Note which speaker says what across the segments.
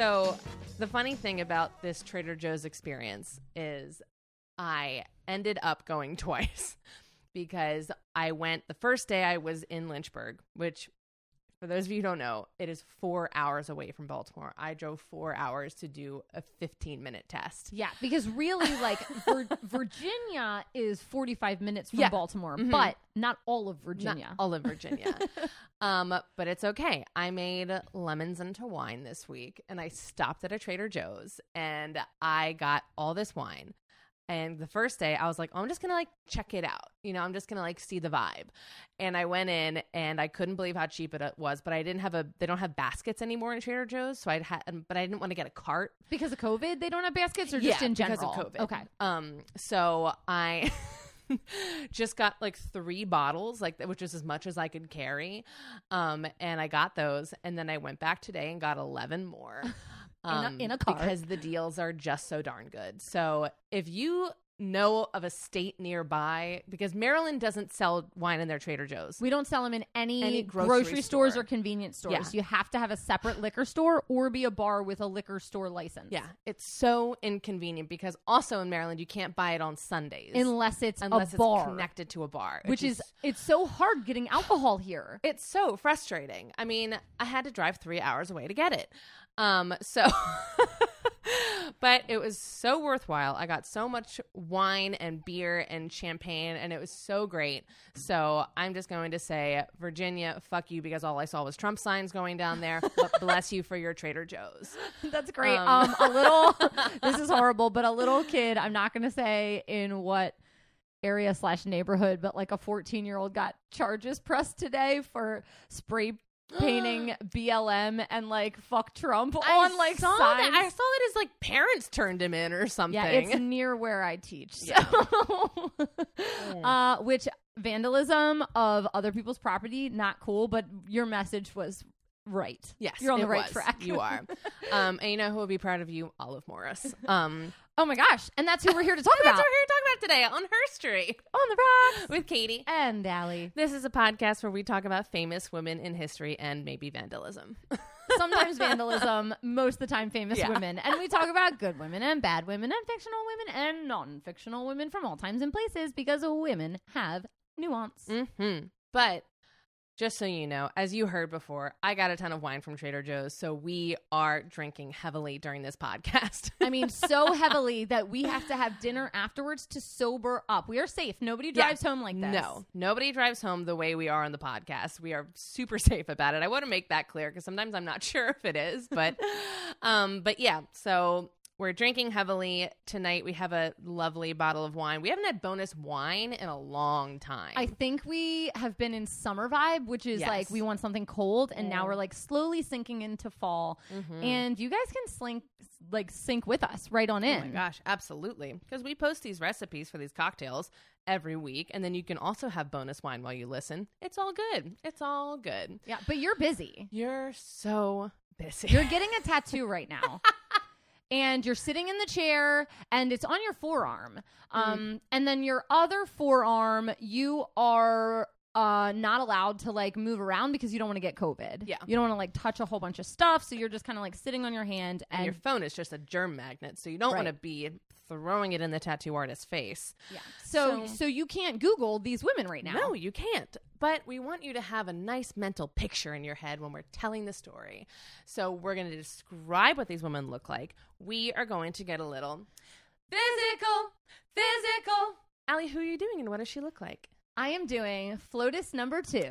Speaker 1: So, the funny thing about this Trader Joe's experience is I ended up going twice because I went the first day I was in Lynchburg, which for those of you who don't know, it is four hours away from Baltimore. I drove four hours to do a 15 minute test.
Speaker 2: Yeah, because really, like Vir- Virginia is 45 minutes from
Speaker 1: Yeah.
Speaker 2: Baltimore,
Speaker 1: Mhm.
Speaker 2: but not all of
Speaker 1: Not
Speaker 2: Virginia.
Speaker 1: all of Virginia. um, but it's okay. I made lemons into wine this week and I stopped at a Trader Joe's and I got all this wine. And the first day I was like, oh, I'm just going to like check it out. You know, I'm just going to like see the vibe. And I went in and I couldn't believe how cheap it uh, was, but I didn't have a, they don't have baskets anymore in Trader Joe's. So I'd had, but I didn't want to get a cart
Speaker 2: because of COVID, they don't have baskets, or just
Speaker 1: Yeah,
Speaker 2: in
Speaker 1: because
Speaker 2: general.
Speaker 1: of COVID.
Speaker 2: Okay.
Speaker 1: Um, so I just got like three bottles, like which is as much as I could carry. Um, and I got those, and then I went back today and got eleven more. Um,
Speaker 2: in a car,
Speaker 1: because the deals are just so darn good. So if you know of a state nearby, because Maryland doesn't sell wine in their Trader Joe's.
Speaker 2: We don't sell them in any,
Speaker 1: Any
Speaker 2: grocery,
Speaker 1: grocery
Speaker 2: stores
Speaker 1: store.
Speaker 2: or convenience stores.
Speaker 1: Yeah.
Speaker 2: You have to have a separate liquor store or be a bar with a liquor store license.
Speaker 1: yeah, it's so inconvenient because also in Maryland you can't buy it on Sundays
Speaker 2: Unless it's
Speaker 1: unless
Speaker 2: a bar.
Speaker 1: it's connected to a bar,
Speaker 2: which is it's so hard getting alcohol here.
Speaker 1: it's so frustrating. I mean, I had to drive three hours away to get it. Um, so, but it was so worthwhile. I got so much wine and beer and champagne, and it was so great. So I'm just going to say, Virginia, fuck you, because all I saw was Trump signs going down there. but bless you for your Trader Joe's.
Speaker 2: That's great.
Speaker 1: Um,
Speaker 2: Um, a little. this is horrible, but a little kid. I'm not going to say in what area slash neighborhood, but like a 14 year old got charges pressed today for spray painting BLM and like fuck Trump on like
Speaker 1: saw
Speaker 2: signs.
Speaker 1: that. I saw that his like parents turned him in or something.
Speaker 2: yeah, it's near where I teach. So.
Speaker 1: Yeah.
Speaker 2: uh, which vandalism of other people's property not cool, but your message was right.
Speaker 1: Yes,
Speaker 2: you're on the right
Speaker 1: was.
Speaker 2: track.
Speaker 1: You are. um, and you know who would be proud of you? Olive Morris. Um,
Speaker 2: Oh my gosh, and that's who we're here to talk
Speaker 1: that's
Speaker 2: about
Speaker 1: what we're here to talk about today on Herstory
Speaker 2: on the rocks.
Speaker 1: with Katie.
Speaker 2: And Allie.
Speaker 1: This is a podcast where we talk about famous women in history and maybe vandalism.
Speaker 2: Sometimes vandalism, most of the time famous
Speaker 1: Yeah.
Speaker 2: women. And we talk about good women and bad women and fictional women and non fictional women from all times and places because women have nuance.
Speaker 1: hmm But just so you know, as you heard before, I got a ton of wine from Trader Joe's, so we are drinking heavily during this podcast.
Speaker 2: I mean, so heavily that we have to have dinner afterwards to sober up. We are safe. Nobody
Speaker 1: Yeah.
Speaker 2: drives home like this.
Speaker 1: No, nobody drives home the way we are on the podcast. We are super safe about it. I want to make that clear because sometimes I'm not sure if it is, but, um, but yeah. So we're drinking heavily tonight. We have a lovely bottle of wine. We haven't had bonus wine in a long time.
Speaker 2: I think we have been in summer vibe, which is
Speaker 1: Yes.
Speaker 2: like we want something cold, and now
Speaker 1: Mm.
Speaker 2: we're like slowly sinking into fall.
Speaker 1: Mhm.
Speaker 2: And you guys can slink, like sync with us right on in.
Speaker 1: Oh my gosh, absolutely. Because we post these recipes for these cocktails every week, and then you can also have bonus wine while you listen. It's all good. It's all good.
Speaker 2: Yeah, but you're busy.
Speaker 1: You're so busy.
Speaker 2: You're getting a tattoo right now. And you're sitting in the chair and it's on your forearm. Um, and then your other forearm, you are uh not allowed to like move around because you don't want to get COVID.
Speaker 1: Yeah.
Speaker 2: You don't want to like touch a whole bunch of stuff. So you're just kind of like sitting on your hand
Speaker 1: and
Speaker 2: and,
Speaker 1: your phone is just a germ magnet, so you don't want to be throwing it in the tattoo artist's face.
Speaker 2: yeah. So,
Speaker 1: So-
Speaker 2: so you can't Google these women right now.
Speaker 1: No, you can't. But we want you to have a nice mental picture in your head when we're telling the story. So we're going to describe what these women look like. We are going to get a little physical, physical. Allie, who are you doing and what does she look like?
Speaker 2: I am doing Flotus number two,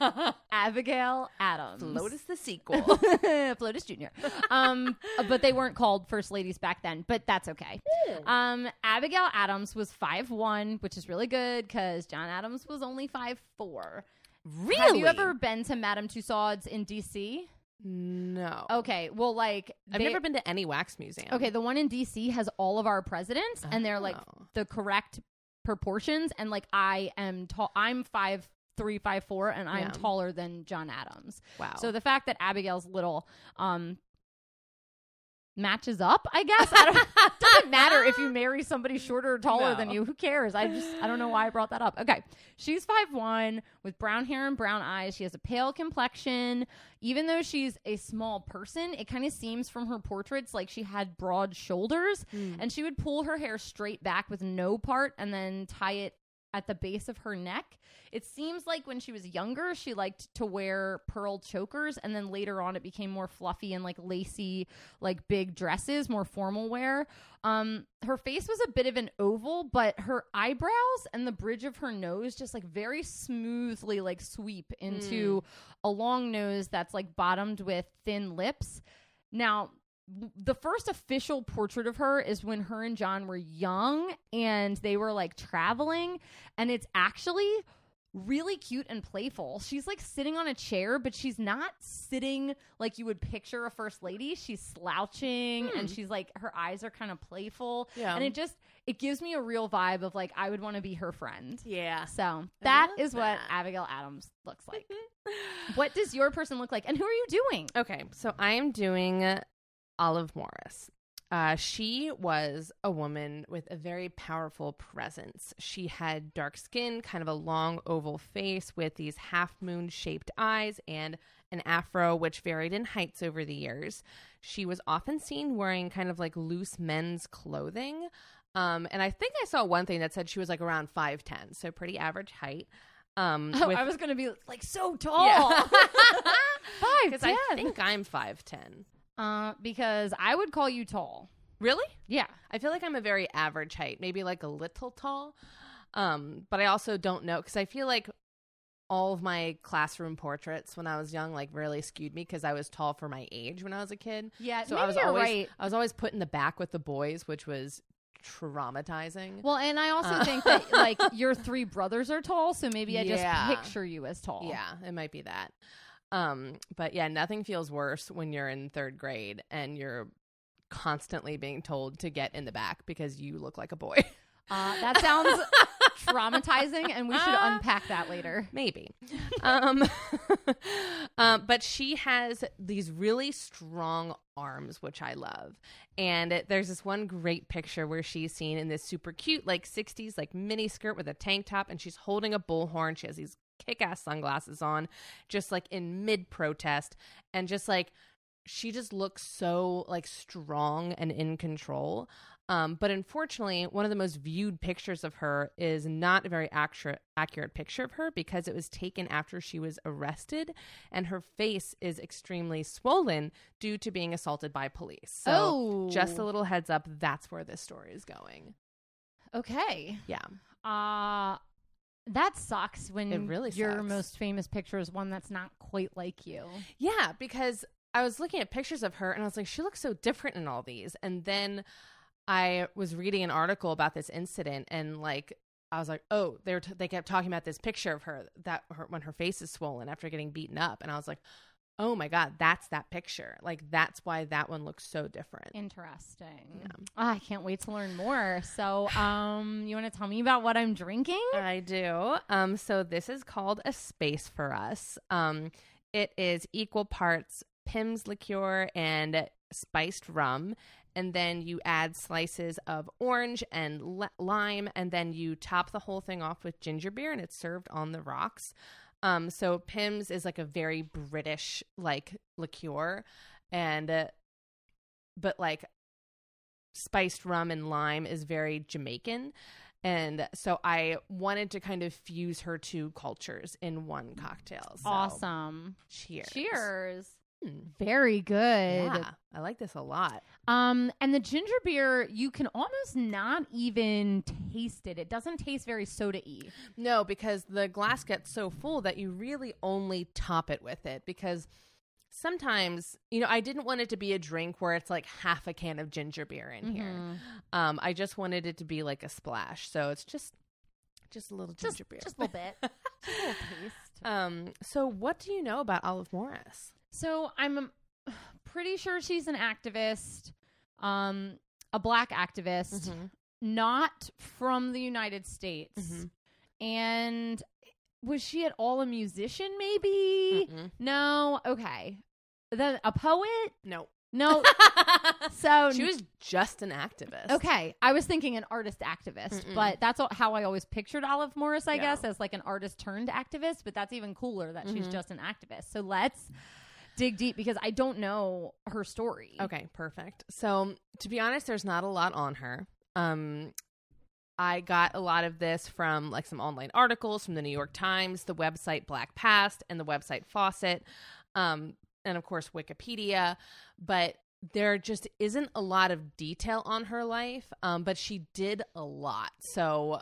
Speaker 2: Abigail Adams.
Speaker 1: Lotus the sequel.
Speaker 2: Flotus Jr. Um, but they weren't called First Ladies back then, but that's okay. Um, Abigail Adams was five one, which is really good because John Adams was only five four.
Speaker 1: really?
Speaker 2: Have you ever been to Madame Tussauds in DC?
Speaker 1: No.
Speaker 2: Okay, well, like
Speaker 1: I've
Speaker 2: they-
Speaker 1: never been to any wax museum.
Speaker 2: Okay, the one in DC has all of our presidents, and they're like
Speaker 1: Oh.
Speaker 2: the correct proportions. And like I am tall, I'm five three, five four, and I'm
Speaker 1: Yeah.
Speaker 2: taller than John Adams.
Speaker 1: Wow.
Speaker 2: So the fact that Abigail's little, um, matches up, I guess. I don't, it doesn't matter if you marry somebody shorter or taller
Speaker 1: No.
Speaker 2: than you. Who cares? I just I don't know why I brought that up. Okay. She's five one with brown hair and brown eyes. She has a pale complexion. Even though she's a small person, it kind of seems from her portraits like she had broad shoulders
Speaker 1: Mm.
Speaker 2: and she would pull her hair straight back with no part and then tie it at the base of her neck. It seems like when she was younger, she liked to wear pearl chokers, and then later on, it became more fluffy and like lacy, like big dresses, more formal wear. Um, her face was a bit of an oval, but her eyebrows and the bridge of her nose just like very smoothly like sweep into a long nose that's like bottomed with thin lips. Now, the first official portrait of her is when her and John were young and they were like traveling, and it's actually really cute and playful. She's like sitting on a chair, but she's not sitting like you would picture a first lady. She's slouching and hmm. she's like her eyes are kind of playful.
Speaker 1: Yeah.
Speaker 2: And it just it gives me a real vibe of like I would want to be her friend.
Speaker 1: Yeah.
Speaker 2: So that what. Abigail Adams looks like. what does your person look like? And who are you doing?
Speaker 1: Okay, so I am doing Olive Morris. Uh, she was a woman with a very powerful presence. She had dark skin, kind of a long oval face with these half moon shaped eyes and an afro, which varied in heights over the years. She was often seen wearing kind of like loose men's clothing. Um, and I think I saw one thing that said she was like around 5'10, so pretty average height. Um,
Speaker 2: Oh,
Speaker 1: with-
Speaker 2: I was gonna be like so tall.
Speaker 1: Yeah.
Speaker 2: Five
Speaker 1: Because I think I'm 5'10.
Speaker 2: Uh, because I would call you tall.
Speaker 1: Really?
Speaker 2: Yeah.
Speaker 1: I feel like I'm a very average height, maybe like a little tall. Um, but I also don't know because I feel like all of my classroom portraits when I was young like really skewed me because I was tall for my age when I was a kid.
Speaker 2: Yeah.
Speaker 1: So I was always
Speaker 2: right.
Speaker 1: I was always put in the back with the boys, which was traumatizing.
Speaker 2: Well, and I also
Speaker 1: Uh.
Speaker 2: think that like your three brothers are tall, so maybe I just picture you as tall.
Speaker 1: yeah, it might be that. Um, but yeah, nothing feels worse when you're in third grade and you're constantly being told to get in the back because you look like a boy.
Speaker 2: Uh, that sounds traumatizing, and we should unpack that later.
Speaker 1: maybe um, um but she has these really strong arms which i love and it- there's this one great picture where she's seen in this super cute like 60s like mini skirt with a tank top and she's holding a bullhorn she has these kick-ass sunglasses on just like in mid protest and just like she just looks so like strong and in control um, but unfortunately, one of the most viewed pictures of her is not a very accurate accurate picture of her because it was taken after she was arrested, and her face is extremely swollen due to being assaulted by police. So,
Speaker 2: oh,
Speaker 1: just a little heads up, that's where this story is going.
Speaker 2: okay.
Speaker 1: Yeah,
Speaker 2: Uh that sucks when
Speaker 1: It really
Speaker 2: your
Speaker 1: sucks.
Speaker 2: most famous picture is one that's not quite like you.
Speaker 1: yeah, because I was looking at pictures of her and I was like, she looks so different in all these, and then I was reading an article about this incident and like I was like, oh, they were t- they kept talking about this picture of her that her, when her face is swollen after getting beaten up, and I was like, oh my god, that's that picture. Like that's why that one looks so different.
Speaker 2: Interesting.
Speaker 1: Yeah.
Speaker 2: Ah, I can't wait to learn more. So, um, you want to tell me about what I'm drinking?
Speaker 1: I do. Um, so this is called a space for us. Um, it is equal parts Pimm's liqueur and spiced rum, and then you add slices of orange and li- lime, and then you top the whole thing off with ginger beer, and it's served on the rocks. Um, so Pimm's is like a very British like liqueur, and uh, but like spiced rum and lime is very Jamaican. And so I wanted to kind of fuse her two cultures in one cocktail. So
Speaker 2: Awesome.
Speaker 1: Cheers.
Speaker 2: Cheers. Very good.
Speaker 1: Yeah, I like this a lot.
Speaker 2: Um, and the ginger beer, you can almost not even taste it. It doesn't taste very soda y.
Speaker 1: No, because the glass gets so full that you really only top it with it because sometimes, you know, I didn't want it to be a drink where it's like half a can of ginger beer in here.
Speaker 2: Mhm.
Speaker 1: Um, I just wanted it to be like a splash. So it's just just a little
Speaker 2: Just,
Speaker 1: ginger beer.
Speaker 2: just a little bit. just a little taste.
Speaker 1: um, so what do you know about Olive Morris?
Speaker 2: So I'm um, pretty sure she's an activist, um, a black activist,
Speaker 1: Mhm.
Speaker 2: not from the United States.
Speaker 1: Mhm.
Speaker 2: And was she at all a musician? Maybe.
Speaker 1: Mm-mm.
Speaker 2: No. Okay. Then a poet.
Speaker 1: No.
Speaker 2: No. so
Speaker 1: she was just an activist.
Speaker 2: Okay, I was thinking an artist activist,
Speaker 1: Mm-mm.
Speaker 2: but that's how I always pictured Olive Morris, I
Speaker 1: Yeah.
Speaker 2: guess, as like an artist turned activist, but that's even cooler that she's
Speaker 1: Mhm.
Speaker 2: just an activist. So let's dig deep because I don't know her story.
Speaker 1: Okay, perfect. So, to be honest, there's not a lot on her. Um, I got a lot of this from like some online articles from the New York Times, the website Black Past, and the website Fawcett, um, and of course Wikipedia. But there just isn't a lot of detail on her life. Um, but she did a lot, so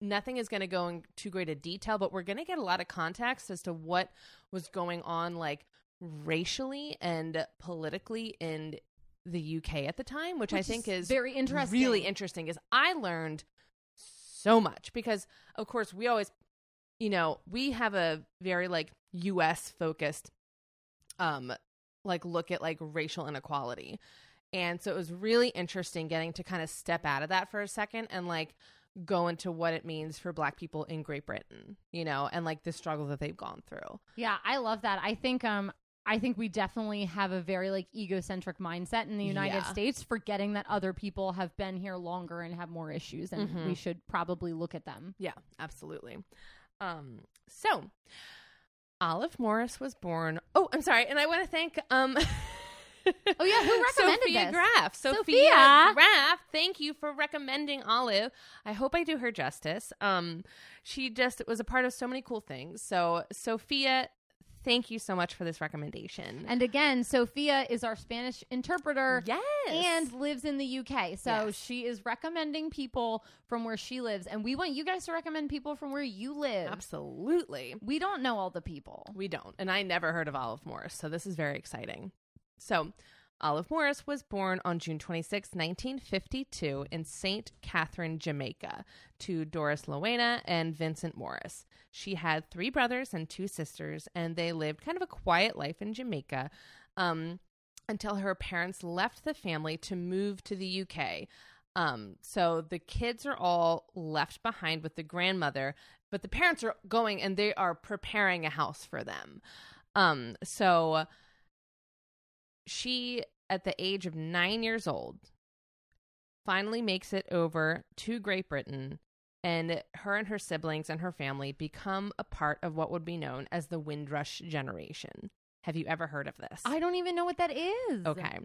Speaker 1: nothing is going to go in too great a detail. But we're going to get a lot of context as to what was going on, like racially and politically in the UK at the time, which, I
Speaker 2: Which
Speaker 1: think is
Speaker 2: very interesting.
Speaker 1: really interesting. Is I learned so much because, of course, we always, you know, we have a very like U.S. focused, um, like look at like racial inequality, and so it was really interesting getting to kind of step out of that for a second and like go into what it means for black people in Great Britain, you know, and like the struggle that they've gone through.
Speaker 2: Yeah, I love that. I think um I think we definitely have a very like egocentric mindset in the United
Speaker 1: Yeah.
Speaker 2: States, forgetting that other people have been here longer and have more issues, and
Speaker 1: Mhm.
Speaker 2: we should probably look at them.
Speaker 1: Yeah, absolutely. Um, so Olive Morris was born. Oh, I'm sorry, and I want to thank um.
Speaker 2: Oh, yeah, who recommended
Speaker 1: Sophia
Speaker 2: this?
Speaker 1: Graff. Sophia,
Speaker 2: Sophia.
Speaker 1: Graff. Thank you for recommending Olive. I hope I do her justice. Um, she just was a part of so many cool things. So Sophia, thank you so much for this recommendation.
Speaker 2: And again, Sophia is our Spanish interpreter.
Speaker 1: yes,
Speaker 2: and lives in the UK. So
Speaker 1: Yes.
Speaker 2: she is recommending people from where she lives. And we want you guys to recommend people from where you live.
Speaker 1: absolutely.
Speaker 2: We don't know all the people.
Speaker 1: We don't. And I never heard of Olive Morris, so this is very exciting. So, Olive Morris was born on June 26, 1952, in St. Catherine, Jamaica, to Doris Lowena and Vincent Morris. She had three brothers and two sisters, and they lived kind of a quiet life in Jamaica um, until her parents left the family to move to the UK. Um, so the kids are all left behind with the grandmother, but the parents are going and they are preparing a house for them. Um, so she, at the age of nine years old, finally makes it over to Great Britain, and her and her siblings and her family become a part of what would be known as the Windrush generation. Have you ever heard of this?
Speaker 2: I don't even know what that is.
Speaker 1: Okay.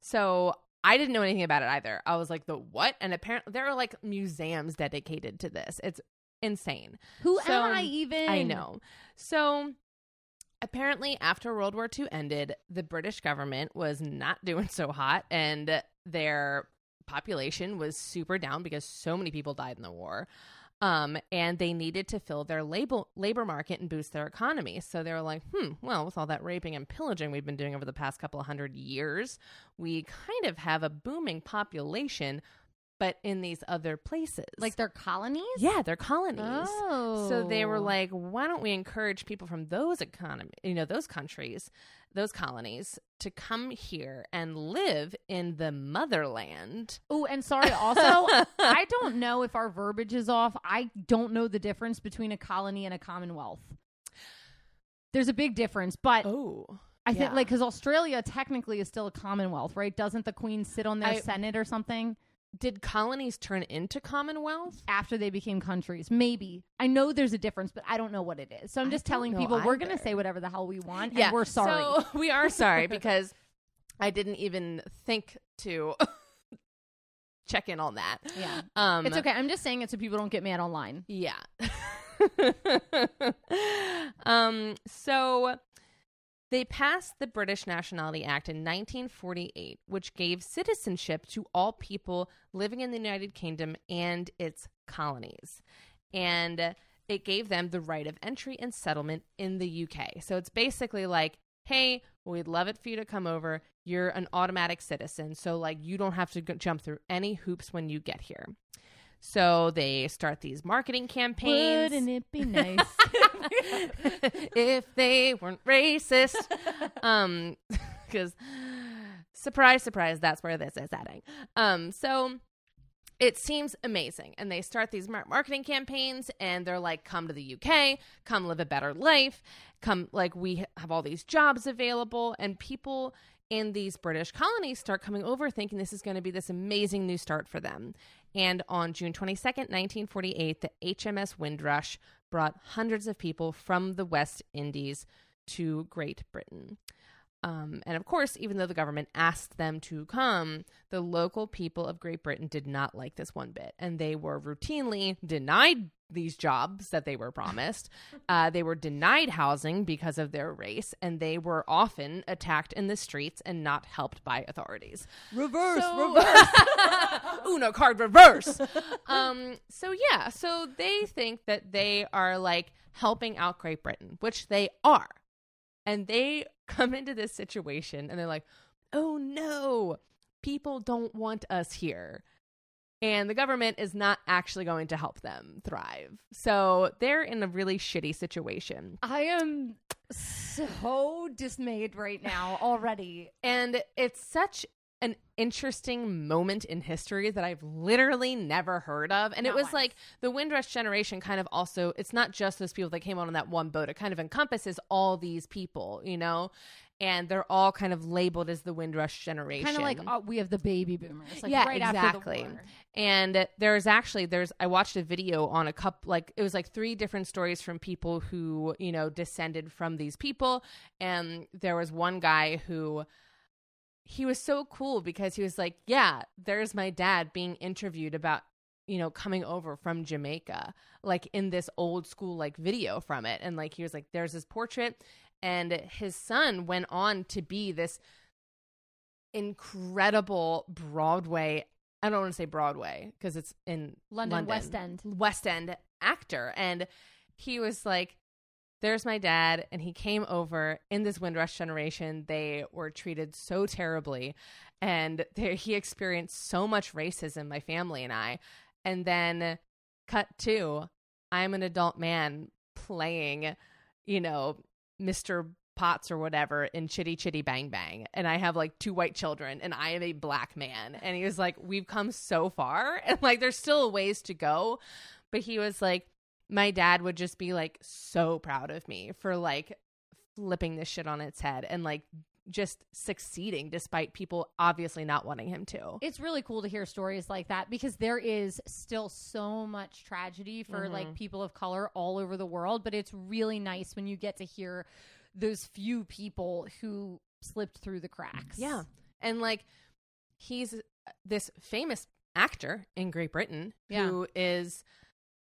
Speaker 1: So I didn't know anything about it either. I was like, the what? And apparently there are like museums dedicated to this. It's insane.
Speaker 2: Who
Speaker 1: So,
Speaker 2: am I um, even?
Speaker 1: I know. So apparently after World War II ended, the British government was not doing so hot and their population was super down because so many people died in the war. Um, and they needed to fill their labor labor market and boost their economy. So they were like, hmm, well, with all that raping and pillaging we've been doing over the past couple of hundred years, we kind of have a booming population, but in these other places.
Speaker 2: Like they're colonies?
Speaker 1: yeah, they're colonies.
Speaker 2: Oh.
Speaker 1: So they were oh. like, why don't we encourage people from those economy, you know, those countries, those colonies to come here and live in the motherland?
Speaker 2: Oh, and sorry, also, I don't know if our verbiage is off. I don't know the difference between a colony and a commonwealth. There's a big difference, but
Speaker 1: Oh,
Speaker 2: I think
Speaker 1: yeah.
Speaker 2: like because Australia technically is still a commonwealth, right? Doesn't the Queen sit on their
Speaker 1: I-
Speaker 2: Senate or something
Speaker 1: did colonies turn into commonwealth?
Speaker 2: after they became countries? Maybe I know there's a difference, but I don't know what it is. So I'm just telling people we're gonna say whatever the hell we want,
Speaker 1: Yeah,
Speaker 2: and we're sorry.
Speaker 1: So we are sorry because I didn't even think to check in on that.
Speaker 2: yeah,
Speaker 1: Um,
Speaker 2: it's okay. I'm just saying it so people don't get mad online.
Speaker 1: Yeah. um, so they passed the British Nationality Act in 1948, which gave citizenship to all people living in the United Kingdom and its colonies. And it gave them the right of entry and settlement in the UK. So it's basically like, hey, we'd love it for you to come over. You're an automatic citizen. So, like, you don't have to jump through any hoops when you get here. So they start these marketing campaigns.
Speaker 2: Wouldn't it be nice?
Speaker 1: if they weren't racist. um, because surprise, surprise, that's where this is heading. Um, so it seems amazing, and they start these mar- marketing campaigns, and they're like, "Come to the UK, come live a better life, come like we have all these jobs available," and people in these British colonies start coming over thinking this is going to be this amazing new start for them. And on June 22nd, 1948, the HMS Windrush brought hundreds of people from the West Indies to Great Britain. Um, and of course, even though the government asked them to come, the local people of Great Britain did not like this one bit. And they were routinely denied these jobs that they were promised. Uh, they were denied housing because of their race, and they were often attacked in the streets and not helped by authorities.
Speaker 2: Reverse,
Speaker 1: So-
Speaker 2: reverse.
Speaker 1: Uno card reverse. um, so yeah, so they think that they are like helping out Great Britain, which they are. And they come into this situation and they're like, oh no, people don't want us here. And the government is not actually going to help them thrive. So they're in a really shitty situation.
Speaker 2: I am so dismayed right now already.
Speaker 1: And it's such an interesting moment in history that I've literally never heard of. And it was
Speaker 2: once.
Speaker 1: like the Windrush generation kind of also, it's not just those people that came on that one boat, it kind of encompasses all these people, you know? And they're all kind of labeled as the Windrush generation.
Speaker 2: Kind of like uh, we have the baby boomers, like
Speaker 1: Yeah,
Speaker 2: right
Speaker 1: exactly.
Speaker 2: after the.
Speaker 1: And there's actually there's I watched a video on a couple like it was like three different stories from people who, you know, descended from these people and there was one guy who he was so cool because he was like, "Yeah, there's my dad being interviewed about you know coming over from Jamaica like in this old school like video from it and like he was like there's his portrait and his son went on to be this incredible Broadway. I don't want to say Broadway because it's in
Speaker 2: London, West End.
Speaker 1: West End actor. And he was like, There's my dad. And he came over in this Windrush generation. They were treated so terribly. And there, he experienced so much racism, my family and I. And then, cut to, I'm an adult man playing, you know, Mr. Potts or whatever in Chitty Chitty Bang Bang. And I have like two white children and I am a black man. And he was like, We've come so far. And like, there's still ways to go. But he was like, My dad would just be like so proud of me for like flipping this shit on its head and like just succeeding despite people obviously not wanting him to.
Speaker 2: It's really cool to hear stories like that because there is still so much tragedy for
Speaker 1: Mhm.
Speaker 2: like people of color all over the world, but it's really nice when you get to hear those few people who slipped through the cracks.
Speaker 1: Yeah. And like he's this famous actor in Great Britain
Speaker 2: Yeah.
Speaker 1: who is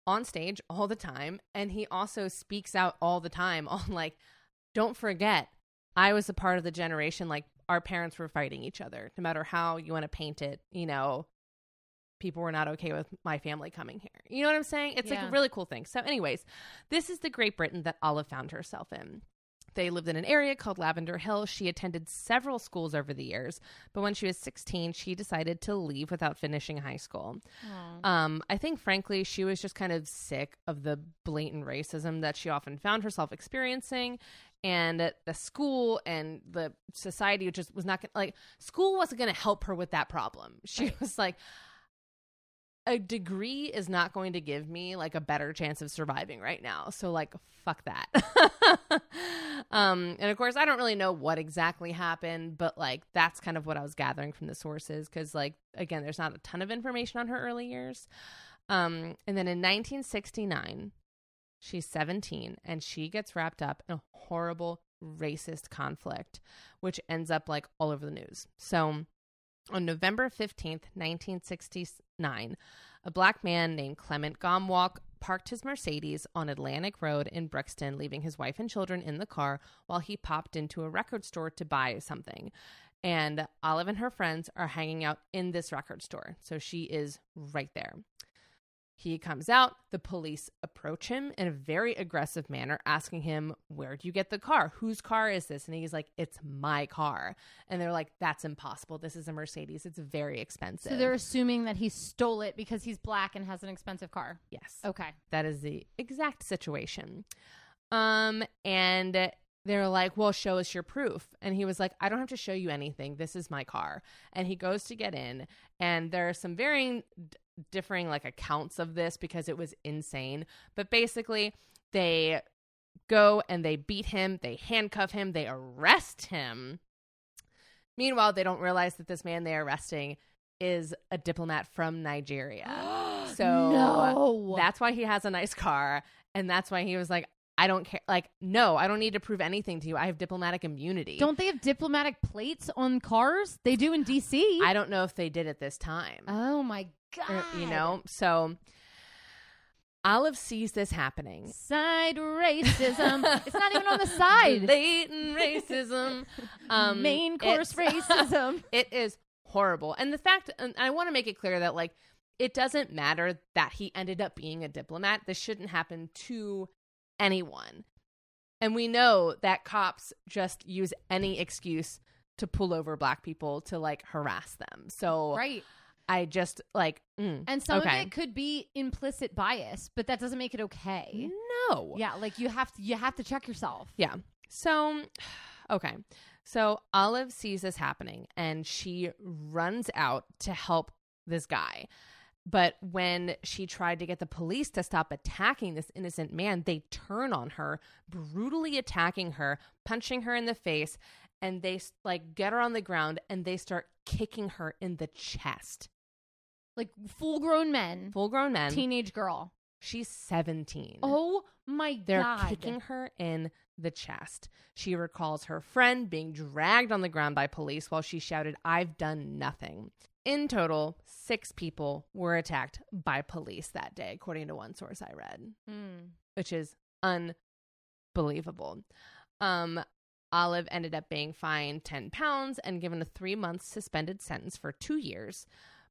Speaker 1: on stage all the time and he also speaks out all the time on like don't forget I was a part of the generation like our parents were fighting each other no matter how you want to paint it, you know, people were not okay with my family coming here. You know what I'm saying? It's like a really cool thing. So anyways, this is the Great Britain that Olive found herself in. They lived in an area called Lavender Hill. She attended several schools over the years, but when she was 16, she decided to leave without finishing high school. Um, I think, frankly, she was just kind of sick of the blatant racism that she often found herself experiencing. And the school and the society just was not gonna, like, school wasn't going to help her with that problem. She
Speaker 2: Right.
Speaker 1: was like, a degree is not going to give me like a better chance of surviving right now. So like fuck that. um and of course I don't really know what exactly happened, but like that's kind of what I was gathering from the sources cuz like again there's not a ton of information on her early years. Um and then in 1969 she's 17 and she gets wrapped up in a horrible racist conflict which ends up like all over the news. So on November 15th, 1969, a black man named Clement Gomwalk parked his Mercedes on Atlantic Road in Brixton, leaving his wife and children in the car while he popped into a record store to buy something. And Olive and her friends are hanging out in this record store. So she is right there. He comes out. The police approach him in a very aggressive manner, asking him, Where'd you get the car? Whose car is this? And he's like, It's my car. And they're like, That's impossible. This is a Mercedes. It's very expensive.
Speaker 2: So they're assuming that he stole it because he's black and has an expensive car.
Speaker 1: yes.
Speaker 2: Okay.
Speaker 1: That is the exact situation. Um, and they're like, Well, show us your proof. And he was like, I don't have to show you anything. This is my car. And he goes to get in, and there are some varying, differing like accounts of this because it was insane. But basically, they go and they beat him, they handcuff him, they arrest him. Meanwhile, they don't realize that this man they're arresting is a diplomat from Nigeria. So
Speaker 2: no.
Speaker 1: that's why he has a nice car. And that's why he was like, I don't care. Like, no, I don't need to prove anything to you. I have diplomatic immunity.
Speaker 2: Don't they have diplomatic plates on cars? They do in DC.
Speaker 1: I don't know if they did at this time.
Speaker 2: oh my god.
Speaker 1: you know? So Olive sees this happening.
Speaker 2: Side racism. it's not even on the side.
Speaker 1: Blatant racism. Um,
Speaker 2: Main course racism.
Speaker 1: It is horrible. And the fact, and I want to make it clear that, like, it doesn't matter that he ended up being a diplomat. This shouldn't happen to anyone. And we know that cops just use any excuse to pull over black people to, like, harass them. So
Speaker 2: right.
Speaker 1: I just, like, mm,
Speaker 2: And some
Speaker 1: okay.
Speaker 2: of it could be implicit bias, but that doesn't make it okay.
Speaker 1: no.
Speaker 2: Yeah, like you have to you have to check yourself.
Speaker 1: Yeah. So, okay. So Olive sees this happening and she runs out to help this guy. But when she tried to get the police to stop attacking this innocent man, they turn on her, brutally attacking her, punching her in the face, and they like get her on the ground and they start kicking her in the chest.
Speaker 2: Like full grown men,
Speaker 1: Full grown men.
Speaker 2: teenage girl.
Speaker 1: She's 17.
Speaker 2: Oh my
Speaker 1: They're
Speaker 2: god.
Speaker 1: kicking her in the chest. She recalls her friend being dragged on the ground by police while she shouted, I've done nothing. In total, six people were attacked by police that day, according to one source I read,
Speaker 2: Mm.
Speaker 1: which is unbelievable. Um, Olive ended up being fined 10 pounds and given a three month suspended sentence for two years.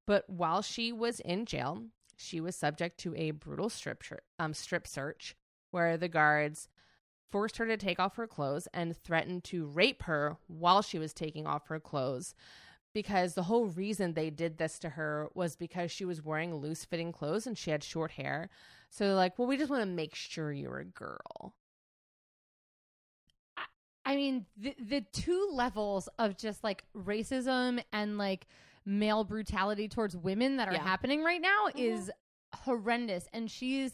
Speaker 1: But while she was in jail, she was subject to a brutal strip, um, strip search where the guards forced her to take off her clothes and threatened to rape her while she was taking off her clothes because the whole reason they did this to her was because she was wearing loose fitting clothes and she had short hair. So they're like, well, we just want to make sure you're a girl.
Speaker 2: I mean, the the two levels of just like racism and like male brutality towards women that are
Speaker 1: Yeah.
Speaker 2: happening right now
Speaker 1: Mhm.
Speaker 2: is horrendous. And she's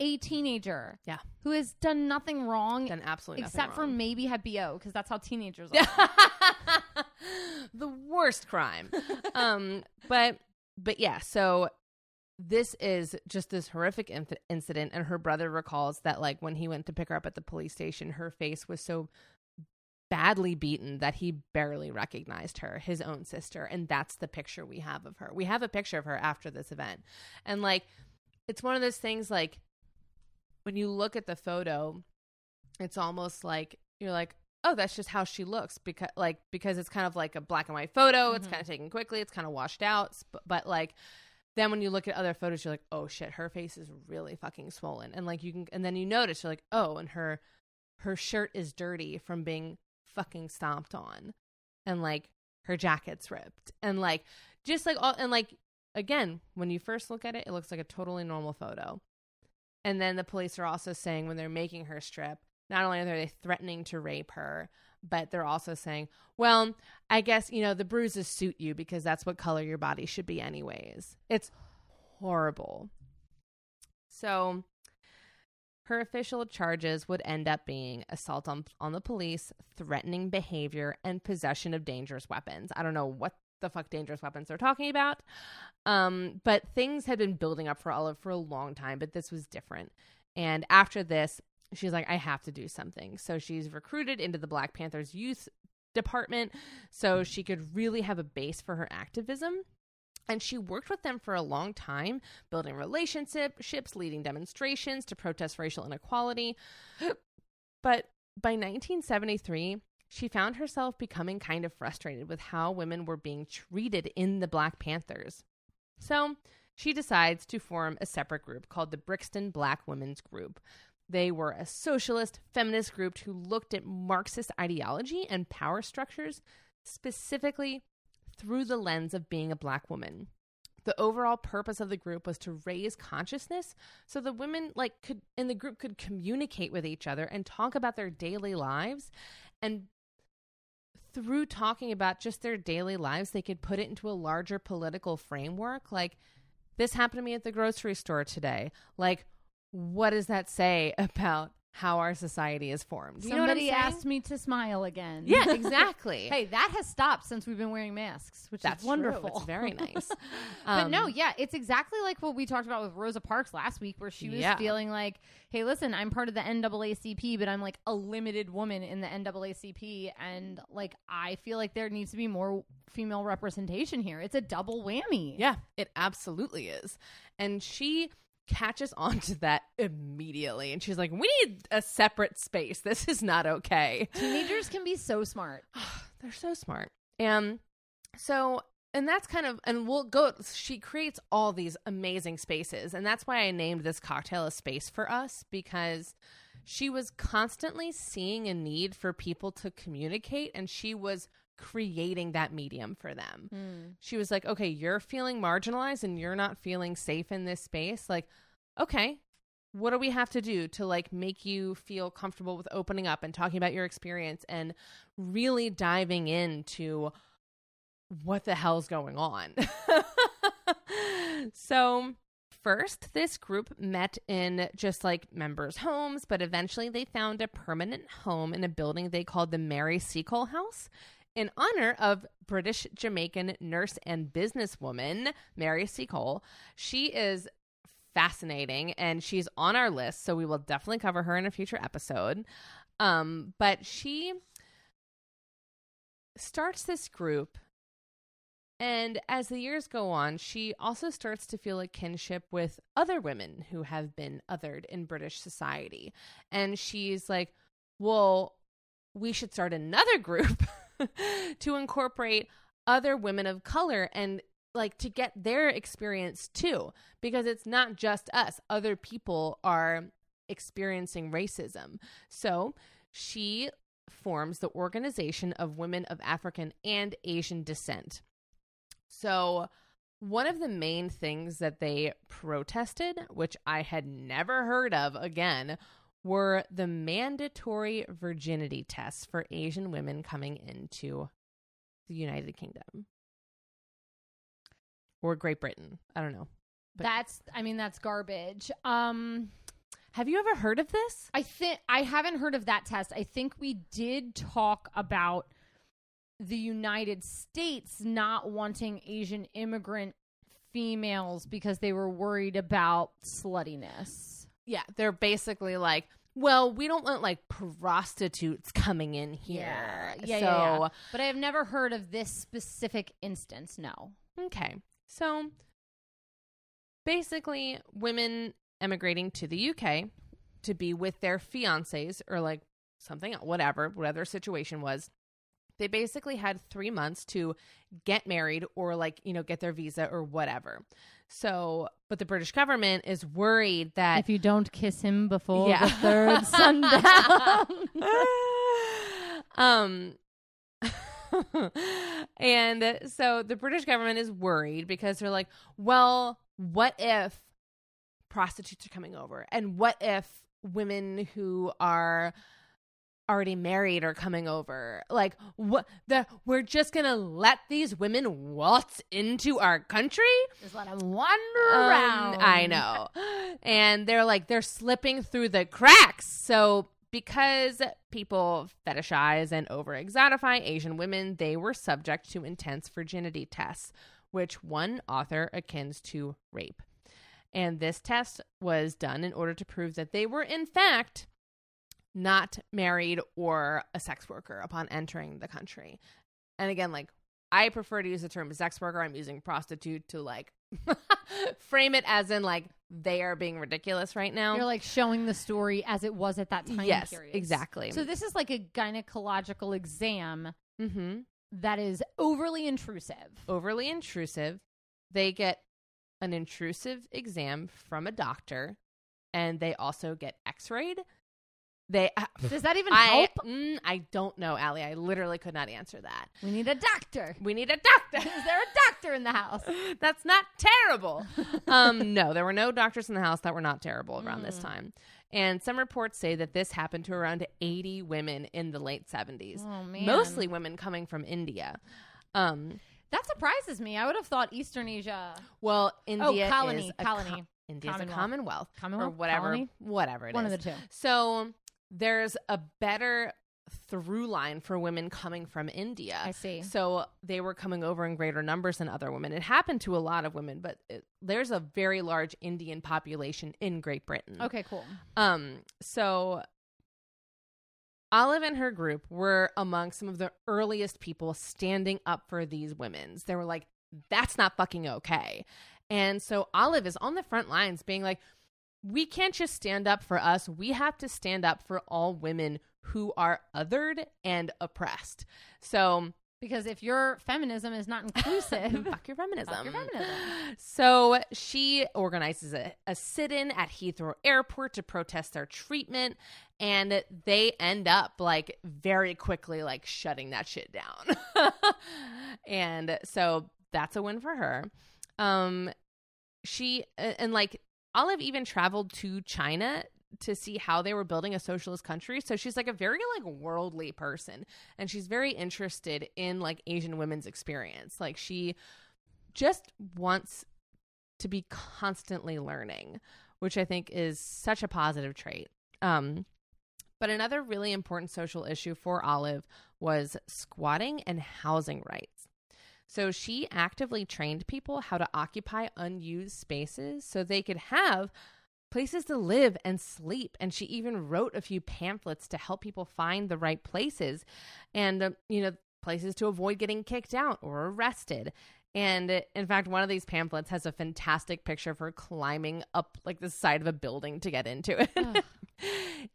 Speaker 2: a teenager,
Speaker 1: Yeah.
Speaker 2: who has done nothing wrong
Speaker 1: Done absolutely nothing
Speaker 2: except for maybe have bo because that's how teenagers are.
Speaker 1: the worst crime. um, but but yeah, so this is just this horrific inf- incident, and her brother recalls that like when he went to pick her up at the police station, her face was so badly beaten that he barely recognized her, his own sister, and that's the picture we have of her. We have a picture of her after this event, and like it's one of those things like when you look at the photo, it's almost like you're like, oh, that's just how she looks because like because it's kind of like a black and white photo. It's
Speaker 2: Mhm.
Speaker 1: kind of taken quickly. It's kind of washed out. But, but like then when you look at other photos, you're like, oh shit, her face is really fucking swollen. And like you can and then you notice you're like, oh, and her her shirt is dirty from being fucking stomped on, and like her jacket's ripped, and like just like all and like again when you first look at it, it looks like a totally normal photo. And then the police are also saying when they're making her strip, not only are they threatening to rape her, but they're also saying, well, I guess, you know, the bruises suit you because that's what color your body should be, anyways. It's horrible. So her official charges would end up being assault on, on the police, threatening behavior, and possession of dangerous weapons. I don't know what the fuck dangerous weapons they're talking about. Um, but things had been building up for Olive for a long time, but this was different. And after this, she's like, I have to do something. So she's recruited into the Black Panthers youth department so she could really have a base for her activism. And she worked with them for a long time, building relationships, leading demonstrations to protest racial inequality. But by 1973, she found herself becoming kind of frustrated with how women were being treated in the Black Panthers. So she decides to form a separate group called the Brixton Black Women's Group. They were a socialist, feminist group who looked at Marxist ideology and power structures specifically through the lens of being a black woman. The overall purpose of the group was to raise consciousness so the women like could in the group could communicate with each other and talk about their daily lives. And through talking about just their daily lives they could put it into a larger political framework. Like this happened to me at the grocery store today. Like what does that say about how our society is formed. You know what
Speaker 2: Somebody
Speaker 1: saying?
Speaker 2: asked me to smile again.
Speaker 1: Yeah, exactly.
Speaker 2: hey, that has stopped since we've been wearing masks, which
Speaker 1: That's
Speaker 2: is wonderful.
Speaker 1: True. It's very nice.
Speaker 2: but
Speaker 1: Um,
Speaker 2: no, yeah, it's exactly like what we talked about with Rosa Parks last week, where she was
Speaker 1: Yeah.
Speaker 2: feeling like, "Hey, listen, I'm part of the NAACP, but I'm like a limited woman in the NAACP, and like I feel like there needs to be more female representation here. It's a double whammy."
Speaker 1: Yeah, it absolutely is. And she catches on to that immediately and she's like, We need a separate space. This is not okay.
Speaker 2: teenagers can be so smart.
Speaker 1: They're so smart. And so and that's kind of and we'll go she creates all these amazing spaces and that's why I named this cocktail a space for us because she was constantly seeing a need for people to communicate and she was creating that medium for them. Hmm. She was like, "Okay, you're feeling marginalized and you're not feeling safe in this space. Like, okay, what do we have to do to like make you feel comfortable with opening up and talking about your experience and really diving into what the hell's going on. so, first, this group met in just like members' homes, but eventually they found a permanent home in a building they called the Mary Seacole House in honor of British Jamaican nurse and businesswoman Mary Seacole. She is fascinating and she's on our list, so we will definitely cover her in a future episode. Um, but she starts this group and as the years go on, she also starts to feel a kinship with other women who have been othered in British society. And she's like, well, we should start another group to incorporate other women of color and like to get their experience too, because it's not just us, other people are experiencing racism. So she forms the Organization of Women of African and Asian Descent. So, one of the main things that they protested, which I had never heard of again, were the mandatory virginity tests for Asian women coming into the United Kingdom or Great Britain. I don't know. But-
Speaker 2: that's, I mean, that's garbage. Um,
Speaker 1: Have you ever heard of this?
Speaker 2: I think I haven't heard of that test. I think we did talk about the United States not wanting Asian immigrant females because they were worried about sluttiness.
Speaker 1: Yeah, they're basically like, well, we don't want like prostitutes coming in here.
Speaker 2: Yeah, yeah,
Speaker 1: so,
Speaker 2: yeah, yeah. But I have never heard of this specific instance. No.
Speaker 1: Okay. So basically, women emigrating to the UK to be with their fiancés or like something, whatever, whatever situation was, they basically had three months to get married or like, you know, get their visa or whatever. So, but the British government is worried that
Speaker 2: If you don't kiss him before
Speaker 1: Yeah.
Speaker 2: the third sundown.
Speaker 1: um and so the British government is worried because they're like, well, what if prostitutes are coming over? And what if women who are already married are coming over? Like what the we're just going to let these women waltz into our country?
Speaker 2: Just let them wander
Speaker 1: Um,
Speaker 2: around.
Speaker 1: I know. And they're like, they're slipping through the cracks. So, because people fetishize and over exotify Asian women, they were subject to intense virginity tests, which one author akins to rape. And this test was done in order to prove that they were, in fact, not married or a sex worker upon entering the country. And again, like, I prefer to use the term sex worker. I'm using prostitute to like frame it as in like they are being ridiculous right now.
Speaker 2: You're like showing the story as it was at that time
Speaker 1: yes,
Speaker 2: period.
Speaker 1: exactly.
Speaker 2: So this is like a gynecological exam
Speaker 1: mm-hmm.
Speaker 2: that is overly intrusive.
Speaker 1: overly intrusive. They get an intrusive exam from a doctor, and they also get X-rayed. They,
Speaker 2: Does that even
Speaker 1: I,
Speaker 2: help?
Speaker 1: mm, I don't know, Allie. I literally could not answer that.
Speaker 2: We need a doctor.
Speaker 1: We need a doctor.
Speaker 2: Is there a doctor in the house?
Speaker 1: That's not terrible. um, no, there were no doctors in the house that were not terrible around this
Speaker 2: Mm.
Speaker 1: time. And some reports say that this happened to around 80 women in the late 70s,
Speaker 2: Oh man,
Speaker 1: mostly women coming from India. Um,
Speaker 2: that surprises me. I would have thought Eastern Asia.
Speaker 1: well, India
Speaker 2: colony,
Speaker 1: is a
Speaker 2: colony.
Speaker 1: co- India's
Speaker 2: Commonwealth.
Speaker 1: a commonwealth,
Speaker 2: Commonwealth?
Speaker 1: or whatever,
Speaker 2: Colony?
Speaker 1: whatever it is.
Speaker 2: One of the two.
Speaker 1: So there's a better through line for women coming from India.
Speaker 2: I see.
Speaker 1: So they were coming over in greater numbers than other women. It happened to a lot of women, but it, there's a very large Indian population in Great Britain.
Speaker 2: Okay, cool.
Speaker 1: Um, so Olive and her group were among some of the earliest people standing up for these women's. They were like, that's not fucking okay. And so Olive is on the front lines being like, we can't just stand up for us. We have to stand up for all women who are othered and oppressed. So
Speaker 2: Because if your feminism is not inclusive,
Speaker 1: fuck your feminism.
Speaker 2: Fuck your feminism.
Speaker 1: So she organizes a, a sit in at Heathrow Airport to protest their treatment. And they end up like very quickly like shutting that shit down. and so that's a win for her. Um, she and like Olive even traveled to China to see how they were building a socialist country. So she's like a very like worldly person and she's very interested in like Asian women's experience. Like she just wants to be constantly learning, which I think is such a positive trait. Um but another really important social issue for Olive was squatting and housing rights. So she actively trained people how to occupy unused spaces so they could have places to live and sleep. And she even wrote a few pamphlets to help people find the right places and, uh, you know, places to avoid getting kicked out or arrested. And uh, in fact, one of these pamphlets has a fantastic picture of her climbing up like the side of a building to get into it.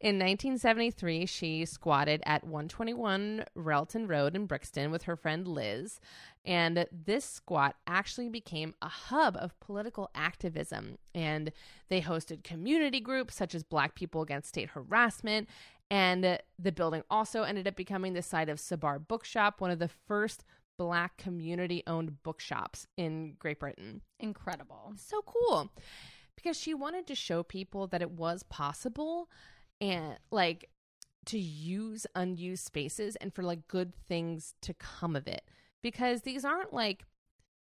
Speaker 1: in 1973, she squatted at 121 Railton Road in Brixton with her friend Liz. And this squat actually became a hub of political activism. And they hosted community groups such as Black People Against State Harassment. And the building also ended up becoming the site of Sabaar Bookshop, one of the first black community owned bookshops in Great Britain.
Speaker 2: incredible.
Speaker 1: So cool. Because she wanted to show people that it was possible and like to use unused spaces and for like good things to come of it. Because these aren't like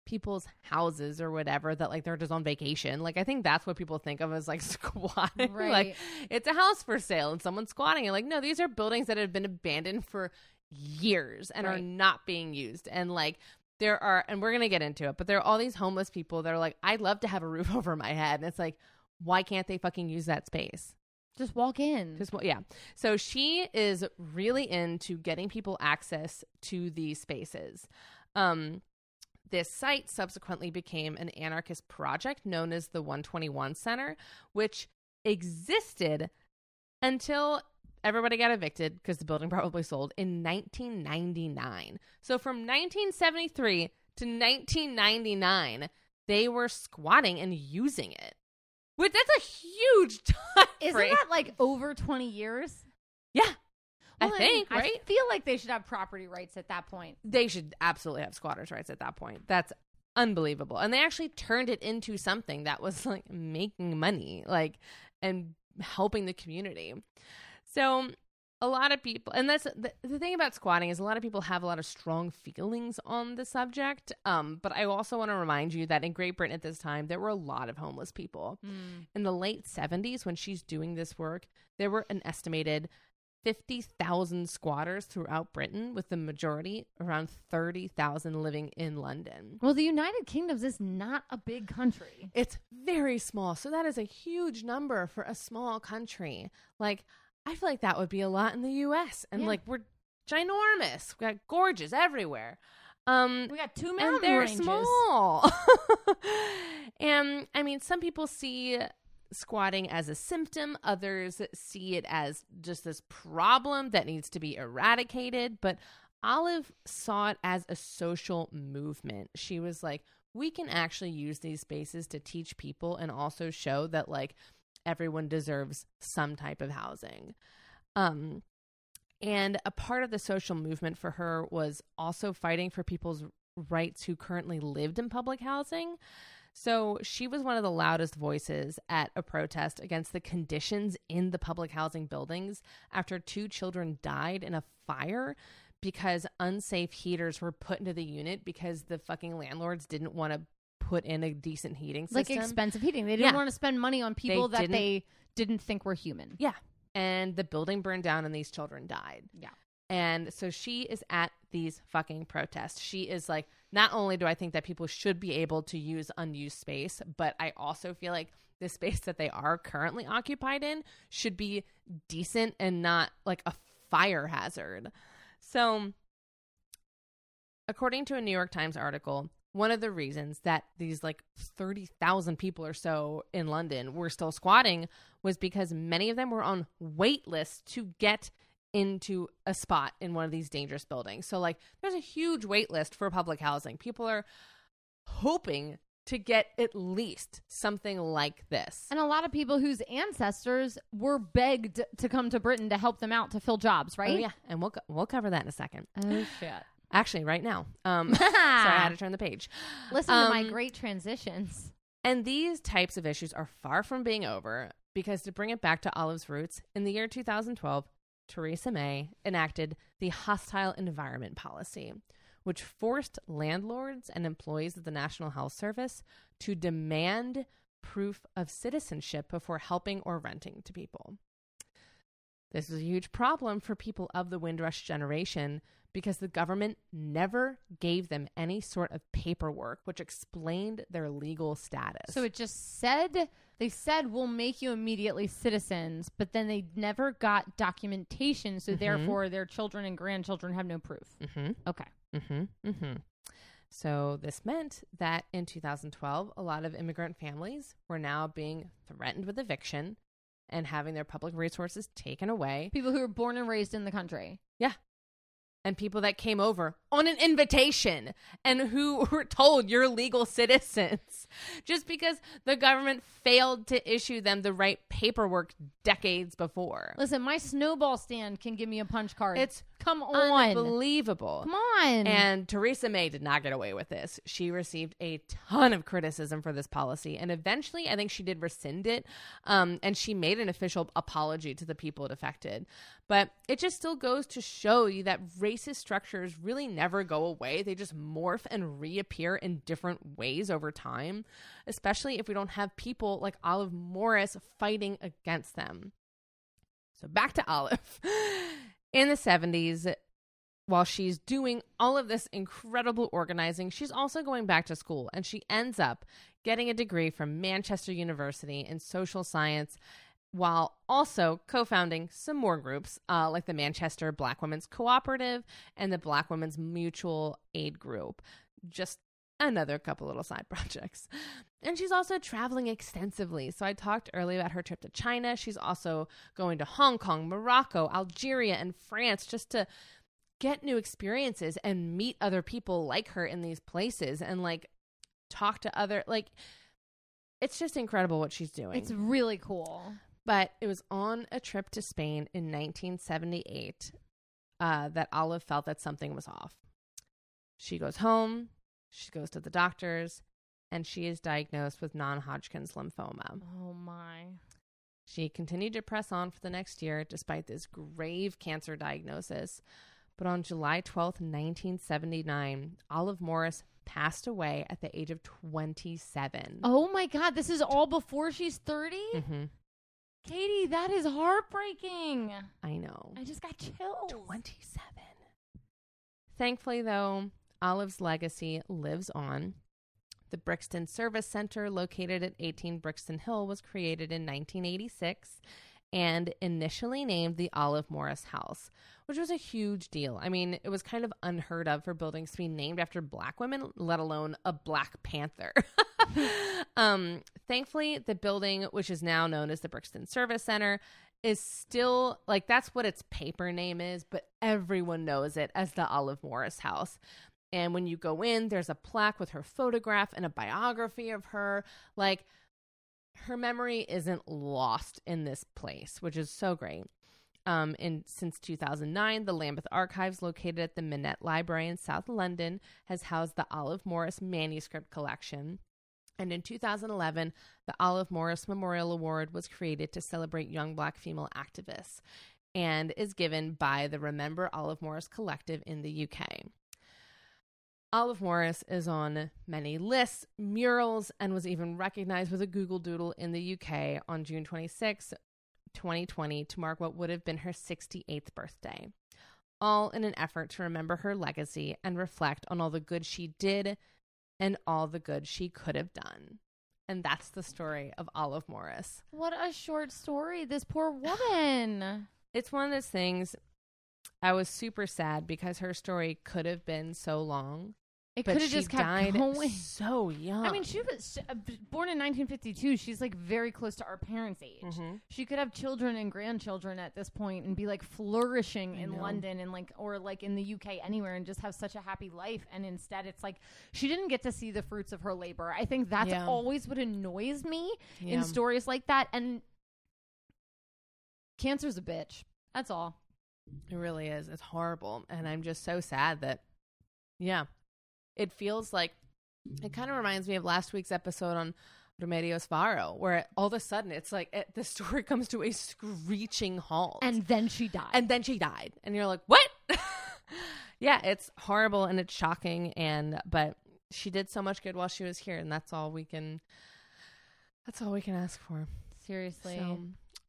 Speaker 1: people's houses or whatever that like they're just on vacation. Like I think that's what people think of as like squatting.
Speaker 2: Right.
Speaker 1: like it's a house for sale and someone's squatting. And like no, these are buildings that have been abandoned for years and are not being used. And like there are and we're gonna get into it, but there are all these homeless people that are like, I'd love to have a roof over my head. And it's like, why can't they fucking use that space?
Speaker 2: Just walk in.
Speaker 1: Just yeah. So she is really into getting people access to these spaces. Um, this site subsequently became an anarchist project known as the 121 Center, which existed until everybody got evicted because the building probably sold in 1999. So from 1973 to 1999, they were squatting and using it. Which that's a huge time
Speaker 2: Isn't
Speaker 1: frame.
Speaker 2: that like over 20 years?
Speaker 1: yeah, I think,
Speaker 2: I
Speaker 1: right?
Speaker 2: feel like they should have property rights at that point.
Speaker 1: they should absolutely have squatters' rights at that point. That's unbelievable. And they actually turned it into something that was like making money, like and helping the community. So a lot of people and that's the, the thing about squatting is a lot of people have a lot of strong feelings on the subject um but i also want to remind you that in great britain at this time there were a lot of homeless people in the late 70s when she's doing this work there were an estimated 50,000 squatters throughout Britain with the majority around 30,000 living in London.
Speaker 2: Well, the United Kingdoms is not a big country.
Speaker 1: It's very small. So that is a huge number for a small country. Like I feel like that would be a lot in the US and
Speaker 2: Yeah.
Speaker 1: like we're ginormous. We got gorges everywhere. Um
Speaker 2: We got two mountain
Speaker 1: and they're
Speaker 2: ranges.
Speaker 1: small. and I mean, some people see squatting as a symptom, others see it as just this problem that needs to be eradicated. But Olive saw it as a social movement. She was like, we can actually use these spaces to teach people and also show that like everyone deserves some type of housing. Um, and a part of the social movement for her was also fighting for people's rights who currently lived in public housing. So she was one of the loudest voices at a protest against the conditions in the public housing buildings after two children died in a fire because unsafe heaters were put into the unit because the fucking landlords didn't want to put in a decent heating system.
Speaker 2: Like expensive heating. They didn't
Speaker 1: Yeah.
Speaker 2: want to spend money on people that
Speaker 1: didn't-
Speaker 2: they didn't think were human.
Speaker 1: Yeah. and the building burned down and these children died.
Speaker 2: Yeah.
Speaker 1: And so she is at these fucking protests. She is like, not only do I think that people should be able to use unused space, but I also feel like the space that they are currently occupied in should be decent and not like a fire hazard. So, according to a New York Times article, one of the reasons that these like 30,000 people or so in London were still squatting was because many of them were on wait lists to get into a spot in one of these dangerous buildings. So like there's a huge wait list for public housing. People are hoping to get at least something like this.
Speaker 2: And a lot of people whose ancestors were begged to come to Britain to help them out to fill jobs, right?
Speaker 1: Oh yeah, and we'll we'll cover that in a second.
Speaker 2: Oh shit.
Speaker 1: Actually, right now. Um sorry, I had to turn the page.
Speaker 2: Listen to my
Speaker 1: Um,
Speaker 2: great transitions.
Speaker 1: And these types of issues are far from being over because to bring it back to Olive's roots, in the year 2012, Theresa May enacted the Hostile Environment Policy, which forced landlords and employees of the National Health Service to demand proof of citizenship before helping or renting to people. This was a huge problem for people of the Windrush generation because the government never gave them any sort of paperwork which explained their legal status.
Speaker 2: So it just said they said we'll make you immediately citizens, but then they never got documentation, so
Speaker 1: Mhm.
Speaker 2: therefore their children and grandchildren have no proof.
Speaker 1: Mhm.
Speaker 2: Okay.
Speaker 1: Mm-hmm. Mm-hmm. So this meant that in 2012, a lot of immigrant families were now being threatened with eviction and having their public resources taken away.
Speaker 2: People who were born and raised in the country.
Speaker 1: And people that came over on an invitation and who were told you're legal citizens just because the government failed to issue them the right paperwork decades before.
Speaker 2: Listen, my snowball stand can give me a punch card.
Speaker 1: It's
Speaker 2: come on.
Speaker 1: unbelievable.
Speaker 2: Come on.
Speaker 1: And Theresa May did not get away with this. She received a ton of criticism for this policy. And eventually, I think she did rescind it. Um, and she made an official apology to the people it affected. But it just still goes to show you that racist structures really never go away. They just morph and reappear in different ways over time, especially if we don't have people like Olive Morris fighting against them. So back to Olive. In the 70s, while she's doing all of this incredible organizing, she's also going back to school and she ends up getting a degree from Manchester University in social science while also co founding some more groups uh, like the Manchester Black Women's Cooperative and the Black Women's Mutual Aid Group. Just another couple little side projects. And she's also traveling extensively. So I talked earlier about her trip to China. She's also going to Hong Kong, Morocco, Algeria, and France just to get new experiences and meet other people like her in these places and like talk to other like it's just incredible what she's doing.
Speaker 2: it's really cool.
Speaker 1: But it was on a trip to Spain in 1978 uh, that Olive felt that something was off. She goes home, she goes to the doctors, and she is diagnosed with non Hodgkin's lymphoma.
Speaker 2: Oh my.
Speaker 1: She continued to press on for the next year despite this grave cancer diagnosis. But on July 12th, 1979, Olive Morris passed away at the age of 27.
Speaker 2: Oh my god, this is all before she's 30?
Speaker 1: hmm
Speaker 2: Katie, that is heartbreaking.
Speaker 1: I know.
Speaker 2: I just got chills.
Speaker 1: 27. Thankfully, though, Olive's legacy lives on. The Brixton Service Center, located at 18 Brixton Hill, was created in 1986 and initially named the Olive Morris House, which was a huge deal. I mean, it was kind of unheard of for buildings to be named after black women, let alone a Black Panther. um, thankfully, the building, which is now known as the Brixton Service Center, is still like that's what its paper name is, but everyone knows it as the Olive Morris House. And when you go in, there's a plaque with her photograph and a biography of her. Like, her memory isn't lost in this place, which is so great. Um, and since 2009, the Lambeth Archives, located at the Minet Library in South London, has housed the Olive Morris Manuscript Collection. And in 2011, the Olive Morris Memorial Award was created to celebrate young black female activists and is given by the Remember Olive Morris Collective in the UK. Olive Morris is on many lists, murals, and was even recognized with a Google Doodle in the UK on June 26, 2020, to mark what would have been her 68th birthday, all in an effort to remember her legacy and reflect on all the good she did and all the good she could have done. And that's the story of Olive Morris.
Speaker 2: What a short story. This poor woman.
Speaker 1: It's one of those things I was super sad because her story could have been so long.
Speaker 2: It
Speaker 1: but
Speaker 2: could have just kept
Speaker 1: died
Speaker 2: going.
Speaker 1: so young.
Speaker 2: I mean, she was uh, born in 1952. She's like very close to our parents' age.
Speaker 1: Mhm.
Speaker 2: She could have children and grandchildren at this point and be like flourishing
Speaker 1: I
Speaker 2: in
Speaker 1: know.
Speaker 2: London and like or like in the UK anywhere and just have such a happy life. And instead, it's like she didn't get to see the fruits of her labor. I think that's
Speaker 1: Yeah.
Speaker 2: always what annoys me
Speaker 1: Yeah.
Speaker 2: in stories like that. And cancer's a bitch. That's all.
Speaker 1: It really is. It's horrible. And I'm just so sad that, yeah, it feels like it kind of reminds me of last week's episode on Remedios Varo, where all of a sudden it's like it, the story comes to a screeching halt.
Speaker 2: And then she died.
Speaker 1: and then she died. And you're like, what? yeah, it's horrible and it's shocking. And, but she did so much good while she was here. And that's all we can, that's all we can ask for.
Speaker 2: seriously.
Speaker 1: So,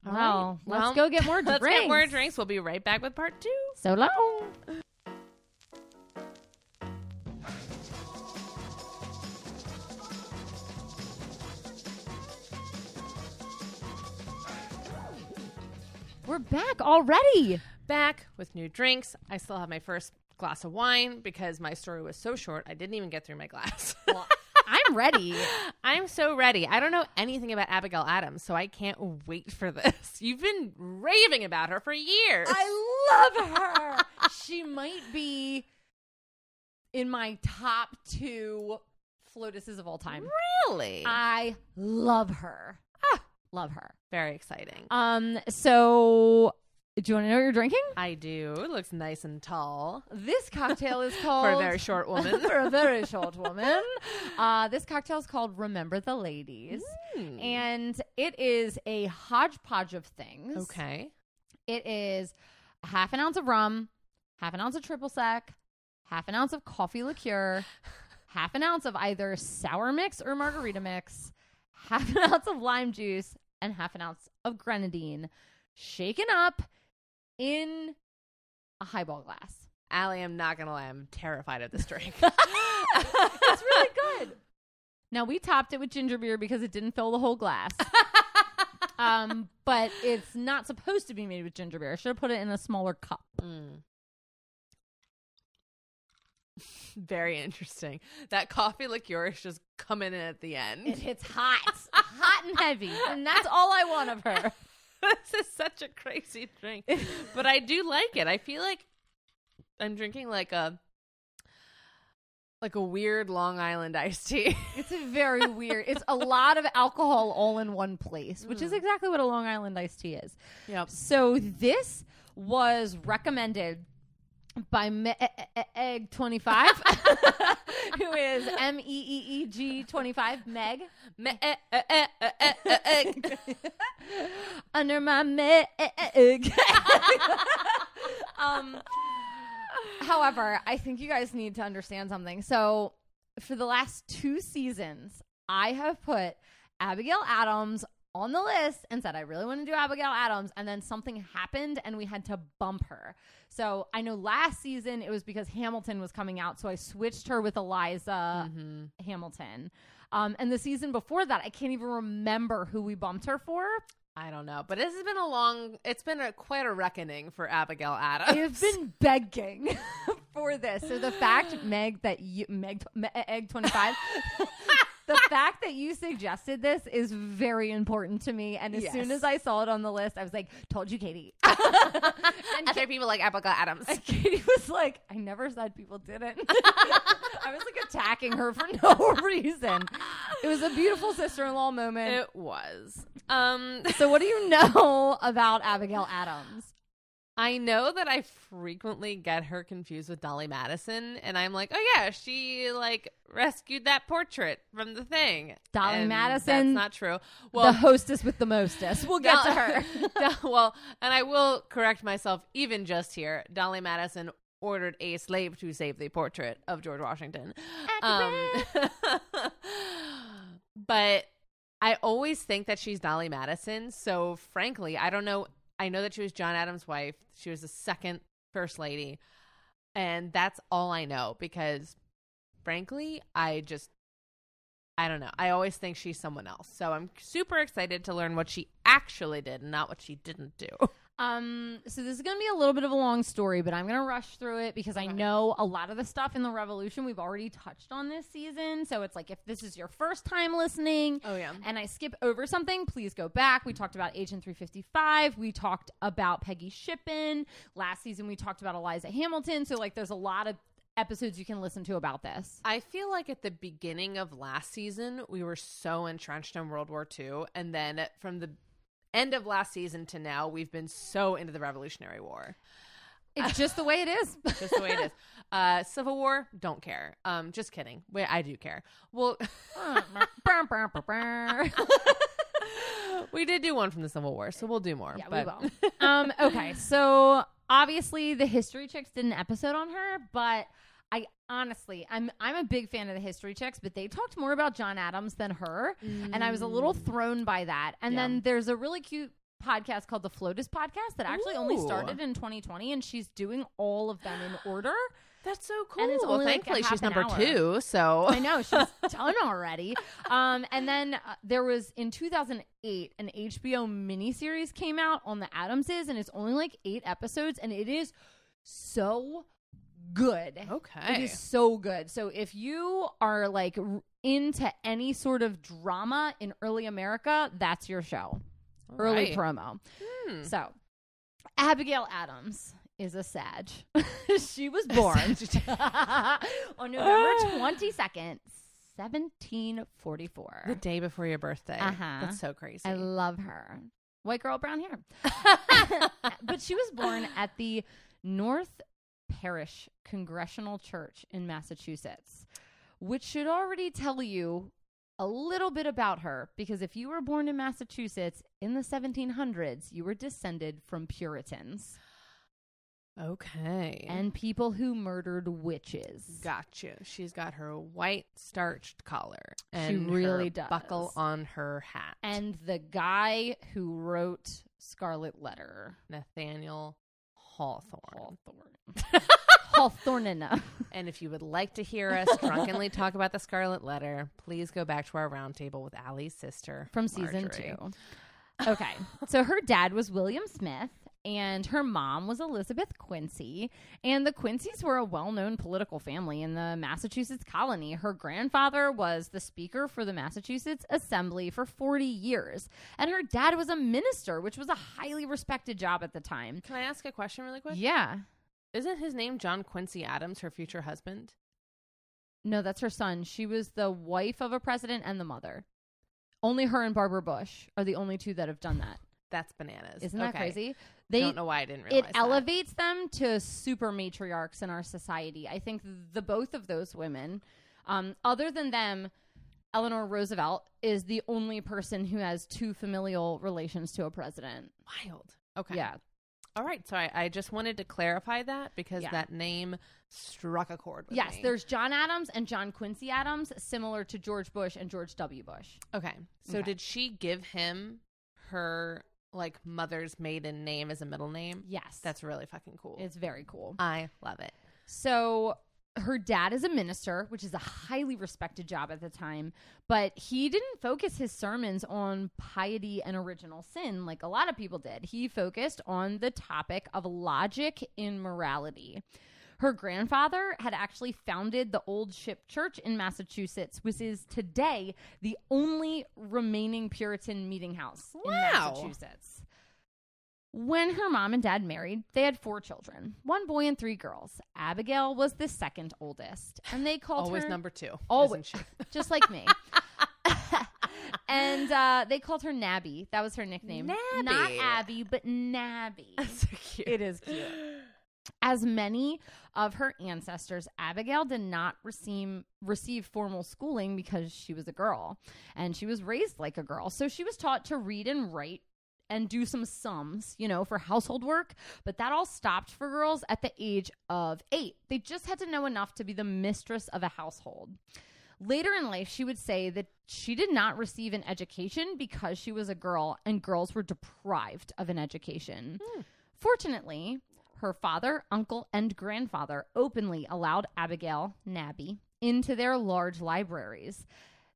Speaker 2: Well,
Speaker 1: right.
Speaker 2: let's
Speaker 1: Well,
Speaker 2: go get more drinks.
Speaker 1: Let's get more drinks. We'll be right back with part two.
Speaker 2: So long. We're back already.
Speaker 1: back with new drinks. I still have my first glass of wine because my story was so short. I didn't even get through my glass.
Speaker 2: Well, I'm ready.
Speaker 1: I'm so ready. I don't know anything about Abigail Adams, so I can't wait for this. You've been raving about her for years.
Speaker 2: I love her. she might be in my top two floatuses of all time.
Speaker 1: really?
Speaker 2: I love her. Love her.
Speaker 1: Very exciting.
Speaker 2: Um. So, do you want to know what you're drinking?
Speaker 1: I do. It looks nice and tall
Speaker 2: This cocktail is called
Speaker 1: for a very short woman.
Speaker 2: for a very short woman. Uh, this cocktail is called Remember the Ladies,
Speaker 1: Hmm.
Speaker 2: and it is a hodgepodge of things.
Speaker 1: okay.
Speaker 2: It is half an ounce of rum, half an ounce of triple sec, half an ounce of coffee liqueur, half an ounce of either sour mix or margarita mix, half an ounce of lime juice, and half an ounce of grenadine, shaken up in a highball glass.
Speaker 1: Allie, I'm not gonna lie, I'm terrified of this drink.
Speaker 2: it's really good. Now we topped it with ginger beer because it didn't fill the whole glass. um, but it's not supposed to be made with ginger beer. I should have put it in a smaller cup.
Speaker 1: Mm. Very interesting. That coffee liqueur is just coming in at the end.
Speaker 2: It hits hot, hot and heavy, and that's all I want of her.
Speaker 1: this is such a crazy drink, but I do like it. I feel like I'm drinking like a like a weird Long Island iced tea.
Speaker 2: It's a very weird. It's a lot of alcohol all in one place, which is
Speaker 1: Mm.
Speaker 2: exactly what a Long Island iced tea is.
Speaker 1: yep.
Speaker 2: So this was recommended by Me- Egg Twenty Five, who is M E E E G Twenty Five Meg.
Speaker 1: Me- eh.
Speaker 2: under my meg. um, however, I think you guys need to understand something. So, for the last two seasons, I have put Abigail Adams on the list and said I really want to do Abigail Adams, and then something happened and we had to bump her. So I know last season it was because Hamilton was coming out, so I switched her with Eliza
Speaker 1: Mhm.
Speaker 2: Hamilton. Um, and the season before that, I can't even remember who we bumped her for.
Speaker 1: I don't know, but this has been a long. It's been a quite a reckoning for Abigail Adams.
Speaker 2: I've been begging for this. So the fact, Meg, that you Meg Me- Egg Twenty Five, the fact that you suggested this is very important to me. And as soon as I saw it on the list, I was like, "Told you, Katie." and
Speaker 1: Other people like Abigail Adams.
Speaker 2: and Katie was like, "I never said people didn't." I was like attacking her for no reason. It was a beautiful sister-in-law moment.
Speaker 1: It was. Um,
Speaker 2: so, what do you know about Abigail Adams?
Speaker 1: I know that I frequently get her confused with Dolly Madison, and I'm like, oh yeah, she like rescued that portrait from the thing.
Speaker 2: Dolly
Speaker 1: And
Speaker 2: Madison,
Speaker 1: That's not true. Well, the
Speaker 2: hostess with the mostest. We'll get to her.
Speaker 1: Well, and I will correct myself even just here. Dolly Madison ordered a slave to save the portrait of George Washington. Um, but I always think that she's Dolly Madison. So frankly, I don't know. I know that she was John Adams' wife. She was the second first lady. And that's all I know because frankly, I just I don't know. I always think she's someone else. So I'm super excited to learn what she actually did and not what she didn't do.
Speaker 2: Um, so this is going to be a little bit of a long story, but I'm going to rush through it because I know a lot of the stuff in the Revolution we've already touched on this season. So it's like if this is your first time listening
Speaker 1: Oh yeah.
Speaker 2: and I skip over something, please go back. We talked about Agent 355. We talked about Peggy Shippen. Last season we talked about Eliza Hamilton. So like there's a lot of episodes you can listen to about this.
Speaker 1: I feel like at the beginning of last season, we were so entrenched in World War II. And then from the end of last season to now, we've been so into the Revolutionary War.
Speaker 2: It's just the way it is.
Speaker 1: Just the way it is. Uh, Civil War, don't care. Um, just kidding. Wait, I do care. Well, we did do one from the Civil War, so we'll do more.
Speaker 2: Yeah,
Speaker 1: but-
Speaker 2: we will. um, okay, so obviously the History Chicks did an episode on her, but I honestly, I'm I'm a big fan of the History Chicks, but they talked more about John Adams than her, and I was a little thrown by that. And
Speaker 1: Mm. Yeah.
Speaker 2: then there's a really cute podcast called the Flotus Podcast that actually only started in 2020, and she's doing all of them in order.
Speaker 1: That's so cool.
Speaker 2: And it's
Speaker 1: well,
Speaker 2: only like a
Speaker 1: thankfully
Speaker 2: half
Speaker 1: she's number
Speaker 2: hour.
Speaker 1: two, so
Speaker 2: I know she's done already. Um, and then uh, there was in 2008 an HBO miniseries came out on the Adamses, and it's only like eight episodes, and it is so good.
Speaker 1: Okay.
Speaker 2: It is so good. So if you are like r- into any sort of drama in early America, that's your show.
Speaker 1: All
Speaker 2: Early
Speaker 1: right.
Speaker 2: promo.
Speaker 1: Hmm.
Speaker 2: So Abigail Adams is a Sag. she was born on November 22nd, 1744.
Speaker 1: The day before your birthday.
Speaker 2: Uh-huh.
Speaker 1: That's so crazy.
Speaker 2: I love her. White girl, brown hair. but she was born at the North Parish Congregational Church in Massachusetts, which should already tell you a little bit about her because if you were born in Massachusetts in the 1700s, you were descended from Puritans
Speaker 1: okay.
Speaker 2: and people who murdered witches.
Speaker 1: Gotcha. She's got her white starched collar. And
Speaker 2: she
Speaker 1: really
Speaker 2: does.
Speaker 1: Buckle on her hat.
Speaker 2: And the guy who wrote Scarlet Letter,
Speaker 1: Nathaniel Hawthorne.
Speaker 2: Hawthorne. Hawthorne.
Speaker 1: Uh, and if you would like to hear us drunkenly talk about the Scarlet Letter, please go back to our roundtable with Allie's sister
Speaker 2: from season
Speaker 1: Marjorie.
Speaker 2: two. Okay. so her dad was William Smith and her mom was Elizabeth Quincy. And the Quincy's were a well known political family in the Massachusetts colony. Her grandfather was the Speaker for the Massachusetts Assembly for 40 years. And her dad was a minister, which was a highly respected job at the time.
Speaker 1: Can I ask a question really quick?
Speaker 2: Yeah.
Speaker 1: Isn't his name John Quincy Adams, her future husband?
Speaker 2: No, that's her son. She was the wife of a president and the mother. Only her and Barbara Bush are the only two that have done that.
Speaker 1: That's bananas.
Speaker 2: Isn't that
Speaker 1: Okay.
Speaker 2: crazy?
Speaker 1: I don't know why I didn't realize. it that.
Speaker 2: elevates them to super matriarchs in our society. I think the both of those women, um, other than them, Eleanor Roosevelt is the only person who has two familial relations to a president.
Speaker 1: Wild. Okay.
Speaker 2: Yeah,
Speaker 1: All right. So I, I just wanted to clarify that because
Speaker 2: Yeah.
Speaker 1: that name struck a chord with
Speaker 2: yes.
Speaker 1: me.
Speaker 2: There's John Adams and John Quincy Adams, similar to George Bush and George W. Bush.
Speaker 1: Okay. So
Speaker 2: Okay.
Speaker 1: did she give him her like mother's maiden name as a middle name?
Speaker 2: Yes,
Speaker 1: That's really fucking cool.
Speaker 2: it's very cool.
Speaker 1: I love it.
Speaker 2: So her dad is a minister, which is a highly respected job at the time, but he didn't focus his sermons on piety and original sin like a lot of people did. He focused on the topic of logic in morality. Her grandfather had actually founded the Old Ship Church in Massachusetts, which is today the only remaining Puritan meeting house in
Speaker 1: Wow.
Speaker 2: Massachusetts. When her mom and dad married, they had four children one boy and three girls. Abigail was the second oldest, and they called
Speaker 1: Always
Speaker 2: her
Speaker 1: number two.
Speaker 2: Always.
Speaker 1: isn't she?
Speaker 2: just like me. and uh, they called her Nabby. That was her nickname. Not Abby, but Nabby.
Speaker 1: That's so cute.
Speaker 2: It is cute. As many of her ancestors, Abigail did not receive receive formal schooling because she was a girl and she was raised like a girl. So she was taught to read and write and do some sums, you know, for household work, but that all stopped for girls at the age of 8. They just had to know enough to be the mistress of a household. Later in life, she would say that she did not receive an education because she was a girl and girls were deprived of an education. Hmm. Fortunately, her father, uncle, and grandfather openly allowed Abigail, Nabby, into their large libraries.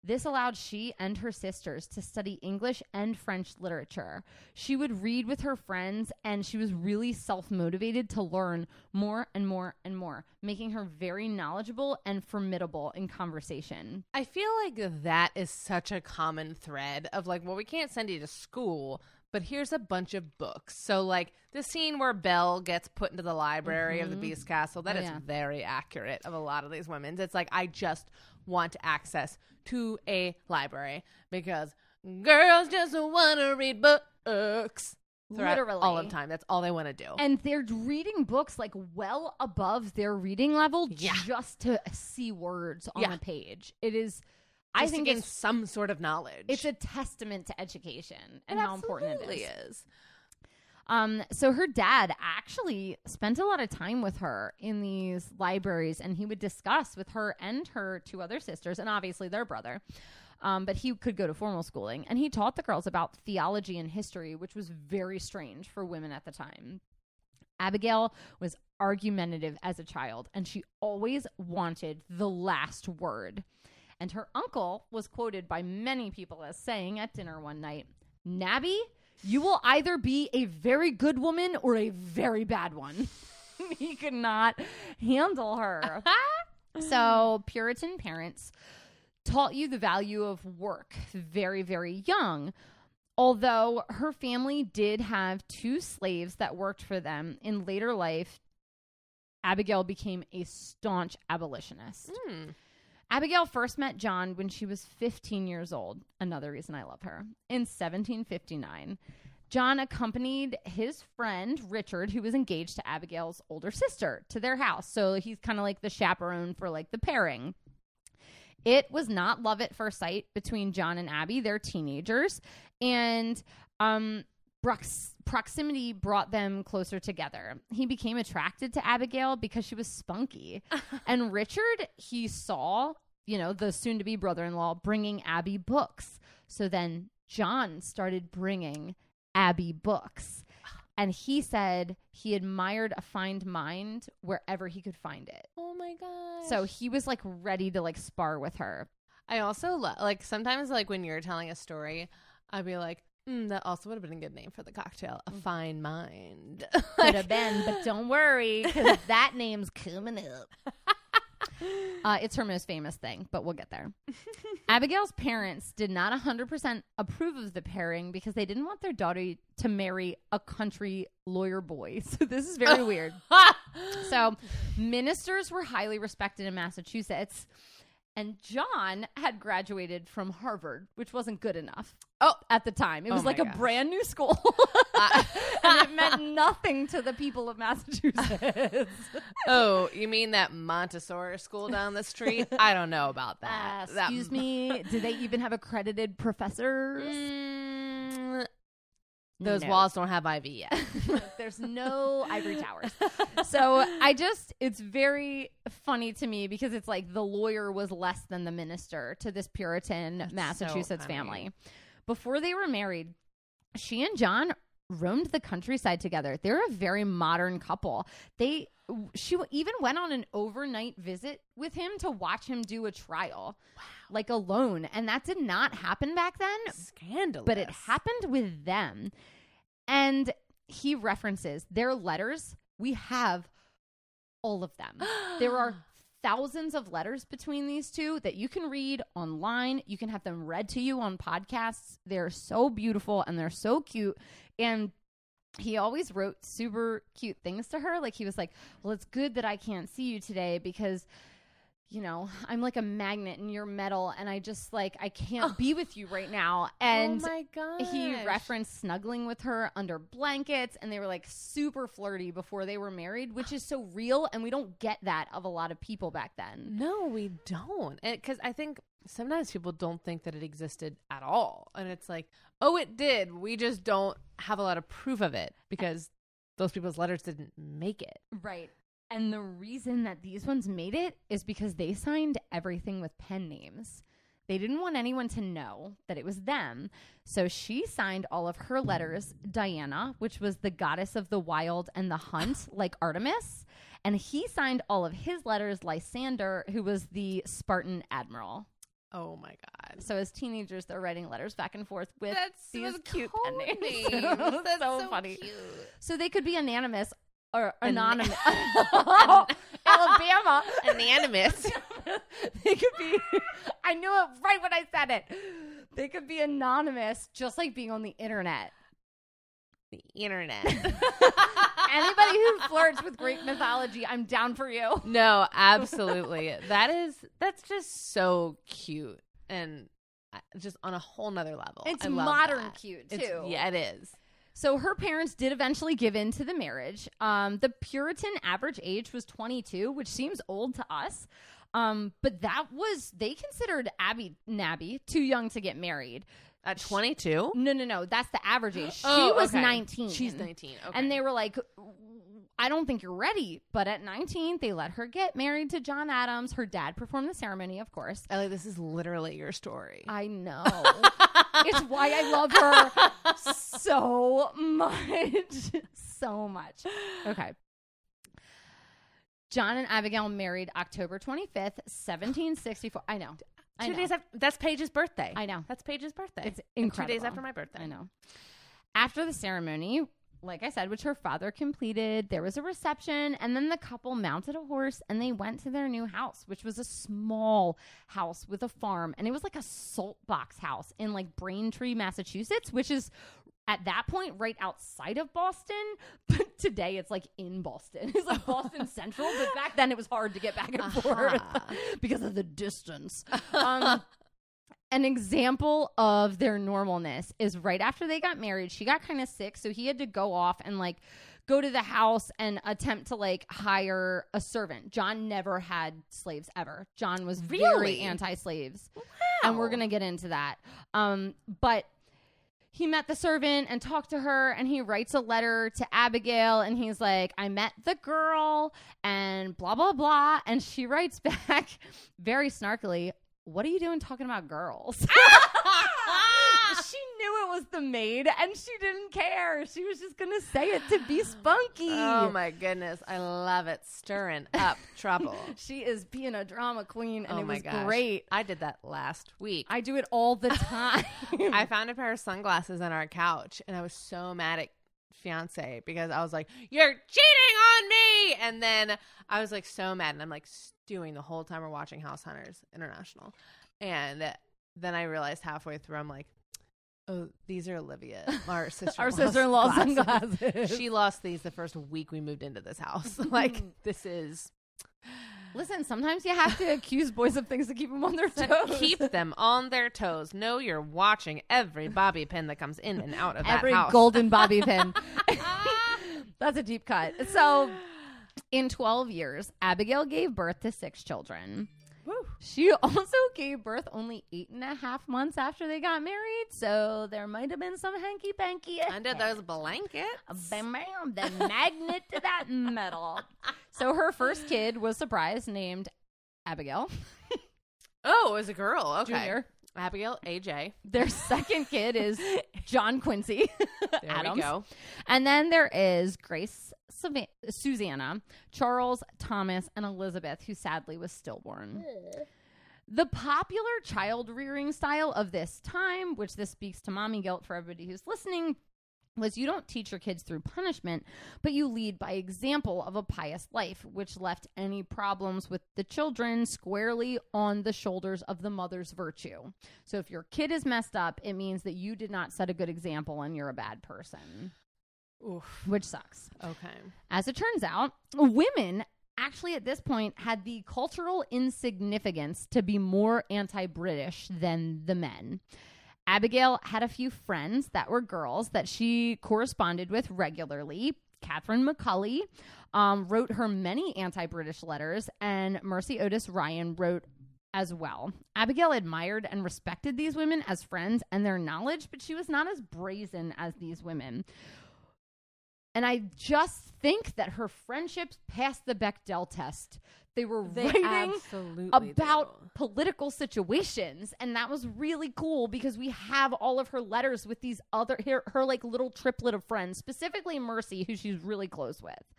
Speaker 2: This allowed she and her sisters to study English and French literature. She would read with her friends, and she was really self motivated to learn more and more and more, making her very knowledgeable and formidable in conversation.
Speaker 1: I feel like that is such a common thread of like, well, we can't send you to school, but here's a bunch of books. So, like the scene where Belle gets put into the library of the mm-hmm. Beast Castle, that
Speaker 2: Oh,
Speaker 1: is
Speaker 2: yeah.
Speaker 1: very accurate of a lot of these women's. It's like, I just want access to a library because girls just want to read books.
Speaker 2: Literally.
Speaker 1: all of time. That's all they want to do.
Speaker 2: And they're reading books like well above their reading level
Speaker 1: Yeah.
Speaker 2: just to see words on
Speaker 1: Yeah.
Speaker 2: a page. It is, I think it's
Speaker 1: some sort of knowledge.
Speaker 2: it's a testament to education and
Speaker 1: It
Speaker 2: how important it is.
Speaker 1: is.
Speaker 2: Um, so her dad actually spent a lot of time with her in these libraries, and he would discuss with her and her two other sisters, and obviously their brother. Um, but he could go to formal schooling, and he taught the girls about theology and history, which was very strange for women at the time. Abigail was argumentative as a child, and she always wanted the last word. And her uncle was quoted by many people as saying at dinner one night, Nabby, you will either be a very good woman or a very bad one. he could not handle her. so, Puritan parents taught you the value of work very, very young. Although her family did have two slaves that worked for them in later life, Abigail became a staunch abolitionist.
Speaker 1: Hmm.
Speaker 2: Abigail first met John when she was 15 years old. Another reason I love her. In 1759, John accompanied his friend Richard, who was engaged to Abigail's older sister, to their house. So he's kind of like the chaperone for like the pairing. It was not love at first sight between John and Abby. They're teenagers. And um, prox- proximity brought them closer together. He became attracted to Abigail because she was spunky. and Richard, he saw, you know, the soon to be brother in law bringing Abby books. So then John started bringing Abby books. And he said he admired a fine mind wherever he could find it.
Speaker 1: Oh my god.
Speaker 2: So he was like ready to like spar with her.
Speaker 1: I also lo- like sometimes like when you're telling a story, I'd be like, mm, that also would have been a good name for the cocktail, a fine mind.
Speaker 2: Could have been, but don't worry, because that name's coming up. Uh, it's her most famous thing, but we'll get there. Abigail's parents did not 100% approve of the pairing because they didn't want their daughter to marry a country lawyer boy. So this is very weird. So, ministers were highly respected in Massachusetts, and John had graduated from Harvard, which wasn't good enough.
Speaker 1: Oh.
Speaker 2: at the time, it
Speaker 1: Oh
Speaker 2: was
Speaker 1: my
Speaker 2: like a brand new school, and it meant nothing to the people of Massachusetts.
Speaker 1: oh, you mean that Montessori school down the street? I don't know about that.
Speaker 2: Uh,
Speaker 1: That-
Speaker 2: excuse me, do they even have accredited professors?
Speaker 1: Mm, those
Speaker 2: No.
Speaker 1: walls don't have IV yet.
Speaker 2: There's no ivory towers. So I just, it's very funny to me because it's like the lawyer was less than the minister to this Puritan Massachusetts
Speaker 1: funny.
Speaker 2: family. Before they were married, she and John roamed the countryside together. They're a very modern couple. They, she even went on an overnight visit with him to watch him do a trial, like alone. And that did not happen back then,
Speaker 1: Scandalous.
Speaker 2: but it happened with them. And he references their letters. We have all of them. there are thousands of letters between these two that you can read online. You can have them read to you on podcasts. They're so beautiful and they're so cute. And he always wrote super cute things to her. Like he was like, Well, it's good that I can't see you today because you know, I'm like a magnet and you're metal and I just like I can't oh. be with you right now. Oh and
Speaker 1: oh my god.
Speaker 2: he referenced snuggling with her under blankets and they were like super flirty before they were married, which is so real and we don't get that of a lot of people back then.
Speaker 1: No, we don't. Because I think sometimes people don't think that it existed at all. And it's like, oh, it did. We just don't have a lot of proof of it because those people's letters didn't make it.
Speaker 2: Right. And the reason that these ones made it is because they signed everything with pen names. They didn't want anyone to know that it was them. So she signed all of her letters Diana, which was the goddess of the wild and the hunt, like Artemis. And he signed all of his letters Lysander, who was the Spartan admiral.
Speaker 1: Oh my god.
Speaker 2: So as teenagers, they're writing letters back and forth with
Speaker 1: That's
Speaker 2: these cute pen names.
Speaker 1: That's
Speaker 2: so,
Speaker 1: so
Speaker 2: funny.
Speaker 1: cute.
Speaker 2: So they could be anonymous or
Speaker 1: An-
Speaker 2: anonymous. Alabama.
Speaker 1: Anonymous.
Speaker 2: they could be. I knew it right when I said it. They could be anonymous, just like being on the internet.
Speaker 1: the internet.
Speaker 2: Anybody who flirts with Greek mythology, I'm down for you.
Speaker 1: no, absolutely. That is that's just so cute and uh, just on a whole nother level.
Speaker 2: It's modern
Speaker 1: that.
Speaker 2: cute
Speaker 1: It's-
Speaker 2: too.
Speaker 1: yeah, it is.
Speaker 2: So her parents did eventually give in to the marriage. Um, the Puritan average age was 22, which seems old to us. Um, but that was they considered Abby Nabby too young to get married.
Speaker 1: At 22?
Speaker 2: No, no, no. That's the average age. She
Speaker 1: Oh,
Speaker 2: was
Speaker 1: okay.
Speaker 2: 19.
Speaker 1: She's 19. Okay.
Speaker 2: And they were like, I don't think you're ready. But at 19, they let her get married to John Adams. Her dad performed the ceremony, of course.
Speaker 1: Ellie, this is literally your story.
Speaker 2: I know. it's why I love her so much. so much. Okay. John and Abigail married October 25th, 1764. I know. I
Speaker 1: two
Speaker 2: know.
Speaker 1: days after that's Paige's birthday.
Speaker 2: I know.
Speaker 1: That's Paige's birthday.
Speaker 2: It's
Speaker 1: And
Speaker 2: incredible.
Speaker 1: Two days after my birthday.
Speaker 2: I know. After the ceremony, like I said, which her father completed, there was a reception, and then the couple mounted a horse and they went to their new house, which was a small house with a farm, and it was like a salt box house in like Braintree, Massachusetts, which is at that point right outside of Boston, but today it's like in Boston. It's like Boston Central, but back then it was hard to get back and forth
Speaker 1: Uh-huh.
Speaker 2: because of the distance. Um, an example of their normalness is right after they got married, she got kind of sick, so he had to go off and like go to the house and attempt to like hire a servant. John never had slaves ever. John was very
Speaker 1: Really?
Speaker 2: anti-slaves. And we're going to get into that. Um but he met the servant and talked to her and he writes a letter to Abigail and he's like, I met the girl and blah, blah, blah. And she writes back very snarkily, What are you doing talking about girls? she knew it was the maid and she didn't care. She was just going to say it to be spunky.
Speaker 1: Oh my goodness. I love it. Stirring up trouble.
Speaker 2: She is being a drama queen and
Speaker 1: oh
Speaker 2: it was
Speaker 1: gosh.
Speaker 2: great.
Speaker 1: I did that last week.
Speaker 2: I do it all the time.
Speaker 1: I found a pair of sunglasses on our couch and I was so mad at fiance because I was like, You're cheating on me and then I was like so mad and I'm like stewing the whole time we're watching House Hunters International. And then I realized halfway through I'm like, Oh, these are Olivia, our sister
Speaker 2: Our sister in law's sunglasses.
Speaker 1: She lost these the first week we moved into this house. like this is
Speaker 2: Listen, sometimes you have to accuse boys of things to keep them on their toes.
Speaker 1: keep them on their toes. Know you're watching every bobby pin that comes in and out of that
Speaker 2: every
Speaker 1: house.
Speaker 2: golden bobby pin. That's a deep cut. So, in 12 years, Abigail gave birth to six children.
Speaker 1: Woo.
Speaker 2: She also gave birth only eight and a half months after they got married, so there might have been some hanky panky
Speaker 1: under those blankets.
Speaker 2: Bam, bam, the magnet to that metal. So her first kid was surprised, named Abigail
Speaker 1: Oh, it was a girl. Okay.
Speaker 2: Junior.
Speaker 1: Abigail, AJ.
Speaker 2: Their second kid is John Quincy
Speaker 1: There
Speaker 2: Adams.
Speaker 1: we go.
Speaker 2: And then there is Grace Susanna, Charles, Thomas, and Elizabeth, who sadly was stillborn. The popular child rearing style of this time, which this speaks to mommy guilt for everybody who's listening, was you don't teach your kids through punishment, but you lead by example of a pious life, which left any problems with the children squarely on the shoulders of the mother's virtue. So if your kid is messed up, it means that you did not set a good example and you're a bad person,
Speaker 1: Oof.
Speaker 2: which sucks.
Speaker 1: Okay.
Speaker 2: As it turns out, women actually at this point had the cultural insignificance to be more anti British than the men. Abigail had a few friends that were girls that she corresponded with regularly. Catharine Macaulay um, wrote her many anti British letters, and Mercy Otis Ryan wrote as well. Abigail admired and respected these women as friends and their knowledge, but she was not as brazen as these women. And I just think that her friendships passed the Bechdel test. They were
Speaker 1: They
Speaker 2: writing about
Speaker 1: do.
Speaker 2: political situations and that was really cool because we have all of her letters with these other her, her like little triplet of friends specifically mercy who she's really close with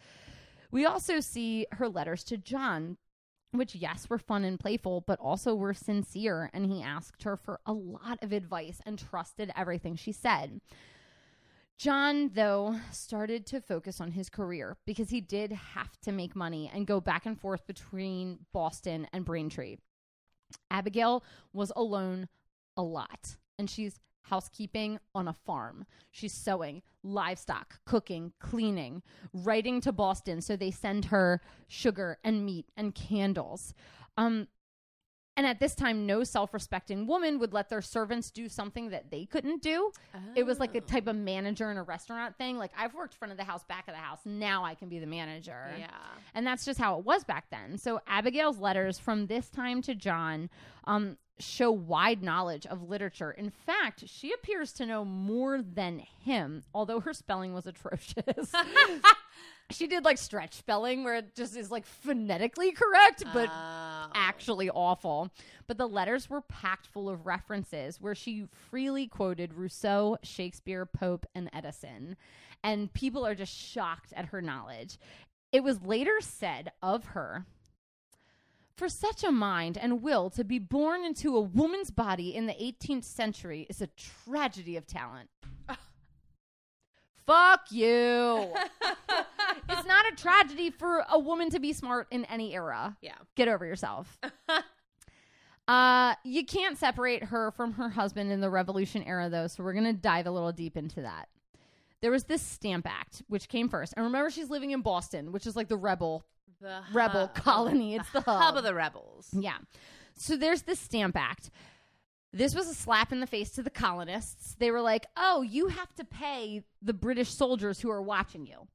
Speaker 2: we also see her letters to john which yes were fun and playful but also were sincere and he asked her for a lot of advice and trusted everything she said John, though, started to focus on his career because he did have to make money and go back and forth between Boston and Braintree. Abigail was alone a lot, and she's housekeeping on a farm. She's sewing, livestock, cooking, cleaning, writing to Boston so they send her sugar and meat and candles. Um, and at this time, no self respecting woman would let their servants do something that they couldn't do. It was like a
Speaker 1: Oh.
Speaker 2: type of manager in a restaurant thing. Like, I've worked front of the house, back of the house. Now I can be the manager.
Speaker 1: Yeah.
Speaker 2: And that's just how it was back then. So Abigail's letters from this time to John um, show wide knowledge of literature. In fact, she appears to know more than him, although her spelling was atrocious. she did like stretch spelling where it just is like phonetically correct, but
Speaker 1: Oh.
Speaker 2: Actually awful. But the letters were packed full of references where she freely quoted Rousseau, Shakespeare, Pope, and Addison. And people are just shocked at her knowledge. It was later said of her for such a mind and will to be born into a woman's body in the 18th century is a tragedy of talent. Fuck you. it's not a tragedy for a woman to be smart in any era.
Speaker 1: yeah.
Speaker 2: Get over yourself. uh, you can't separate her from her husband in the Revolution era, though, so we're going to dive a little deep into that. There was this Stamp Act, which came first. And remember, she's living in Boston, which is like the rebel
Speaker 1: The
Speaker 2: rebel
Speaker 1: hub-
Speaker 2: colony. It's the hub.
Speaker 1: hub of the rebels.
Speaker 2: Yeah. So there's this Stamp Act. This was a slap in the face to the colonists. They were like, oh, you have to pay the British soldiers who are watching you.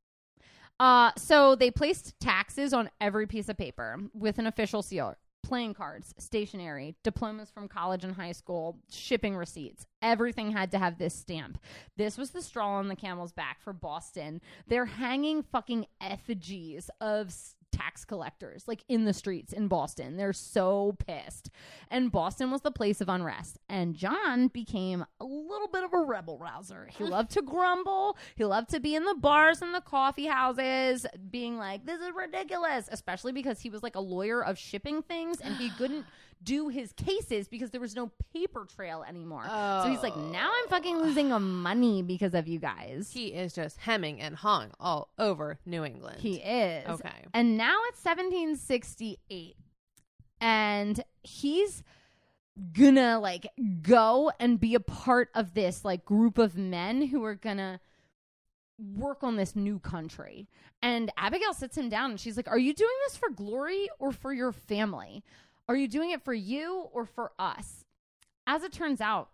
Speaker 2: Uh, so they placed taxes on every piece of paper with an official seal playing cards, stationery, diplomas from college and high school, shipping receipts. Everything had to have this stamp. This was the straw on the camel's back for Boston. They're hanging fucking effigies of tax collectors like in the streets in Boston. They're so pissed. And Boston was the place of unrest. And John became a little bit of a rebel rouser. He loved to grumble. He loved to be in the bars and the coffee houses being like, this is ridiculous, especially because he was like a lawyer of shipping things and he couldn't do his cases because there was no paper trail anymore. So he's like, oh. now I'm fucking losing money because of you guys.
Speaker 1: He is just hemming and hawing all over New England.
Speaker 2: He is.
Speaker 1: Okay.
Speaker 2: And now it's 1768. And he's gonna like go and be a part of this like group of men who are gonna work on this new country. And Abigail sits him down and she's like, Are you doing this for glory or for your family? Are you doing it for you or for us? As it turns out,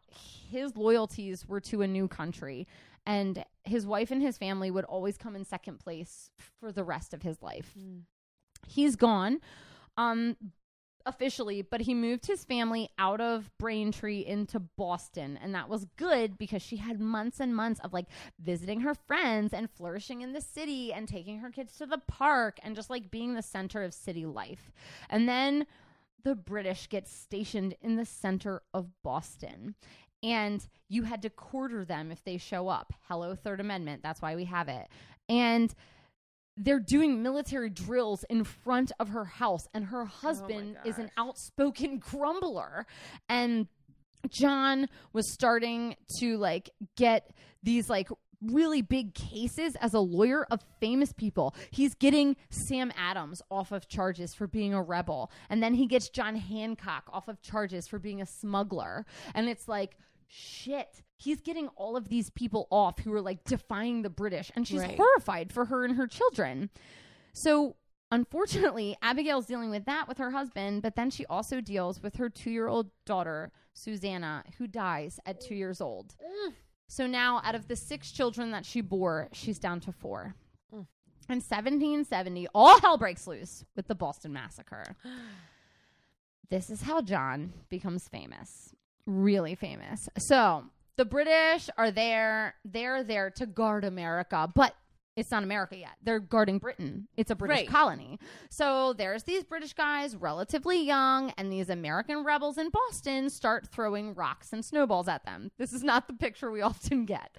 Speaker 2: his loyalties were to a new country, and his wife and his family would always come in second place for the rest of his life.
Speaker 1: Mm.
Speaker 2: He's gone um officially, but he moved his family out of Braintree into Boston, and that was good because she had months and months of like visiting her friends and flourishing in the city and taking her kids to the park and just like being the center of city life. And then the British get stationed in the center of Boston. And you had to quarter them if they show up. Hello, Third Amendment. That's why we have it. And they're doing military drills in front of her house, and her oh husband is an outspoken grumbler. And John was starting to like get these like really big cases as a lawyer of famous people. He's getting Sam Adams off of charges for being a rebel, and then he gets John Hancock off of charges for being a smuggler. And it's like, shit. He's getting all of these people off who are like defying the British, and she's
Speaker 1: Right.
Speaker 2: horrified for her and her children. So unfortunately, Abigail's dealing with that with her husband, but then she also deals with her two year old daughter, Susanna, who dies at two years old. So now, out of the six children that she bore, she's down to four.
Speaker 1: Mm.
Speaker 2: In 1770, all hell breaks loose with the Boston Massacre. This is how John becomes famous. Really famous. So, the British are there. They're there to guard America, but it's not America yet. They're guarding Britain. It's a British
Speaker 1: Right.
Speaker 2: colony. So there's these British guys, relatively young, and these American rebels in Boston start throwing rocks and snowballs at them. This is not the picture we often get.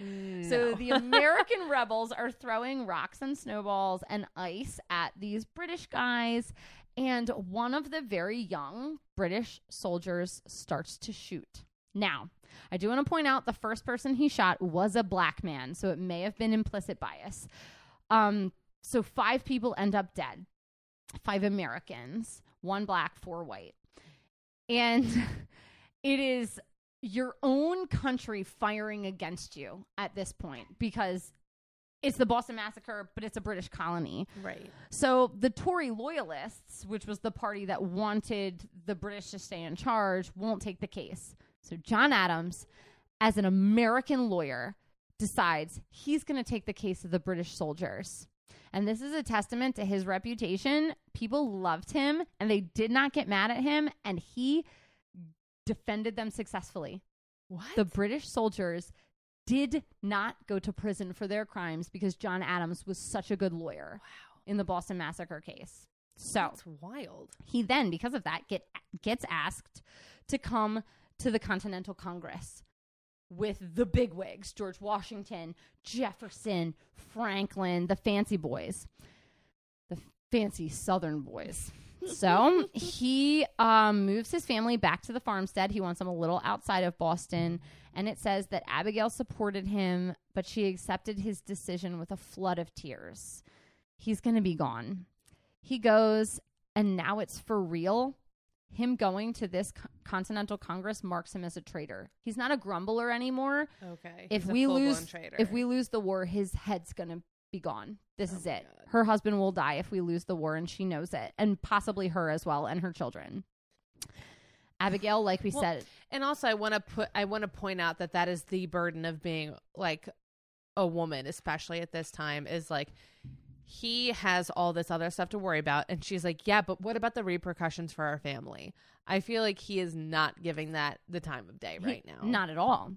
Speaker 2: So the American rebels are throwing rocks and snowballs and ice at these British guys. And one of the very young British soldiers starts to shoot. Now, I do want to point out the first person he shot was a black man, so it may have been implicit bias. Um, so five people end up dead, five Americans, one black, four white, and it is your own country firing against you at this point because it's the Boston Massacre, but it's a British colony.
Speaker 1: right.
Speaker 2: So the Tory loyalists, which was the party that wanted the British to stay in charge, won't take the case. So John Adams, as an American lawyer, decides he's going to take the case of the British soldiers. And this is a testament to his reputation. People loved him and they did not get mad at him, and he defended them successfully.
Speaker 1: What?
Speaker 2: The British soldiers did not go to prison for their crimes because John Adams was such a good lawyer
Speaker 1: wow.
Speaker 2: in the Boston Massacre case. So
Speaker 1: That's wild.
Speaker 2: he then, because of that, get gets asked to come to the Continental Congress with the bigwigs: George Washington, Jefferson, Franklin, the fancy boys, the fancy Southern boys. So he um, moves his family back to the farmstead. He wants them a little outside of Boston. And it says that Abigail supported him, but she accepted his decision with a flood of tears. He's going to be gone. He goes, and now it's for real. Him going to this co- Continental Congress marks him as a traitor. He's not a grumbler anymore.
Speaker 1: Okay.
Speaker 2: If
Speaker 1: He's
Speaker 2: we lose,
Speaker 1: traitor.
Speaker 2: if we lose the war, his head's gonna be gone. This
Speaker 1: Oh
Speaker 2: is it.
Speaker 1: God.
Speaker 2: Her husband will die if we lose the war, and she knows it, and possibly her as well, and her children. Abigail, like we
Speaker 1: Well,
Speaker 2: said,
Speaker 1: And also, I want to put, I want to point out that that is the burden of being like a woman, especially at this time, is like he has all this other stuff to worry about, and she's like, yeah, but what about the repercussions for our family? I feel like he is not giving that the time of day
Speaker 2: He-
Speaker 1: right now.
Speaker 2: Not at all.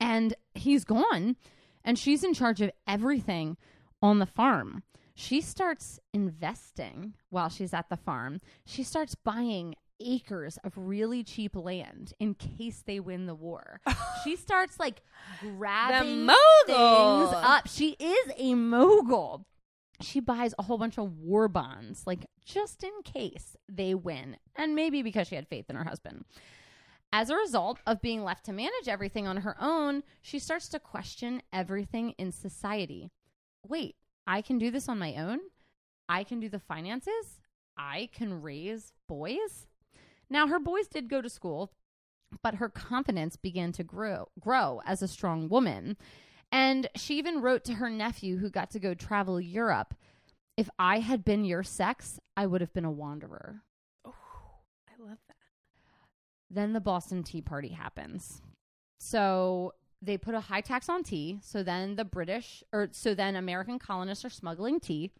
Speaker 2: And he's gone, and she's in charge of everything on the farm. She starts investing while she's at the farm. She starts buying acres of really cheap land in case they win the war. she starts like grabbing things up. She is a mogul. She buys a whole bunch of war bonds, like just in case they win, and maybe because she had faith in her husband. As a result of being left to manage everything on her own, she starts to question everything in society. Wait, I can do this on my own? I can do the finances? I can raise boys? Now, her boys did go to school, but her confidence began to grow, grow as a strong woman. And she even wrote to her nephew who got to go travel Europe If I had been your sex, I would have been a wanderer.
Speaker 1: Oh, I love that.
Speaker 2: Then the Boston Tea Party happens. So they put a high tax on tea. So then the British, or so then American colonists are smuggling tea.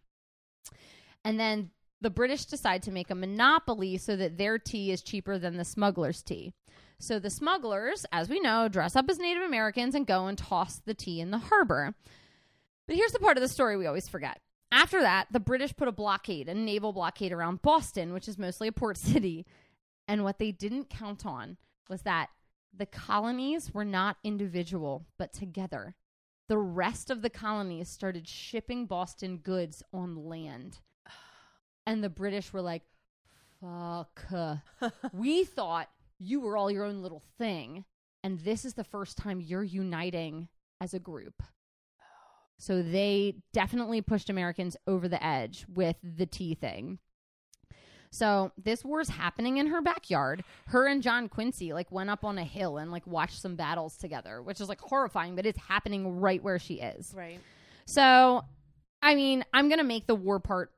Speaker 2: And then the British decide to make a monopoly so that their tea is cheaper than the smugglers' tea. So the smugglers, as we know, dress up as Native Americans and go and toss the tea in the harbor. But here's the part of the story we always forget. After that, the British put a blockade, a naval blockade around Boston, which is mostly a port city. And what they didn't count on was that the colonies were not individual, but together. The rest of the colonies started shipping Boston goods on land. And the British were like, fuck. we thought you were all your own little thing. And this is the first time you're uniting as a group. So they definitely pushed Americans over the edge with the tea thing. So this war's happening in her backyard. Her and John Quincy like went up on a hill and like watched some battles together, which is like horrifying, but it's happening right where she is.
Speaker 1: Right.
Speaker 2: So, I mean, I'm going to make the war part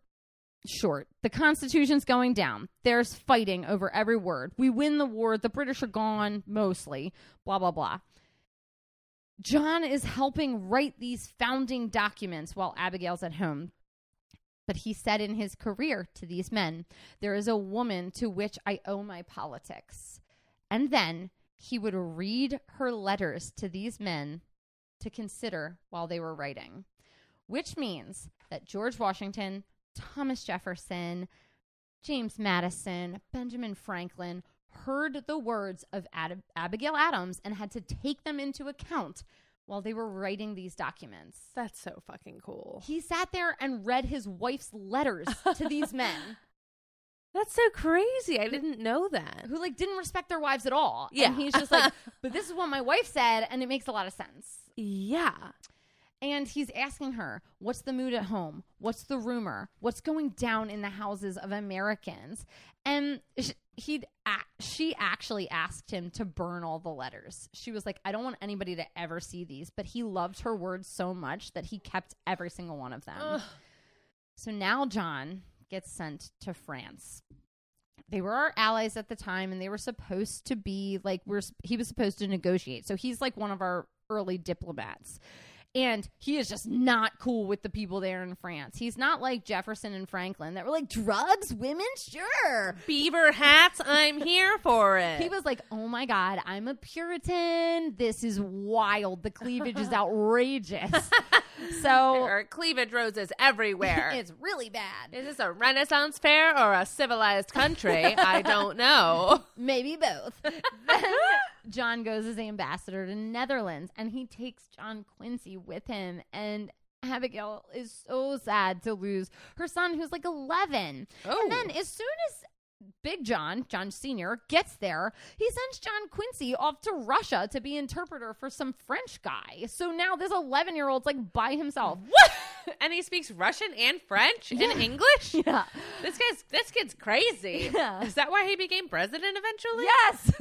Speaker 2: short. The Constitution's going down. There's fighting over every word. We win the war. The British are gone, mostly. Blah, blah, blah. John is helping write these founding documents while Abigail's at home. But he said in his career to these men, There is a woman to which I owe my politics. And then he would read her letters to these men to consider while they were writing. which means that George Washington, Thomas Jefferson, James Madison, Benjamin Franklin heard the words of Ad- Abigail Adams and had to take them into account while they were writing these documents.
Speaker 1: That's so fucking cool.
Speaker 2: He sat there and read his wife's letters to these men
Speaker 1: That's so crazy. I didn't know that.
Speaker 2: who like didn't respect their wives at all.
Speaker 1: Yeah.
Speaker 2: And he's just like, but this is what my wife said and it makes a lot of sense.
Speaker 1: Yeah.
Speaker 2: And he's asking her, What's the mood at home? What's the rumor? What's going down in the houses of Americans? And sh- he'd she actually asked him to burn all the letters. She was like, I don't want anybody to ever see these. But he loved her words so much that he kept every single one of them.
Speaker 1: Ugh.
Speaker 2: So now John gets sent to France. They were our allies at the time, and they were supposed to be like we're. He was supposed to negotiate. So he's like one of our early diplomats, and he is just not cool with the people there in France. He's not like Jefferson and Franklin that were like drugs, women, sure.
Speaker 1: Beaver hats, I'm here for it.
Speaker 2: He was like, "Oh my god, I'm a Puritan. This is wild. The cleavage is outrageous."
Speaker 1: there
Speaker 2: so
Speaker 1: are cleavage roses everywhere.
Speaker 2: it's really bad.
Speaker 1: Is this a Renaissance fair or a civilized country? I don't know.
Speaker 2: Maybe both. then John goes as ambassador to Netherlands and he takes John Quincy with him and Abigail is so sad to lose her son who's like 11.
Speaker 1: Oh.
Speaker 2: And then as soon as Big John, John Sr., gets there, he sends John Quincy off to Russia to be interpreter for some French guy. So now this 11 year old's like by himself.
Speaker 1: What? And he speaks Russian and French
Speaker 2: Yeah.
Speaker 1: and English?
Speaker 2: Yeah.
Speaker 1: This guy's this kid's crazy.
Speaker 2: Yeah.
Speaker 1: Is that why he became president eventually?
Speaker 2: Yes.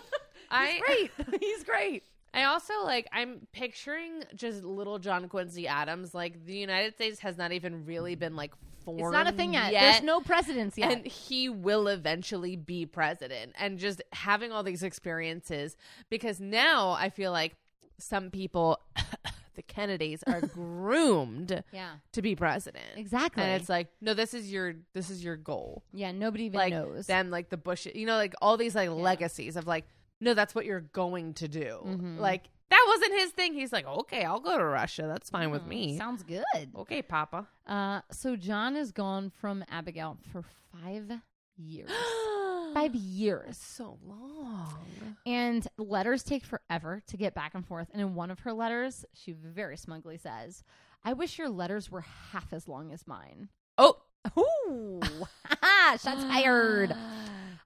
Speaker 1: I
Speaker 2: great. He's great.
Speaker 1: I also like I'm picturing just little John Quincy Adams. Like the United States has not even really been like formed.
Speaker 2: It's not a thing yet. There's no presidents yet.
Speaker 1: and he will eventually be president and just having all these experiences because now i feel like some people the kennedys are groomed
Speaker 2: yeah.
Speaker 1: to be president
Speaker 2: Exactly.
Speaker 1: and it's like no this is your this is your goal
Speaker 2: Yeah, nobody even
Speaker 1: like
Speaker 2: knows.
Speaker 1: them like the bush you know like all these like legacies of like no that's what you're going to do
Speaker 2: Mhm.
Speaker 1: like that wasn't his thing he's like okay i'll go to russia that's fine with
Speaker 2: Mm,
Speaker 1: me
Speaker 2: Sounds good.
Speaker 1: okay papa
Speaker 2: Uh, so John is gone from Abigail for five years. five years.
Speaker 1: so long
Speaker 2: And letters take forever to get back and forth. And in one of her letters, she very smugly says, I wish your letters were half as long as mine.
Speaker 1: oh
Speaker 2: Ooh. Shots fired.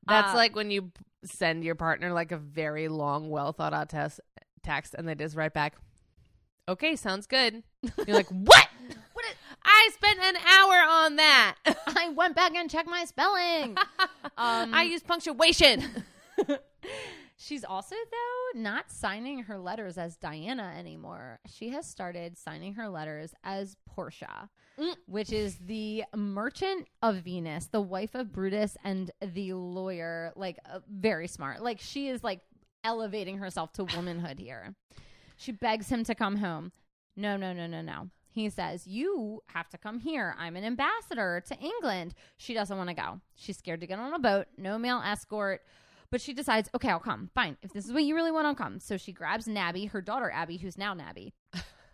Speaker 1: That's
Speaker 2: Uh,
Speaker 1: like when you send your partner like a very long, well thought out test text, and they just write back, "Okay, sounds good." You're like, "What?
Speaker 2: What is-
Speaker 1: I spent an hour on that.
Speaker 2: I went back and checked my spelling. Um,
Speaker 1: I used punctuation."
Speaker 2: She's also, though, not signing her letters as Diana anymore. She has started signing her letters as Portia,
Speaker 1: Mm.
Speaker 2: which is the merchant of Venice, the wife of Brutus, and the lawyer. Like, uh, very smart. Like, she is like elevating herself to womanhood here. She begs him to come home. No, no, no, no, no. He says, You have to come here. I'm an ambassador to England. She doesn't want to go. She's scared to get on a boat, no male escort. But she decides, okay, I'll come. Fine. If this is what you really want, I'll come. So she grabs Nabby, her daughter Abby, who's now Nabby,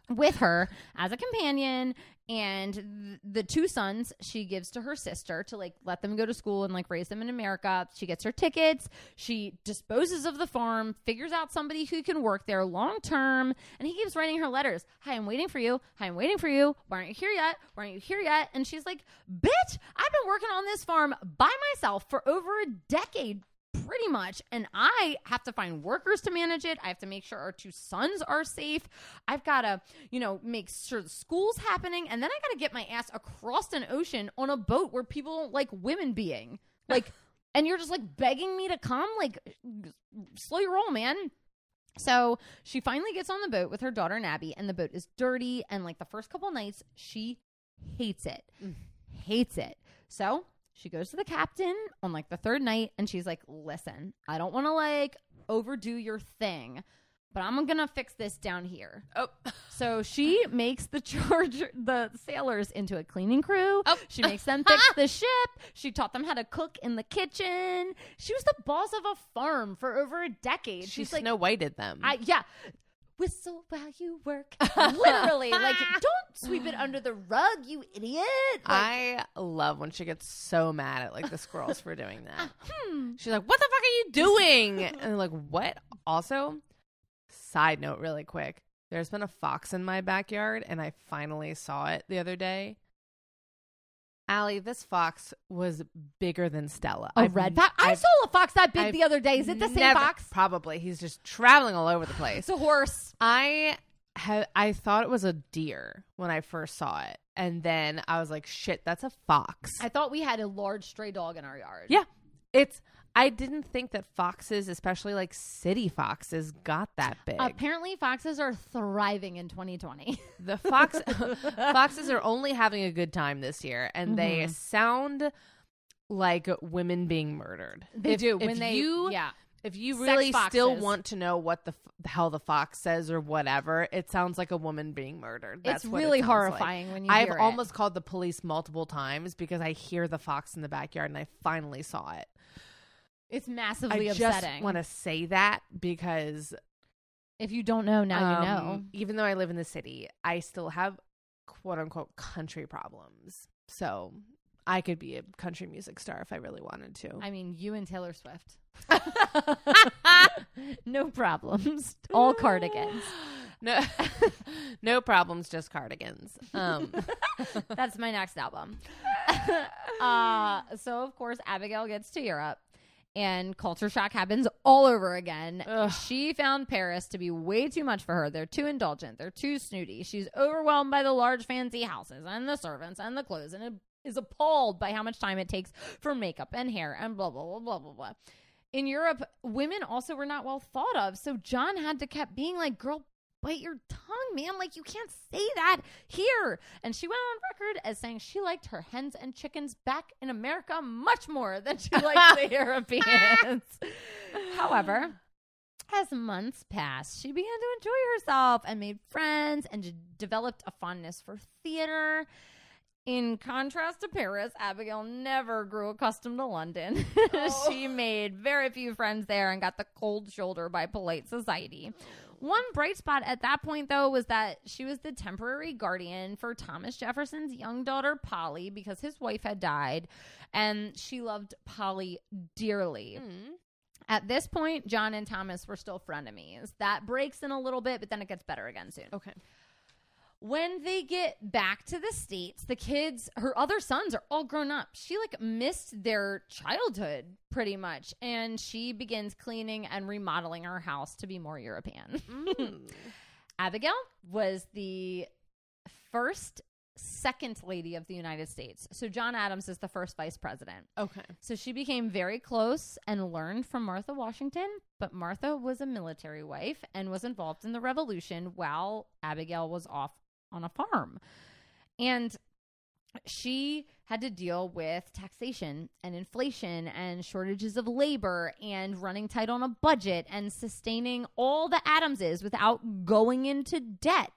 Speaker 2: with her as a companion. And th- the two sons she gives to her sister to like let them go to school and like raise them in America. She gets her tickets. She disposes of the farm, figures out somebody who can work there long term. And he keeps writing her letters. Hi, I'm waiting for you. Hi, I'm waiting for you. Why aren't you here yet? Why aren't you here yet? And she's like, bitch, I've been working on this farm by myself for over a decade pretty much. And i have to find workers to manage it. I have to make sure our two sons are safe. I've got to you know make sure the school's happening. And then i got to get my ass across an ocean on a boat where people don't like women being. Like and you're just like begging me to come? Like slow your roll man. So she finally gets on the boat with her daughter Nabby, and the boat is dirty. And like the first couple nights, she hates it,
Speaker 1: Mm.
Speaker 2: hates it. So she goes to the captain on like the third night, and she's like, "Listen, I don't want to like overdo your thing, but I'm gonna fix this down here."
Speaker 1: oh,
Speaker 2: So she makes the charge the sailors into a cleaning crew.
Speaker 1: Oh.
Speaker 2: She makes them fix the ship. She taught them how to cook in the kitchen. She was the boss of a farm for over a decade.
Speaker 1: she
Speaker 2: She's like,
Speaker 1: Snow Whited them.
Speaker 2: I yeah. Whistle while you work. Literally, like don't sweep it under the rug, you idiot. Like,
Speaker 1: I love when she gets so mad at like the squirrels for doing that.
Speaker 2: hmm.
Speaker 1: She's like, "What the fuck are you doing?" And like, "What?" Also, side note, really quick. There's been a fox in my backyard, and I finally saw it the other day. Allie, this fox was bigger than Stella.
Speaker 2: A
Speaker 1: I've-
Speaker 2: red fox. I
Speaker 1: I've
Speaker 2: saw a fox that big
Speaker 1: I've
Speaker 2: the other day. Is it the same
Speaker 1: never-
Speaker 2: fox?
Speaker 1: Probably. He's just traveling all over the place.
Speaker 2: It's a horse.
Speaker 1: I had I thought it was a deer when I first saw it, and then I was like, "Shit, that's a fox."
Speaker 2: I thought we had a large stray dog in our yard.
Speaker 1: Yeah. It's. I didn't think that foxes, especially like city foxes, got that big.
Speaker 2: Apparently, foxes are thriving in 2020.
Speaker 1: the fox foxes are only having a good time this year, and they
Speaker 2: Mhm.
Speaker 1: sound like women being murdered.
Speaker 2: They
Speaker 1: If-
Speaker 2: do
Speaker 1: If
Speaker 2: when they.
Speaker 1: you
Speaker 2: yeah.
Speaker 1: if you really still want to know what the f- the hell the fox says or whatever, it sounds like a woman being murdered. That's
Speaker 2: it's
Speaker 1: what it
Speaker 2: really
Speaker 1: like.
Speaker 2: horrifying when you
Speaker 1: I've
Speaker 2: hear it.
Speaker 1: almost called the police multiple times because I hear the fox in the backyard and I finally saw it.
Speaker 2: It's massively upsetting.
Speaker 1: I just want to say that because
Speaker 2: if you don't know, now you know.
Speaker 1: um, Even though I live in the city, I still have quote unquote country problems. So I could be a country music star if I really wanted to.
Speaker 2: I mean, you and Taylor Swift. no problems. All cardigans.
Speaker 1: no, no problems, just cardigans. Um,
Speaker 2: That's my next album. uh, so, of course, Abigail gets to Europe and culture shock happens all over again.
Speaker 1: Ugh.
Speaker 2: She found Paris to be way too much for her. They're too indulgent. They're too snooty. She's overwhelmed by the large, fancy houses and the servants and the clothes and is appalled by how much time it takes for makeup and hair and blah, blah, blah, blah, blah, blah. In Europe, women also were not well thought of. So John had to kept being like, girl, bite your tongue, man. Like, you can't say that here. And she went on record as saying she liked her hens and chickens back in America much more than she liked the Europeans. However, as months passed, she began to enjoy herself and made friends and d- developed a fondness for theater. In contrast to Paris, Abigail never grew accustomed to London.
Speaker 1: Oh.
Speaker 2: she made very few friends there and got the cold shoulder by polite society. Oh. One bright spot at that point, though, was that she was the temporary guardian for Thomas Jefferson's young daughter, Polly, because his wife had died, and she loved Polly dearly.
Speaker 1: mm.
Speaker 2: At this point, John and Thomas were still frenemies. That breaks in a little bit, but then it gets better again soon.
Speaker 1: Okay.
Speaker 2: When they get back to the States, the kids, her other sons are all grown up. She like missed their childhood pretty much. And she begins cleaning and remodeling her house to be more European.
Speaker 1: Mm.
Speaker 2: Abigail was the first second lady of the United States. So John Adams is the first vice president.
Speaker 1: Okay.
Speaker 2: So she became very close and learned from Martha Washington, but Martha was a military wife and was involved in the revolution while Abigail was off on a farm. And she had to deal with taxation and inflation and shortages of labor and running tight on a budget and sustaining all the Adamses without going into debt.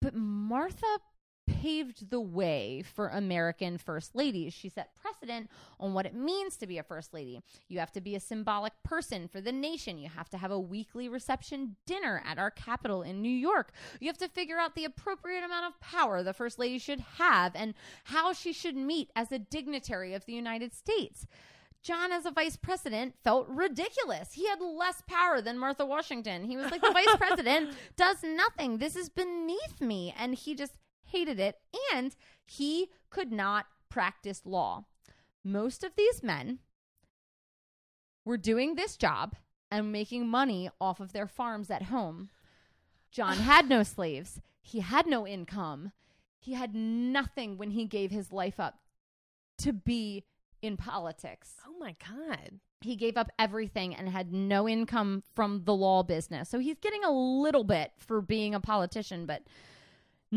Speaker 2: But Martha paved the way for American first ladies. She set precedent on what it means to be a first lady. You have to be a symbolic person for the nation. You have to have a weekly reception dinner at our capital in New York. You have to figure out the appropriate amount of power the first lady should have and how she should meet as a dignitary of the United States. John, as a vice president, felt ridiculous. He had less power than Martha Washington. He was like, the vice president does nothing. This is beneath me. And he just hated it. And he could not practice law. Most of these men were doing this job and making money off of their farms at home. John had no slaves, he had no income, he had nothing when he gave his life up to be in politics.
Speaker 1: Oh my god.
Speaker 2: He gave up everything and had no income from the law business. So he's getting a little bit for being a politician, but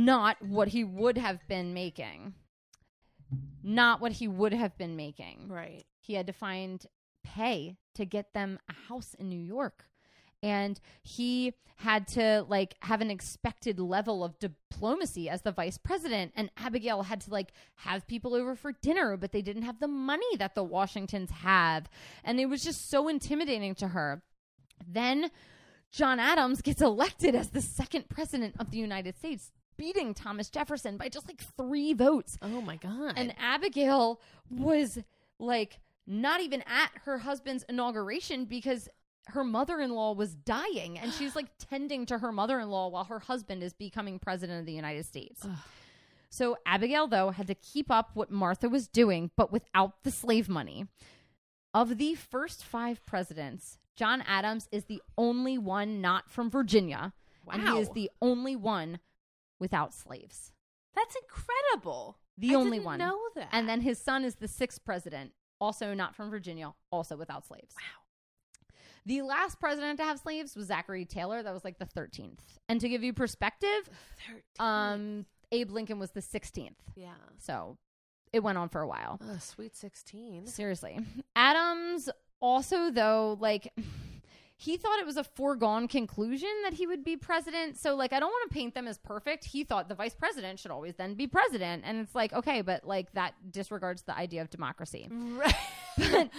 Speaker 2: not what he would have been making. Not what he would have been making.
Speaker 1: Right.
Speaker 2: He had to find pay to get them a house in New York. And he had to like have an expected level of diplomacy as the vice president. And Abigail had to like have people over for dinner, but they didn't have the money that the Washingtons have. And it was just so intimidating to her. Then John Adams gets elected as the second president of the United States, beating Thomas Jefferson by just like three votes.
Speaker 1: Oh my god.
Speaker 2: And Abigail was like not even at her husband's inauguration because her mother-in-law was dying and she's like tending to her mother-in-law while her husband is becoming president of the United States. So Abigail though had to keep up what Martha was doing but without the slave money. Of the first 5 presidents, John Adams is the only one not from Virginia and he is the only one without slaves.
Speaker 1: That's incredible.
Speaker 2: The
Speaker 1: I
Speaker 2: only
Speaker 1: didn't
Speaker 2: one.
Speaker 1: Know that.
Speaker 2: And then his son is the sixth president, also not from Virginia, also without slaves.
Speaker 1: Wow.
Speaker 2: The last president to have slaves was Zachary Taylor. That was like the 13th. And to give you perspective,
Speaker 1: 13.
Speaker 2: um, Abe Lincoln was the 16th.
Speaker 1: yeah.
Speaker 2: So it went on for a while.
Speaker 1: Oh, sweet 16.
Speaker 2: Seriously. Adams also, though, like. He thought it was a foregone conclusion that he would be president. So, like, I don't want to paint them as perfect. He thought the vice president should always then be president. And it's like, okay, but like that disregards the idea of democracy.
Speaker 1: Right.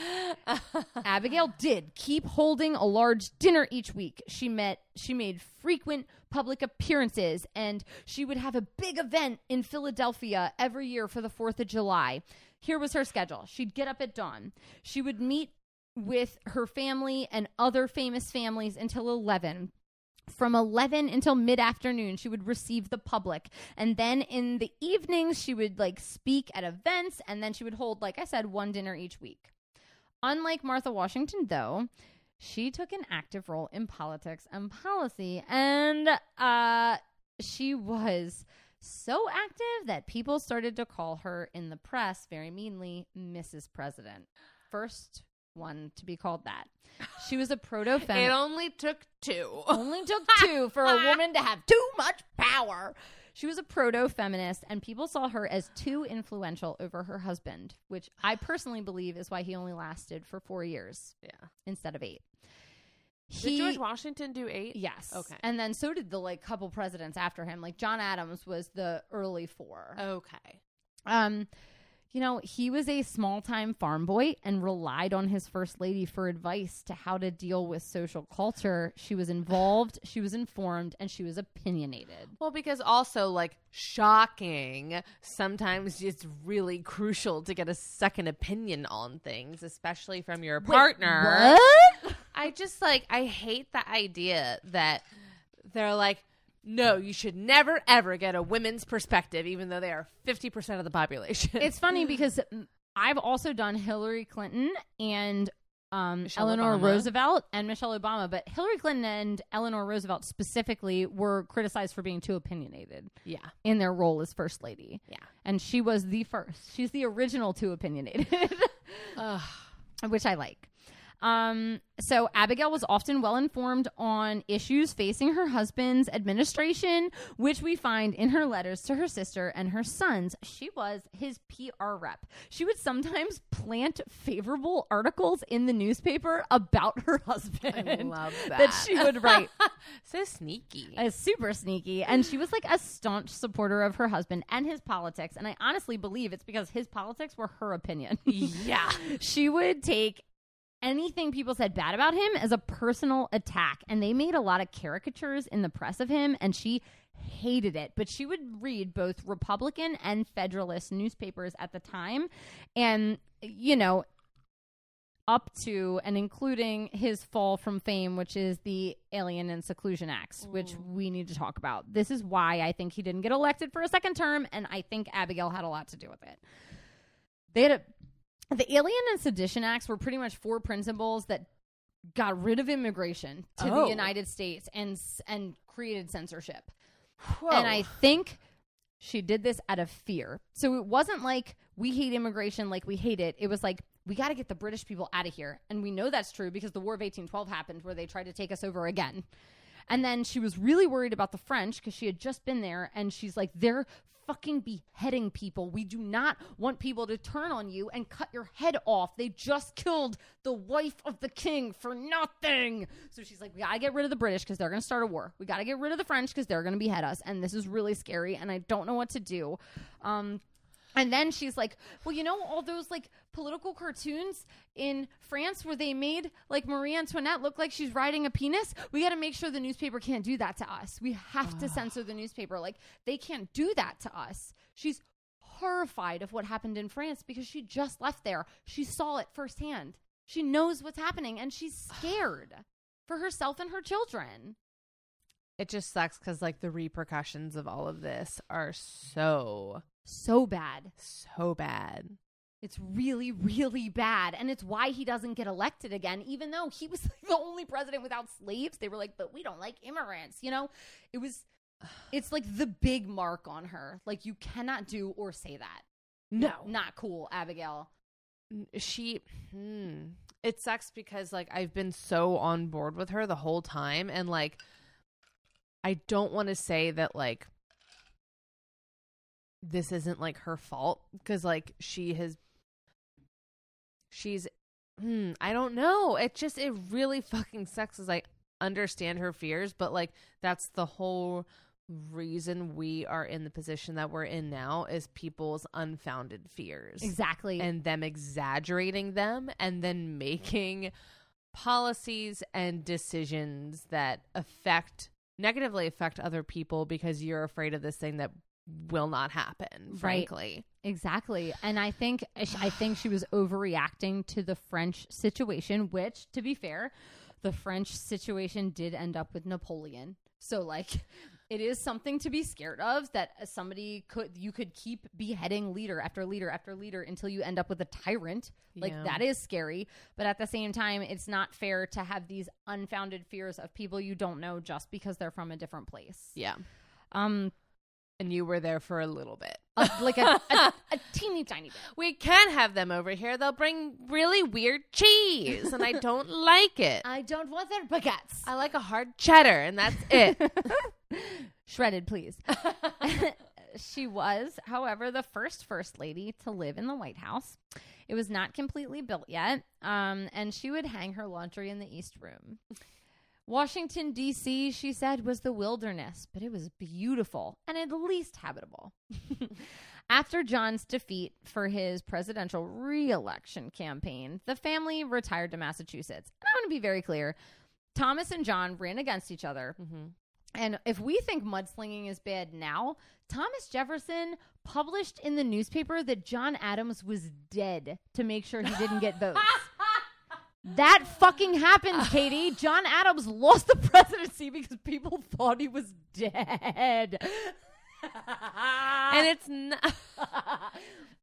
Speaker 2: Abigail did keep holding a large dinner each week. She met she made frequent public appearances and she would have a big event in Philadelphia every year for the 4th of July. Here was her schedule. She'd get up at dawn. She would meet with her family and other famous families until 11 from 11 until mid-afternoon she would receive the public. And then in the evenings she would like speak at events and then she would hold like i said one dinner each week. Unlike martha washington though she took an active role in politics and policy and uh she was so active that people started to call her in the press very meanly mrs president. First one to be called that she was a proto feminist.
Speaker 1: it only took two.
Speaker 2: only took two for a woman to have too much power. She was a proto feminist, and people saw her as too influential over her husband, which I personally believe is why he only lasted for four years
Speaker 1: Yeah.
Speaker 2: instead of eight.
Speaker 1: Did George Washington do eight?
Speaker 2: Yes.
Speaker 1: Okay.
Speaker 2: And then so did the like couple presidents after him. Like John Adams was the early four.
Speaker 1: Okay.
Speaker 2: Um, you know, he was a small time farm boy and relied on his first lady for advice to how to deal with social culture. She was involved, she was informed, and she was opinionated.
Speaker 1: Well, because also, like, shocking, sometimes it's really crucial to get a second opinion on things, especially from your partner.
Speaker 2: What?
Speaker 1: I just, like, I hate the idea that they're like, no, you should never, ever get a women's perspective, even though they are 50% of the population.
Speaker 2: It's funny because I've also done Hillary Clinton and um, Eleanor
Speaker 1: Obama.
Speaker 2: Roosevelt and Michelle Obama, but Hillary Clinton and Eleanor Roosevelt specifically were criticized for being too opinionated
Speaker 1: yeah.
Speaker 2: in their role as first lady.
Speaker 1: Yeah.
Speaker 2: And she was the first. She's the original too opinionated. Which I like. Um, so Abigail was often well informed on issues facing her husband's administration, which we find in her letters to her sister and her sons. She was his PR rep. She would sometimes plant favorable articles in the newspaper about her husband.
Speaker 1: I love that.
Speaker 2: that she would write.
Speaker 1: so sneaky.
Speaker 2: Uh, super sneaky. And she was like a staunch supporter of her husband and his politics. And I honestly believe it's because his politics were her opinion.
Speaker 1: yeah.
Speaker 2: she would take anything people said bad about him as a personal attack. And they made a lot of caricatures in the press of him and she hated it. But she would read both republican and federalist newspapers at the time. And you know up to and including his fall from fame which is the alien and sedition acts which we need to talk about. This is why i think he didn't get elected for a second term and i think abigail had a lot to do with it. They had a the Alien and Sedition Acts were pretty much four principles that got rid of immigration to
Speaker 1: Oh.
Speaker 2: the United States and and created censorship.
Speaker 1: Whoa.
Speaker 2: And I think she did this out of fear. So it wasn't like we hate immigration like we hate it. It was like we got to get the British people out of here. And we know that's true because the War of 1812 happened where they tried to take us over again. And then she was really worried about the French because she had just been there and she's like, they're fucking beheading people. We do not want people to turn on you and cut your head off. They just killed the wife of the king for nothing. So she's like, we gotta get rid of the British because they're gonna start a war. We gotta get rid of the French because they're gonna behead us. And this is really scary and I don't know what to do. Um, And then she's like, "Well, you know all those like political cartoons in France where they made like Marie Antoinette look like she's riding a penis? We got to make sure the newspaper can't do that to us. We have to censor the newspaper. Like they can't do that to us." She's horrified of what happened in France because she just left there. She saw it firsthand. She knows what's happening and she's scared for herself and her children.
Speaker 1: It just sucks because like the repercussions of all of this are so
Speaker 2: So bad.
Speaker 1: so bad.
Speaker 2: It's really, really bad. And it's why he doesn't get elected again, even though he was like, the only president without slaves. They were like, but we don't like immigrants. You know, it was, it's like the big mark on her. Like, you cannot do or say that.
Speaker 1: No,
Speaker 2: Not cool, Abigail.
Speaker 1: she hmm. it sucks because like I've been so on board with her the whole time and like I don't want to say that like this isn't like her fault because like she has she's hmm, I don't know. It just it really fucking sucks as I understand her fears, but like that's the whole reason we are in the position that we're in now is people's unfounded fears
Speaker 2: Exactly.
Speaker 1: and them exaggerating them and then making policies and decisions that affect negatively affect other people because you're afraid of this thing that will not happen
Speaker 2: Right.
Speaker 1: frankly
Speaker 2: Exactly. And I think I think she was overreacting to the French situation, which to be fair, the French situation did end up with Napoleon. So like it is something to be scared of that somebody could you could keep beheading leader after leader after leader until you end up with a tyrant. Like
Speaker 1: Yeah.
Speaker 2: that is scary, but at the same time it's not fair to have these unfounded fears of people you don't know just because they're from a different place.
Speaker 1: yeah
Speaker 2: Um
Speaker 1: and you were there for a little bit
Speaker 2: a, like a, a, a teeny tiny bit.
Speaker 1: we can't have them over here they'll bring really weird cheese and i don't like it
Speaker 2: I don't want their baguettes.
Speaker 1: i like a hard cheddar and that's it
Speaker 2: Shredded, please. she was, however, the first first lady to live in the White House. It was not completely built yet, um, and she would hang her laundry in the East Room. Washington, D.C., she said, was the wilderness, but it was beautiful and at least habitable. After John's defeat for his presidential reelection campaign, the family retired to Massachusetts. And I want to be very clear Thomas and John ran against each other
Speaker 1: mm-hmm.
Speaker 2: and if we think mudslinging is bad now, Thomas Jefferson published in the newspaper that John Adams was dead to make sure he didn't get votes. That fucking happened, Katie. John Adams lost the presidency because people thought he was dead.
Speaker 1: and it's not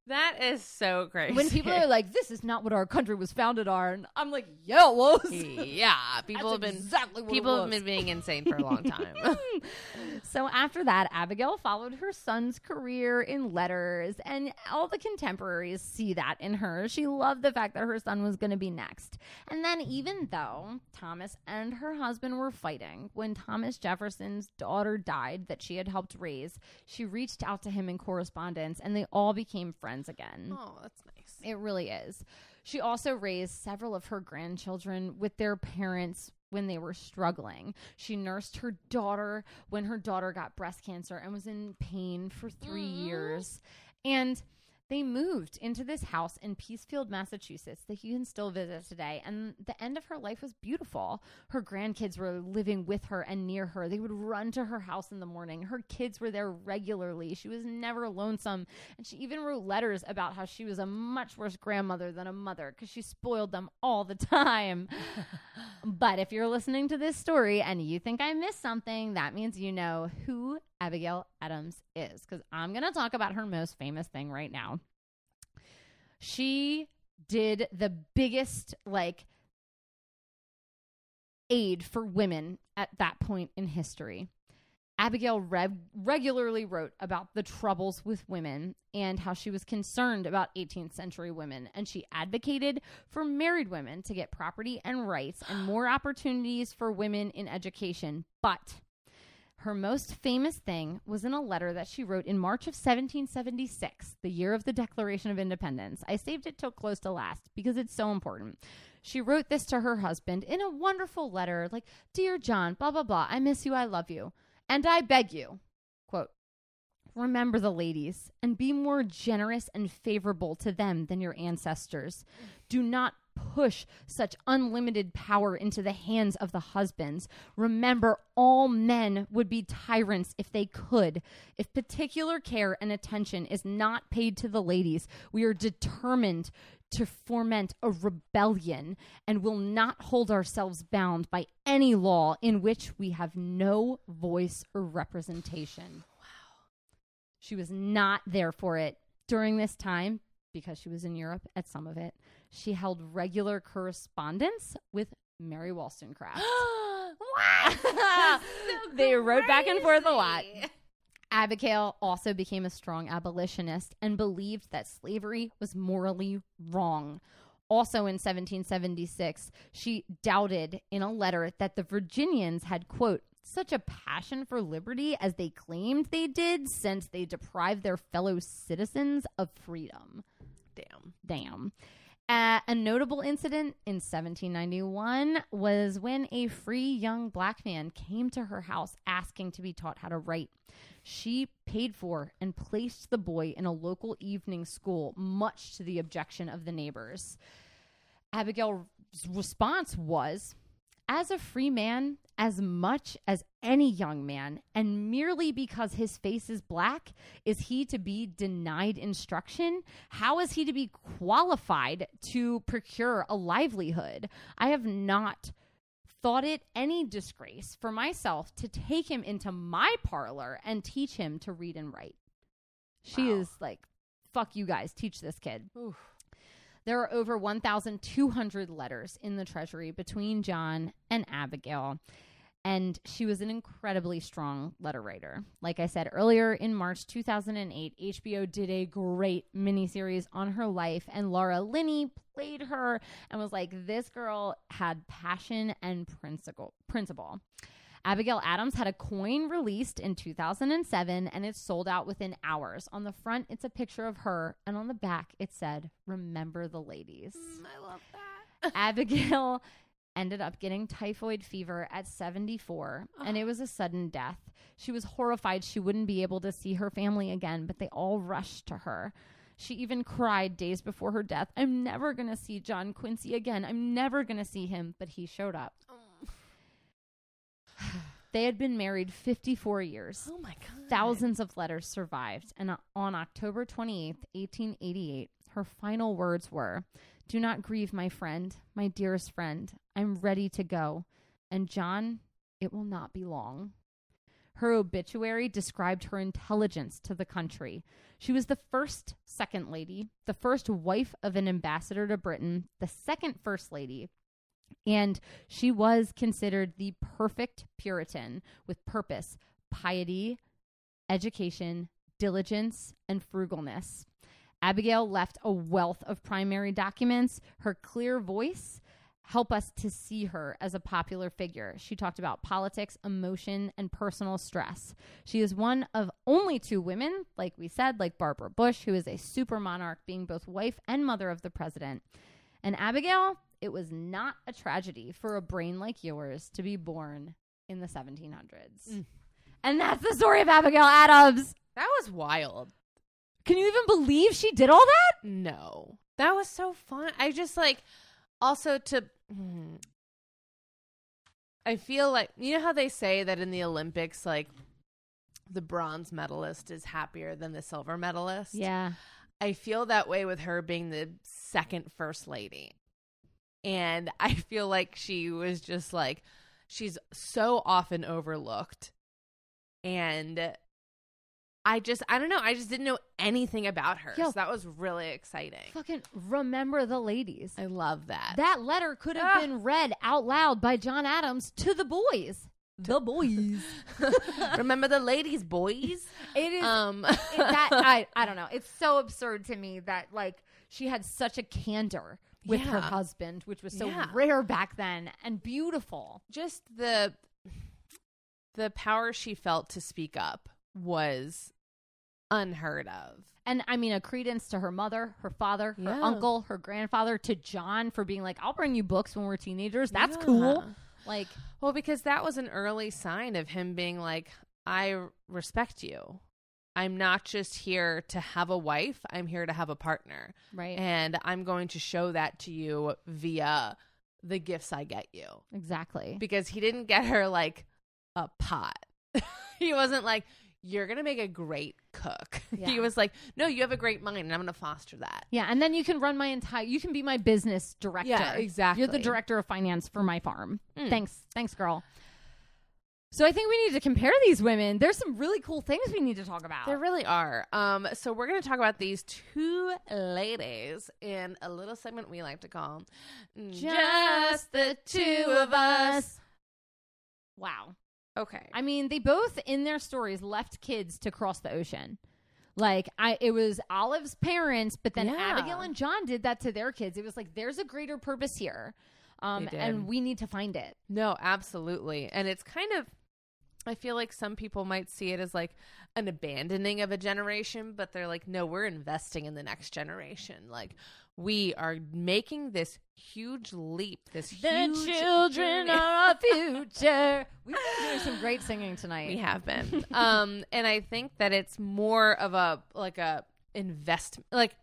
Speaker 1: that is so crazy
Speaker 2: when people are like, "This is not what our country was founded on," I'm like, "Yeah, it was."
Speaker 1: yeah people have been
Speaker 2: exactly
Speaker 1: people have been being insane for a long time
Speaker 2: so after that, Abigail followed her son's career in letters, and all the contemporaries see that in her. She loved the fact that her son was going to be next. And then, even though Thomas and her husband were fighting, when Thomas Jefferson's daughter died that she had helped raise, she reached out to him in correspondence, and they all became friends again.
Speaker 1: oh that's nice
Speaker 2: It really is. She also raised several of her grandchildren with their parents when they were struggling. She nursed her daughter when her daughter got breast cancer and was in pain for 3
Speaker 1: Aw.
Speaker 2: years. And they moved into this house in Peacefield, Massachusetts that you can still visit today. And the end of her life was beautiful. Her grandkids were living with her and near her. They would run to her house in the morning. Her kids were there regularly. She was never lonesome. And she even wrote letters about how she was a much worse grandmother than a mother because she spoiled them all the time. but if you're listening to this story and you think I missed something, that means you know who Abigail Adams is because I'm going to talk about her most famous thing right now. She did the biggest, like, aid for women at that point in history. Abigail reg- regularly wrote about the troubles with women and how she was concerned about 18th century women. And she advocated for married women to get property and rights and more opportunities for women in education. But her most famous thing was in a letter that she wrote in March of 1776, the year of the Declaration of Independence. I saved it till close to last because it's so important. She wrote this to her husband in a wonderful letter, like, Dear John, blah, blah, blah, I miss you, I love you. And I beg you, quote, Remember the ladies and be more generous and favorable to them than your ancestors. Do not push such unlimited power into the hands of the husbands. Remember, all men would be tyrants if they could. If particular care and attention is not paid to the ladies, we are determined to foment a rebellion and will not hold ourselves bound by any law in which we have no voice or representation. Wow. She was not there for it. During this time, because she was in Europe at some of it, she held regular correspondence with Mary Wollstonecraft.
Speaker 1: so
Speaker 2: they wrote back and forth a lot. Abigail also became a strong abolitionist and believed that slavery was morally wrong. Also in 1776, she doubted in a letter that the Virginians had, quote, such a passion for liberty as they claimed they did, since they deprived their fellow citizens of freedom.
Speaker 1: Damn.
Speaker 2: Damn. Uh, a notable incident in 1791 was when a free young black man came to her house asking to be taught how to write. She paid for and placed the boy in a local evening school, much to the objection of the neighbors. Abigail's response was as a free man, as much as any young man, and merely because his face is black, is he to be denied instruction? How is he to be qualified to procure a livelihood? I have not thought it any disgrace for myself to take him into my parlor and teach him to read and write. She
Speaker 1: Wow.
Speaker 2: is like, fuck you guys, teach this kid.
Speaker 1: Oof.
Speaker 2: There are over 1,200 letters in the treasury between John and Abigail. And she was an incredibly strong letter writer. Like I said earlier, in March 2008, HBO did a great miniseries on her life, and Laura Linney played her and was like, this girl had passion and principle. principle. Abigail Adams had a coin released in 2007 and it sold out within hours. On the front, it's a picture of her, and on the back, it said, Remember the ladies.
Speaker 1: Mm, I love that.
Speaker 2: Abigail ended up getting typhoid fever at 74, and it ah. was a sudden death. She was horrified she wouldn't be able to see her family again, but they all rushed to her. She even cried days before her death. I'm never going to see John Quincy again. I'm never going to see him, but he showed up. They had been married 54 years.
Speaker 1: Oh my god.
Speaker 2: Thousands of letters survived, and on October 28th, 1888, her final words were Do not grieve, my friend, my dearest friend. I'm ready to go. And John, it will not be long. Her obituary described her intelligence to the country. She was the first second lady, the first wife of an ambassador to Britain, the second first lady, and she was considered the perfect Puritan with purpose, piety, education, diligence, and frugalness. Abigail left a wealth of primary documents. Her clear voice help us to see her as a popular figure. She talked about politics, emotion, and personal stress. She is one of only two women, like we said, like Barbara Bush, who is a super monarch, being both wife and mother of the president. And Abigail, it was not a tragedy for a brain like yours to be born in the 1700s.
Speaker 1: Mm.
Speaker 2: And that's the story of Abigail Adams.
Speaker 1: That was wild.
Speaker 2: Can you even believe she did all that?
Speaker 1: No. That was so fun. I just like also to hmm. I feel like you know how they say that in the Olympics like the bronze medalist is happier than the silver medalist.
Speaker 2: Yeah.
Speaker 1: I feel that way with her being the second first lady. And I feel like she was just like she's so often overlooked. And I just I don't know, I just didn't know anything about her.
Speaker 2: Yo.
Speaker 1: so that was really exciting.
Speaker 2: Fucking remember the ladies.
Speaker 1: I love that.
Speaker 2: That letter could have
Speaker 1: Ah.
Speaker 2: been read out loud by John Adams to the boys. The boys.
Speaker 1: Remember the ladies, boys?
Speaker 2: It is
Speaker 1: Um
Speaker 2: it- that I I don't know. It's so absurd to me that like she had such a candor with her husband, which was so
Speaker 1: Yeah.
Speaker 2: rare back then and beautiful.
Speaker 1: just the the power she felt to speak up was unheard of.
Speaker 2: And I mean, a credence to her mother, her father, her
Speaker 1: Yeah.
Speaker 2: uncle, her grandfather, to John for being like, I'll bring you books when we're teenagers. That's
Speaker 1: Yeah.
Speaker 2: cool. Like,
Speaker 1: Well, because that was an early sign of him being like, I respect you. I'm not just here to have a wife, I'm here to have a partner.
Speaker 2: Right.
Speaker 1: And I'm going to show that to you via the gifts I get you.
Speaker 2: exactly.
Speaker 1: Because he didn't get her like a pot. he wasn't like, you're going to make a great cook.
Speaker 2: Yeah.
Speaker 1: He was like, no, you have a great mind and I'm going to foster that.
Speaker 2: Yeah, and then you can run my entire. You can be my business director.
Speaker 1: Yeah, exactly.
Speaker 2: You're the director of finance for my farm.
Speaker 1: Mm.
Speaker 2: Thanks, thanks, girl. So I think we need to compare these women. There's some really cool things we need to talk about.
Speaker 1: There really are. Um, so we're going to talk about these two ladies in a little segment we like to call
Speaker 2: Just the two of us. Wow.
Speaker 1: Okay.
Speaker 2: I mean, they both in their stories left kids to cross the ocean. Like I, it was Olive's parents, but then
Speaker 1: Yeah.
Speaker 2: Abigail and John did that to their kids. It was like there's a greater purpose here, um, and we need to find it.
Speaker 1: No, absolutely. And it's kind of I feel like some people might see it as like an abandoning of a generation, but they're like, no, we're investing in the next generation. Like we are making this huge leap, this
Speaker 2: The
Speaker 1: huge
Speaker 2: children
Speaker 1: journey.
Speaker 2: are our future. We've been doing some great singing tonight.
Speaker 1: We have been. um, and I think that it's more of a like a investment. like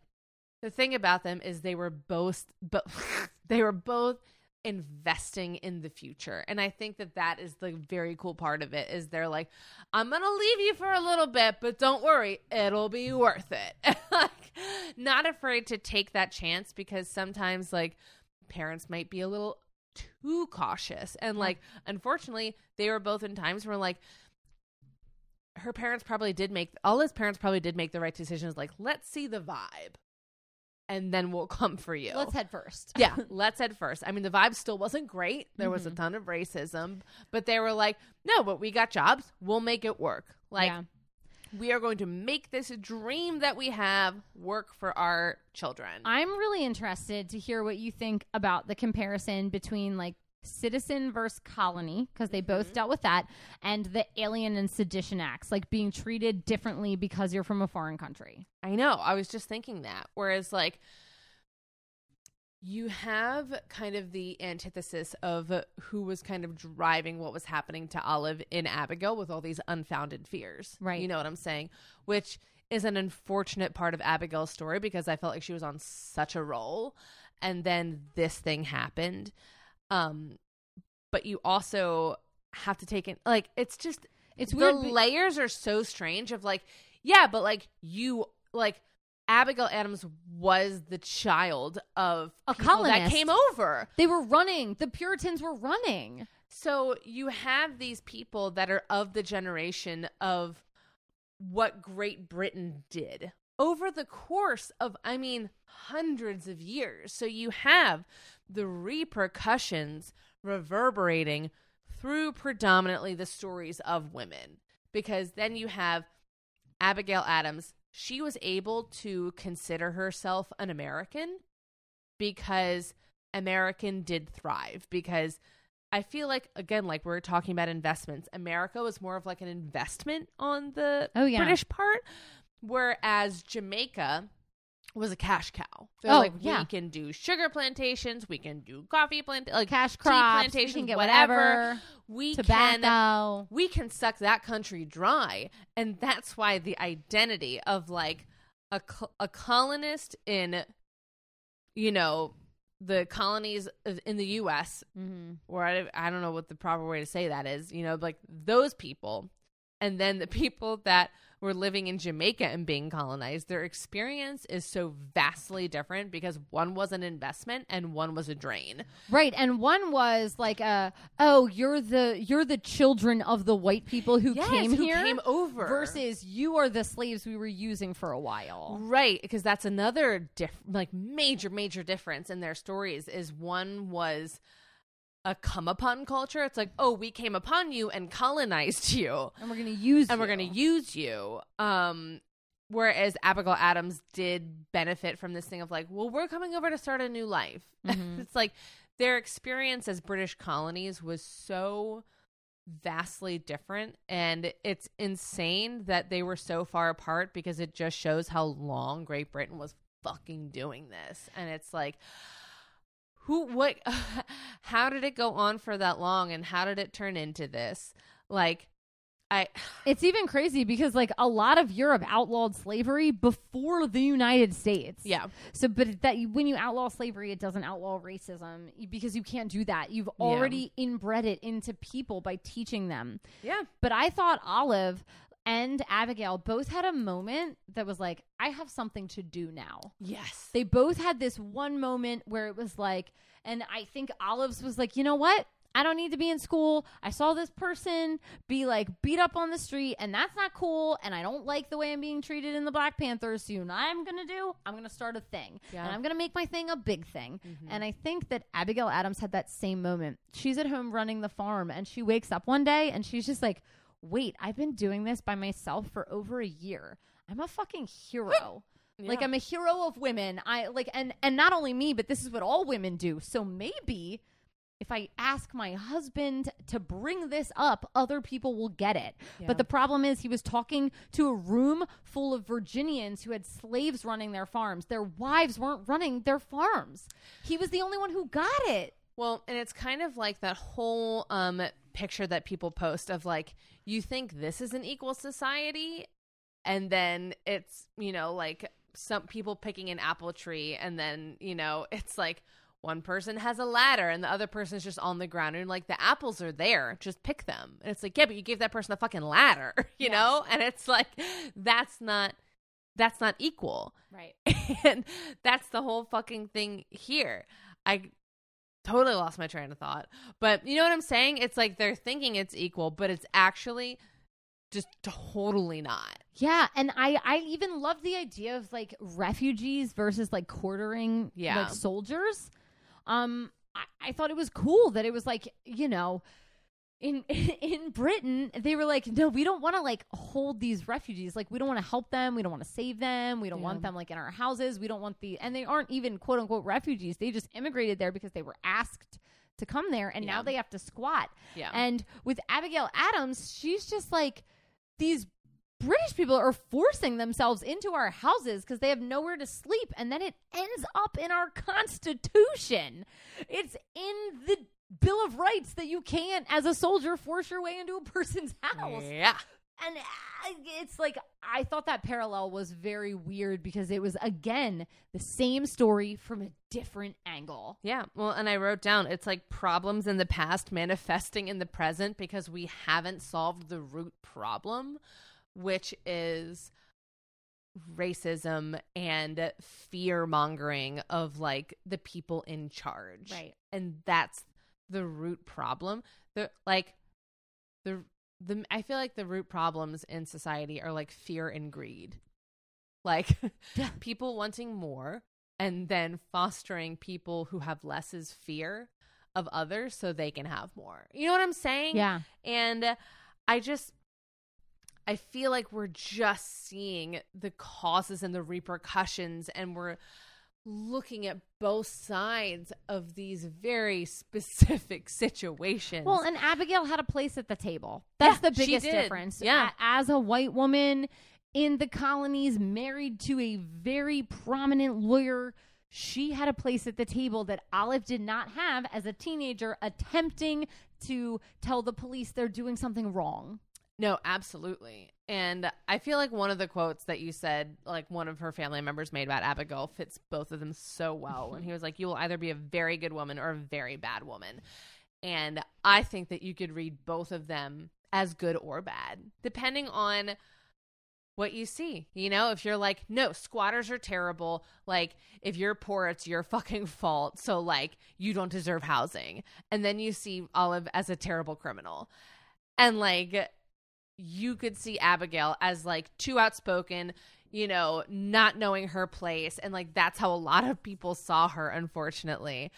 Speaker 1: the thing about them is they were both but they were both investing in the future. And i think that that is the very cool part of it is they're like i'm gonna leave you for a little bit but don't worry it'll be worth it. Like not afraid to take that chance because sometimes like parents might be a little too cautious. And like unfortunately they were both in times where like her parents probably did make all his parents probably did make the right decisions. Like let's see the vibe and then we'll come for you
Speaker 2: Let's head first.
Speaker 1: yeah let's head first i mean the vibe still wasn't great there was a
Speaker 2: Mhm.
Speaker 1: ton of racism but they were like no but we got jobs we'll make it work like
Speaker 2: Yeah.
Speaker 1: we are going to make this dream that we have work for our children
Speaker 2: I'm really interested to hear what you think about the comparison between like citizen versus colony because they both
Speaker 1: Mm-hmm.
Speaker 2: dealt with that and the alien and sedition acts like being treated differently because you're from a foreign country
Speaker 1: I know. I was just thinking that. Whereas, like, you have kind of the antithesis of who was kind of driving what was happening to Olive in Abigail with all these unfounded fears.
Speaker 2: Right.
Speaker 1: You know what I'm saying? Which is an unfortunate part of Abigail's story because I felt like she was on such a roll. And then this thing happened. Um, but you also have to take in, like, it's just,
Speaker 2: it's
Speaker 1: the
Speaker 2: weird be-
Speaker 1: layers are so strange of like yeah but like you like abigail adams was the child of
Speaker 2: A
Speaker 1: people that came over.
Speaker 2: They were running. The puritans were running.
Speaker 1: So you have these people that are of the generation of what great britain did over the course of i mean hundreds of years. So you have the repercussions reverberating through predominantly the stories of women. Because then you have Abigail Adams. She was able to consider herself an American because American did thrive. Because I feel like again like we are talking about investments America was more of like an investment on the
Speaker 2: Oh, yeah.
Speaker 1: British part whereas Jamaica was a cash cow. They're
Speaker 2: Oh,
Speaker 1: like
Speaker 2: yeah.
Speaker 1: we can do sugar plantations, we can do coffee plant like
Speaker 2: cash crops we
Speaker 1: plantations,
Speaker 2: can get
Speaker 1: whatever.
Speaker 2: whatever
Speaker 1: We can we can suck that country dry and that's why the identity of like a, a colonist in you know the colonies of- in the US
Speaker 2: Mhm.
Speaker 1: or I, I don't know what the proper way to say that is you know like those people and then the people that were living in Jamaica and being colonized their experience is so vastly different because one was an investment and one was a drain.
Speaker 2: Right and one was like uh oh you're the you're the children of the white people who
Speaker 1: Yes,
Speaker 2: came
Speaker 1: who
Speaker 2: here
Speaker 1: came over.
Speaker 2: versus you are the slaves we were using for a while.
Speaker 1: Right, because that's another diff- like major major difference in their stories is one was a come upon culture. It's like, "Oh, we came upon you and colonized you
Speaker 2: and we're gonna use
Speaker 1: and we're going to use you." Um whereas Abigail Adams did benefit from this thing of like, "Well, we're coming over to start a new life."
Speaker 2: Mhm.
Speaker 1: it's like their experience as British colonies was so vastly different and it's insane that they were so far apart because it just shows how long Great Britain was fucking doing this and it's like who what how did it go on for that long and how did it turn into this like I
Speaker 2: It's even crazy because like a lot of Europe outlawed slavery before the United States.
Speaker 1: yeah.
Speaker 2: So, but that when you outlaw slavery, it doesn't outlaw racism because you can't do that. You've already inbred it into people by teaching them.
Speaker 1: Yeah.
Speaker 2: But I thought Olive and Abigail both had a moment that was like, I have something to do now.
Speaker 1: Yes.
Speaker 2: They both had this one moment where it was like, and I think Olive's was like, you know what? I don't need to be in school. I saw this person be like beat up on the street, and that's not cool. And I don't like the way I'm being treated in the Black Panthers. So, you know, what I'm going to do, I'm going to start a thing.
Speaker 1: Yeah.
Speaker 2: And I'm going to make my thing a big thing. Mm-hmm. And I think that Abigail Adams had that same moment. She's at home running the farm, and she wakes up one day and she's just like, wait, I've been doing this by myself for over a year. I'm a fucking hero. Like I'm a hero of women. I like and and not only me, but this is what all women do. So maybe if I ask my husband to bring this up, other people will get it.
Speaker 1: Yeah.
Speaker 2: But the problem is he was talking to a room full of Virginians who had slaves running their farms. Their wives weren't running their farms. He was the only one who got it.
Speaker 1: Well, and it's kind of like that whole um picture that people post of like you think this is an equal society and then it's, you know, like some people picking an apple tree and then, you know, it's like one person has a ladder and the other person's just on the ground and like the apples are there, just pick them. And it's like, yeah, but you gave that person a fucking ladder, you
Speaker 2: Yeah.
Speaker 1: know? And it's like that's not that's not equal.
Speaker 2: Right.
Speaker 1: and that's the whole fucking thing here. I totally lost my train of thought. But you know what I'm saying? It's like they're thinking it's equal, but it's actually just totally not.
Speaker 2: Yeah, and I I even love the idea of like refugees versus like quartering
Speaker 1: Yeah.
Speaker 2: like soldiers. Um I, I thought it was cool that it was like, you know, in in Britain, they were like, no, we don't want to like hold these refugees. Like we don't want to help them, we don't want to save them, we don't
Speaker 1: Yeah.
Speaker 2: want them like in our houses. We don't want the and they aren't even quote unquote refugees. They just immigrated there because they were asked to come there and
Speaker 1: Yeah.
Speaker 2: now they have to squat.
Speaker 1: Yeah.
Speaker 2: And with Abigail Adams, she's just like these British people are forcing themselves into our houses because they have nowhere to sleep, and then it ends up in our Constitution. It's in the Bill of Rights that you can't, as a soldier, force your way into a person's house.
Speaker 1: yeah.
Speaker 2: And uh, it's like, I thought that parallel was very weird because it was, again, the same story from a different angle.
Speaker 1: Yeah. Well, and I wrote down it's like problems in the past manifesting in the present because we haven't solved the root problem, which is racism and fear mongering of like the people in charge.
Speaker 2: Right.
Speaker 1: And that's the root problem. The like the the I feel like the root problems in society are like fear and greed. Like people wanting more and then fostering people who have less as fear of others so they can have more. You know what I'm saying?
Speaker 2: Yeah.
Speaker 1: And I just I feel like we're just seeing the causes and the repercussions and we're looking at both sides of these very specific situations.
Speaker 2: Well, and Abigail had a place at the table. That's
Speaker 1: Yeah,
Speaker 2: the biggest difference.
Speaker 1: Yeah.
Speaker 2: As a white woman in the colonies, married to a very prominent lawyer, she had a place at the table that Olive did not have as a teenager, attempting to tell the police they're doing something wrong.
Speaker 1: No, absolutely. And I feel like one of the quotes that you said, like one of her family members made about Abigail, fits both of them so well. When mm-hmm. he was like, You will either be a very good woman or a very bad woman. And I think that you could read both of them as good or bad, depending on what you see. You know, if you're like, no, squatters are terrible. Like, if you're poor, it's your fucking fault. So, like, you don't deserve housing. And then you see Olive as a terrible criminal. And, like, you could see Abigail as like too outspoken, you know, not knowing her place. And like that's how a lot of people saw her, unfortunately.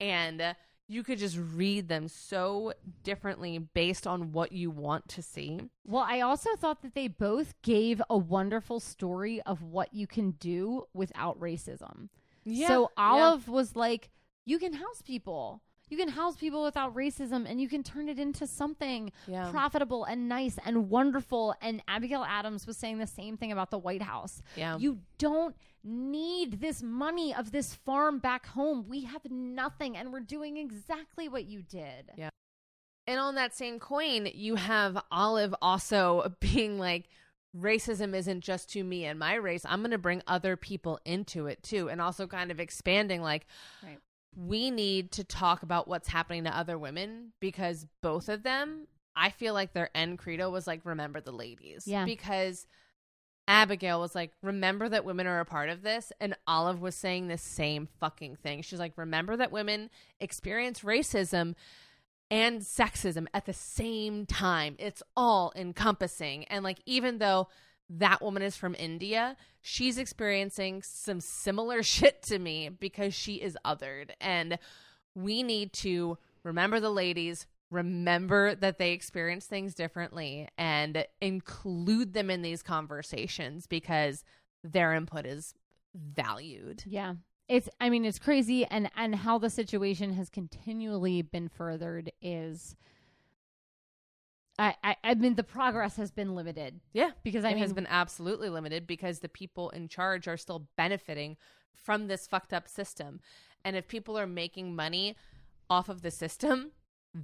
Speaker 1: And you could just read them so differently based on what you want to see.
Speaker 2: Well, I also thought that they both gave a wonderful story of what you can do without racism. Yeah. So Olive was like, you can house people. You can house people without racism and you can turn it into something
Speaker 1: Yeah.
Speaker 2: profitable and nice and wonderful. And Abigail Adams was saying the same thing about the White House.
Speaker 1: Yeah.
Speaker 2: You don't need this money of this farm back home. We have nothing and we're doing exactly what you did.
Speaker 1: Yeah. And on that same coin, you have Olive also being like, racism isn't just to me and my race. I'm going to bring other people into it too. And also kind of expanding, like,
Speaker 2: Right.
Speaker 1: We need to talk about what's happening to other women because both of them, I feel like their end credo was like, remember the ladies.
Speaker 2: Yeah.
Speaker 1: Because Abigail was like, remember that women are a part of this. And Olive was saying the same fucking thing. She's like, remember that women experience racism and sexism at the same time. It's all encompassing. And like, even though that woman is from India, she's experiencing some similar shit to me because she is othered. And we need to remember the ladies, remember that they experience things differently, and include them in these conversations because their input is valued.
Speaker 2: Yeah. It's I mean it's crazy and and how the situation has continually been furthered is I, I I mean the progress has been limited
Speaker 1: Yeah.
Speaker 2: because I mean
Speaker 1: it
Speaker 2: mean
Speaker 1: has been absolutely limited because the people in charge are still benefiting from this fucked up system. And if people are making money off of the system,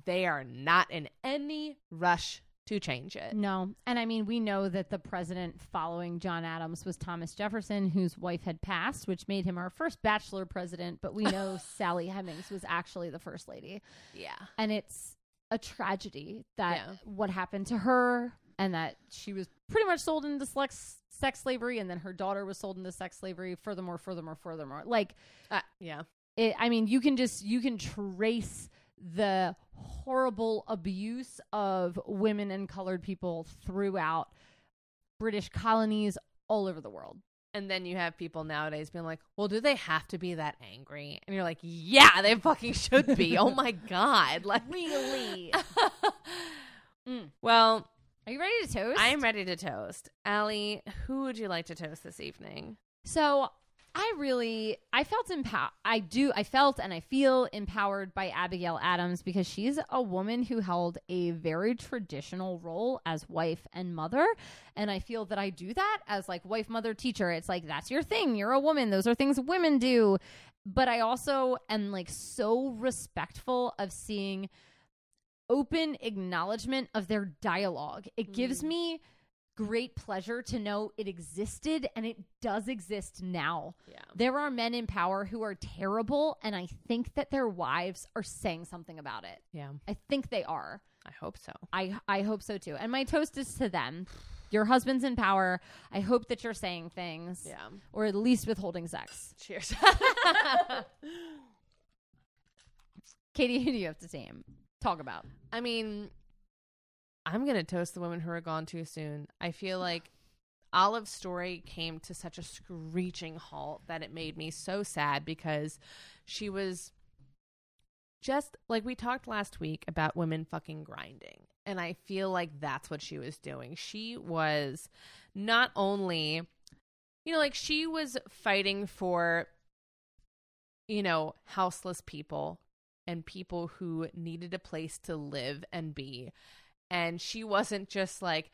Speaker 1: they are not in any rush to change it.
Speaker 2: No. And I mean, we know that the president following John Adams was Thomas Jefferson, whose wife had passed, which made him our first bachelor president. But we know Sally Hemings was actually the first lady.
Speaker 1: Yeah.
Speaker 2: And it's a tragedy that
Speaker 1: Yeah.
Speaker 2: what happened to her and that she was pretty much sold into sex, sex slavery and then her daughter was sold into sex slavery. Furthermore, furthermore, furthermore. Like,
Speaker 1: Uh, yeah.
Speaker 2: it, I mean, you can just you can trace the horrible abuse of women and colored people throughout British colonies all over the world.
Speaker 1: And then you have people nowadays being like, well, do they have to be that angry? And you're like, yeah, they fucking should be. oh my God. Like,
Speaker 2: Really? Mm.
Speaker 1: well,
Speaker 2: Are you ready to toast?
Speaker 1: I'm ready to toast. Allie, who would you like to toast this evening?
Speaker 2: So I really I felt empowered. I do I felt and I feel empowered by Abigail Adams because she's a woman who held a very traditional role as wife and mother and I feel that I do that as like wife mother teacher. It's like that's your thing. You're a woman. Those are things women do. But I also am like so respectful of seeing open acknowledgement of their dialogue. It gives
Speaker 1: Mm.
Speaker 2: me great pleasure to know it existed and it does exist now.
Speaker 1: Yeah.
Speaker 2: There are men in power who are terrible, and I think that their wives are saying something about it.
Speaker 1: Yeah.
Speaker 2: I think they are.
Speaker 1: I hope so.
Speaker 2: I I hope so too. And my toast is to them. Your husband's in power. I hope that you're saying things,
Speaker 1: Yeah.
Speaker 2: or at least withholding sex.
Speaker 1: Cheers.
Speaker 2: Katie, who do you have to name? Talk about.
Speaker 1: I mean, I'm going to toast the women who are gone too soon. I feel like Olive's story came to such a screeching halt that it made me so sad because she was just like we talked last week about women fucking grinding. And I feel like that's what she was doing. She was not only, you know, like she was fighting for, you know, houseless people and people who needed a place to live and be. And she wasn't just like,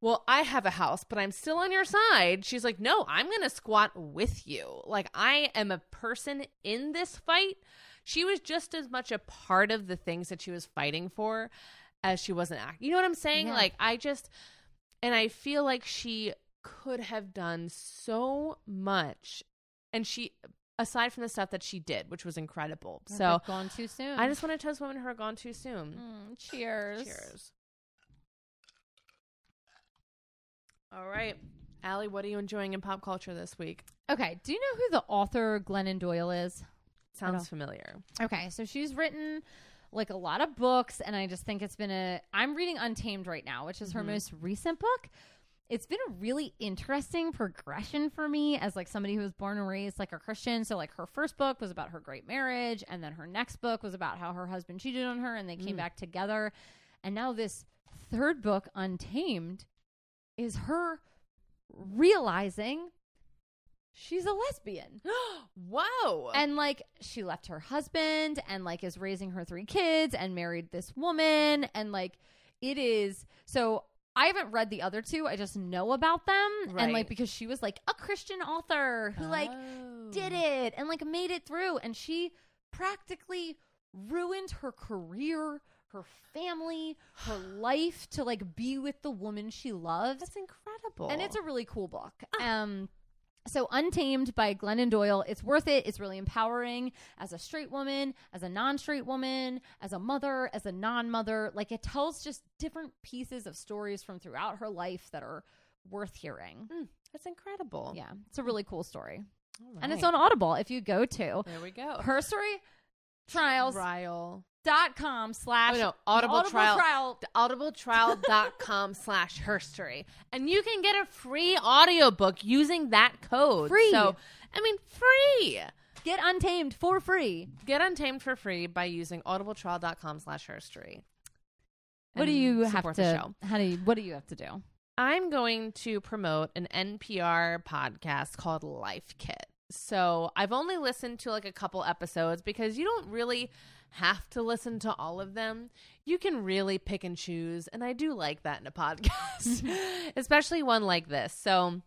Speaker 1: well, I have a house, but I'm still on your side. She's like, no, I'm going to squat with you. Like, I am a person in this fight. She was just as much a part of the things that she was fighting for as she was an act. You know what I'm saying?
Speaker 2: Yeah.
Speaker 1: Like, I just, and I feel like she could have done so much. And she, aside from the stuff that she did, which was incredible. So,
Speaker 2: gone too soon.
Speaker 1: I just want to toast women who are gone too soon.
Speaker 2: Mm, cheers.
Speaker 1: Cheers. All right. Allie, what are you enjoying in pop culture this week?
Speaker 2: Okay. Do you know who the author Glennon Doyle is?
Speaker 1: Sounds familiar.
Speaker 2: Okay, so she's written like a lot of books, and I just think it's been a. I'm reading Untamed right now, which is her
Speaker 1: Mhm.
Speaker 2: most recent book. It's been a really interesting progression for me as like somebody who was born and raised like a Christian. So like her first book was about her great marriage, and then her next book was about how her husband cheated on her, and they came
Speaker 1: Mm.
Speaker 2: back together. And now this third book, Untamed, is her realizing she's a lesbian
Speaker 1: Whoa.
Speaker 2: and like she left her husband and like is raising her three kids and married this woman and like it is so I haven't read the other two. I just know about them and like because she was like a Christian author who like
Speaker 1: Oh.
Speaker 2: did it and like made it through and she practically ruined her career, her family, her life to like be with the woman she loves.
Speaker 1: That's incredible.
Speaker 2: And it's a really cool book. Um so Untamed by Glennon Doyle, it's worth it. It's really empowering as a straight woman, as a non-straight woman, as a mother, as a non-mother. Like it tells just different pieces of stories from throughout her life that are worth hearing.
Speaker 1: Mm, that's incredible.
Speaker 2: Yeah, it's a really cool story.
Speaker 1: All
Speaker 2: And it's on Audible if you go to
Speaker 1: There we go.
Speaker 2: her story trials
Speaker 1: trial.
Speaker 2: Dot com slash
Speaker 1: Oh no, Audible, trial.
Speaker 2: trial.
Speaker 1: audibletrial.com slash herstory and you can get a free audiobook using that code.
Speaker 2: Free.
Speaker 1: so i mean free.
Speaker 2: Get untamed for free.
Speaker 1: Get untamed for free by using audible audibletrial.com slash herstory
Speaker 2: what do you have to
Speaker 1: show.
Speaker 2: how do you what do you have to do?
Speaker 1: I'm going to promote an npr podcast called life kit. So i've only listened to like a couple episodes because you don't really have to listen to all of them you can really pick and choose and i do like that in a podcast especially one like this. So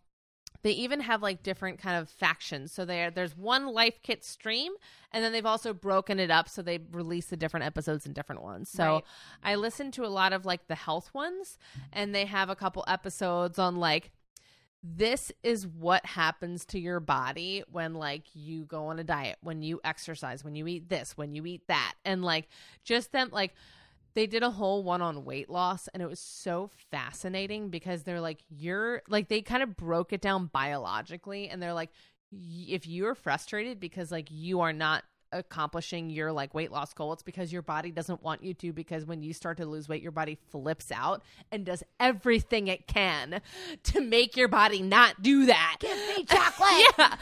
Speaker 1: they even have like different kind of factions. So there there's one life kit stream and then they've also broken it up so they release the different episodes in different ones. So
Speaker 2: Right.
Speaker 1: i listen to a lot of like the health ones and they have a couple episodes on like this is what happens to your body when like you go on a diet when you exercise when you eat this when you eat that. And like just them like they did a whole one on weight loss and it was so fascinating because they're like you're like they kind of broke it down biologically and they're like if you're frustrated because like you are not accomplishing your like weight loss goal it's because your body doesn't want you to because when you start to lose weight your body flips out and does everything it can to make your body not do that
Speaker 2: give me chocolate
Speaker 1: yeah.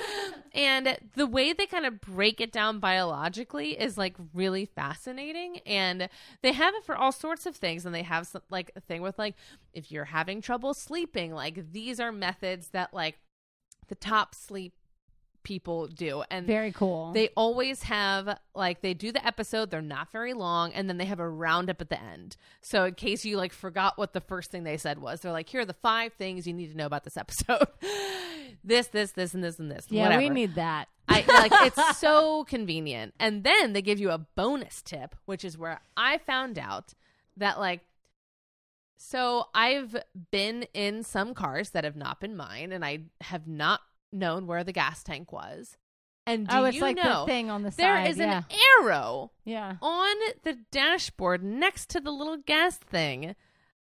Speaker 1: And the way they kind of break it down biologically is like really fascinating. And they have it for all sorts of things. And they have some, like a thing with like, if you're having trouble sleeping, like these are methods that like the top sleep people do. And
Speaker 2: very cool
Speaker 1: they always have like they do the episode, they're not very long, and then they have a roundup at the end. So in case you like forgot what the first thing they said was, they're like, here are the five things you need to know about this episode. this, this, this, and this, and this.
Speaker 2: yeah
Speaker 1: whatever.
Speaker 2: we need that
Speaker 1: I like it's so convenient. And then they give you a bonus tip, which is where I found out that like so I've been in some cars that have not been mine and I have not known where the gas tank was. And do
Speaker 2: oh it's
Speaker 1: you
Speaker 2: like
Speaker 1: know
Speaker 2: the thing on the
Speaker 1: there
Speaker 2: side
Speaker 1: is
Speaker 2: yeah.
Speaker 1: an arrow
Speaker 2: yeah
Speaker 1: on the dashboard next to the little gas thing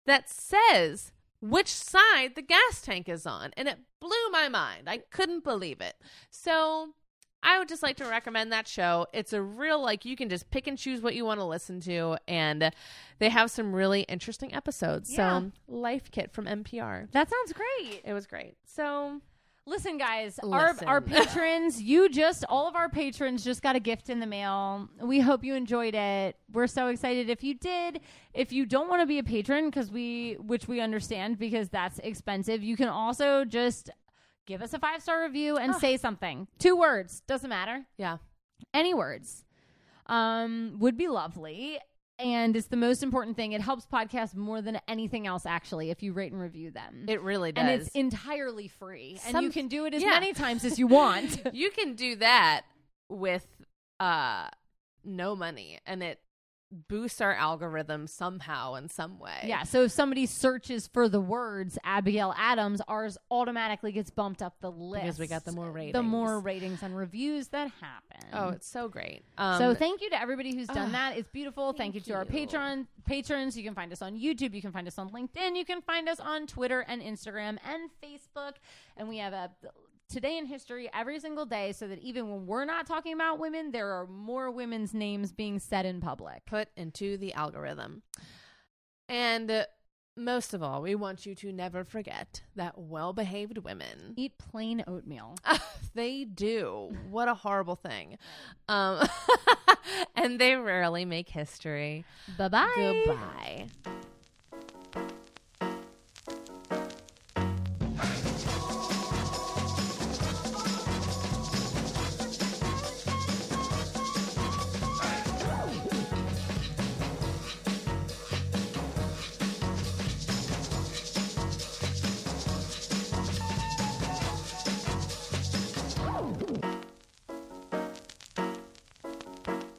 Speaker 1: that says which side the gas tank is on. And it blew my mind. I couldn't believe it. So I would just like to recommend that show. It's a real, like, you can just pick and choose what you want to listen to. And they have some really interesting episodes.
Speaker 2: Yeah.
Speaker 1: So, Life Kit from NPR.
Speaker 2: that sounds great
Speaker 1: It was great. So,
Speaker 2: Listen, guys, our
Speaker 1: Listen.
Speaker 2: our patrons, you just all of our patrons just got a gift in the mail. We hope you enjoyed it. We're so excited if you did. If you don't want to be a patron, because we, which we understand, because that's expensive, you can also just give us a five star review and
Speaker 1: Ah.
Speaker 2: say something. Two words doesn't matter.
Speaker 1: yeah.
Speaker 2: Any words, um, would be lovely. And it's the most important thing. It helps podcasts more than anything else, actually, if you rate and review them.
Speaker 1: It really does.
Speaker 2: and it's entirely free. and you can do it as
Speaker 1: yeah.
Speaker 2: many times as you want.
Speaker 1: you can do that with uh no money and it boosts our algorithm somehow in some way.
Speaker 2: yeah. So if somebody searches for the words Abigail Adams, ours automatically gets bumped up the list
Speaker 1: Because we got the more ratings,
Speaker 2: The more
Speaker 1: ratings.
Speaker 2: and reviews that happen.
Speaker 1: Oh, it's so great. Um
Speaker 2: so thank you to everybody who's done
Speaker 1: ah,
Speaker 2: that. It's beautiful. Thank, you
Speaker 1: thank
Speaker 2: to our
Speaker 1: you.
Speaker 2: patron patrons. You can find us on YouTube. You can find us on LinkedIn. You can find us on Twitter and Instagram and Facebook. And we have a today in history every single day, so that even when we're not talking about women, there are more women's names being said in public.
Speaker 1: put into the algorithm. And uh, most of all, we want you to never forget that well-behaved women
Speaker 2: Eat plain oatmeal.
Speaker 1: they do. What a horrible thing. Um and they rarely make history.
Speaker 2: Bye bye.
Speaker 1: Goodbye.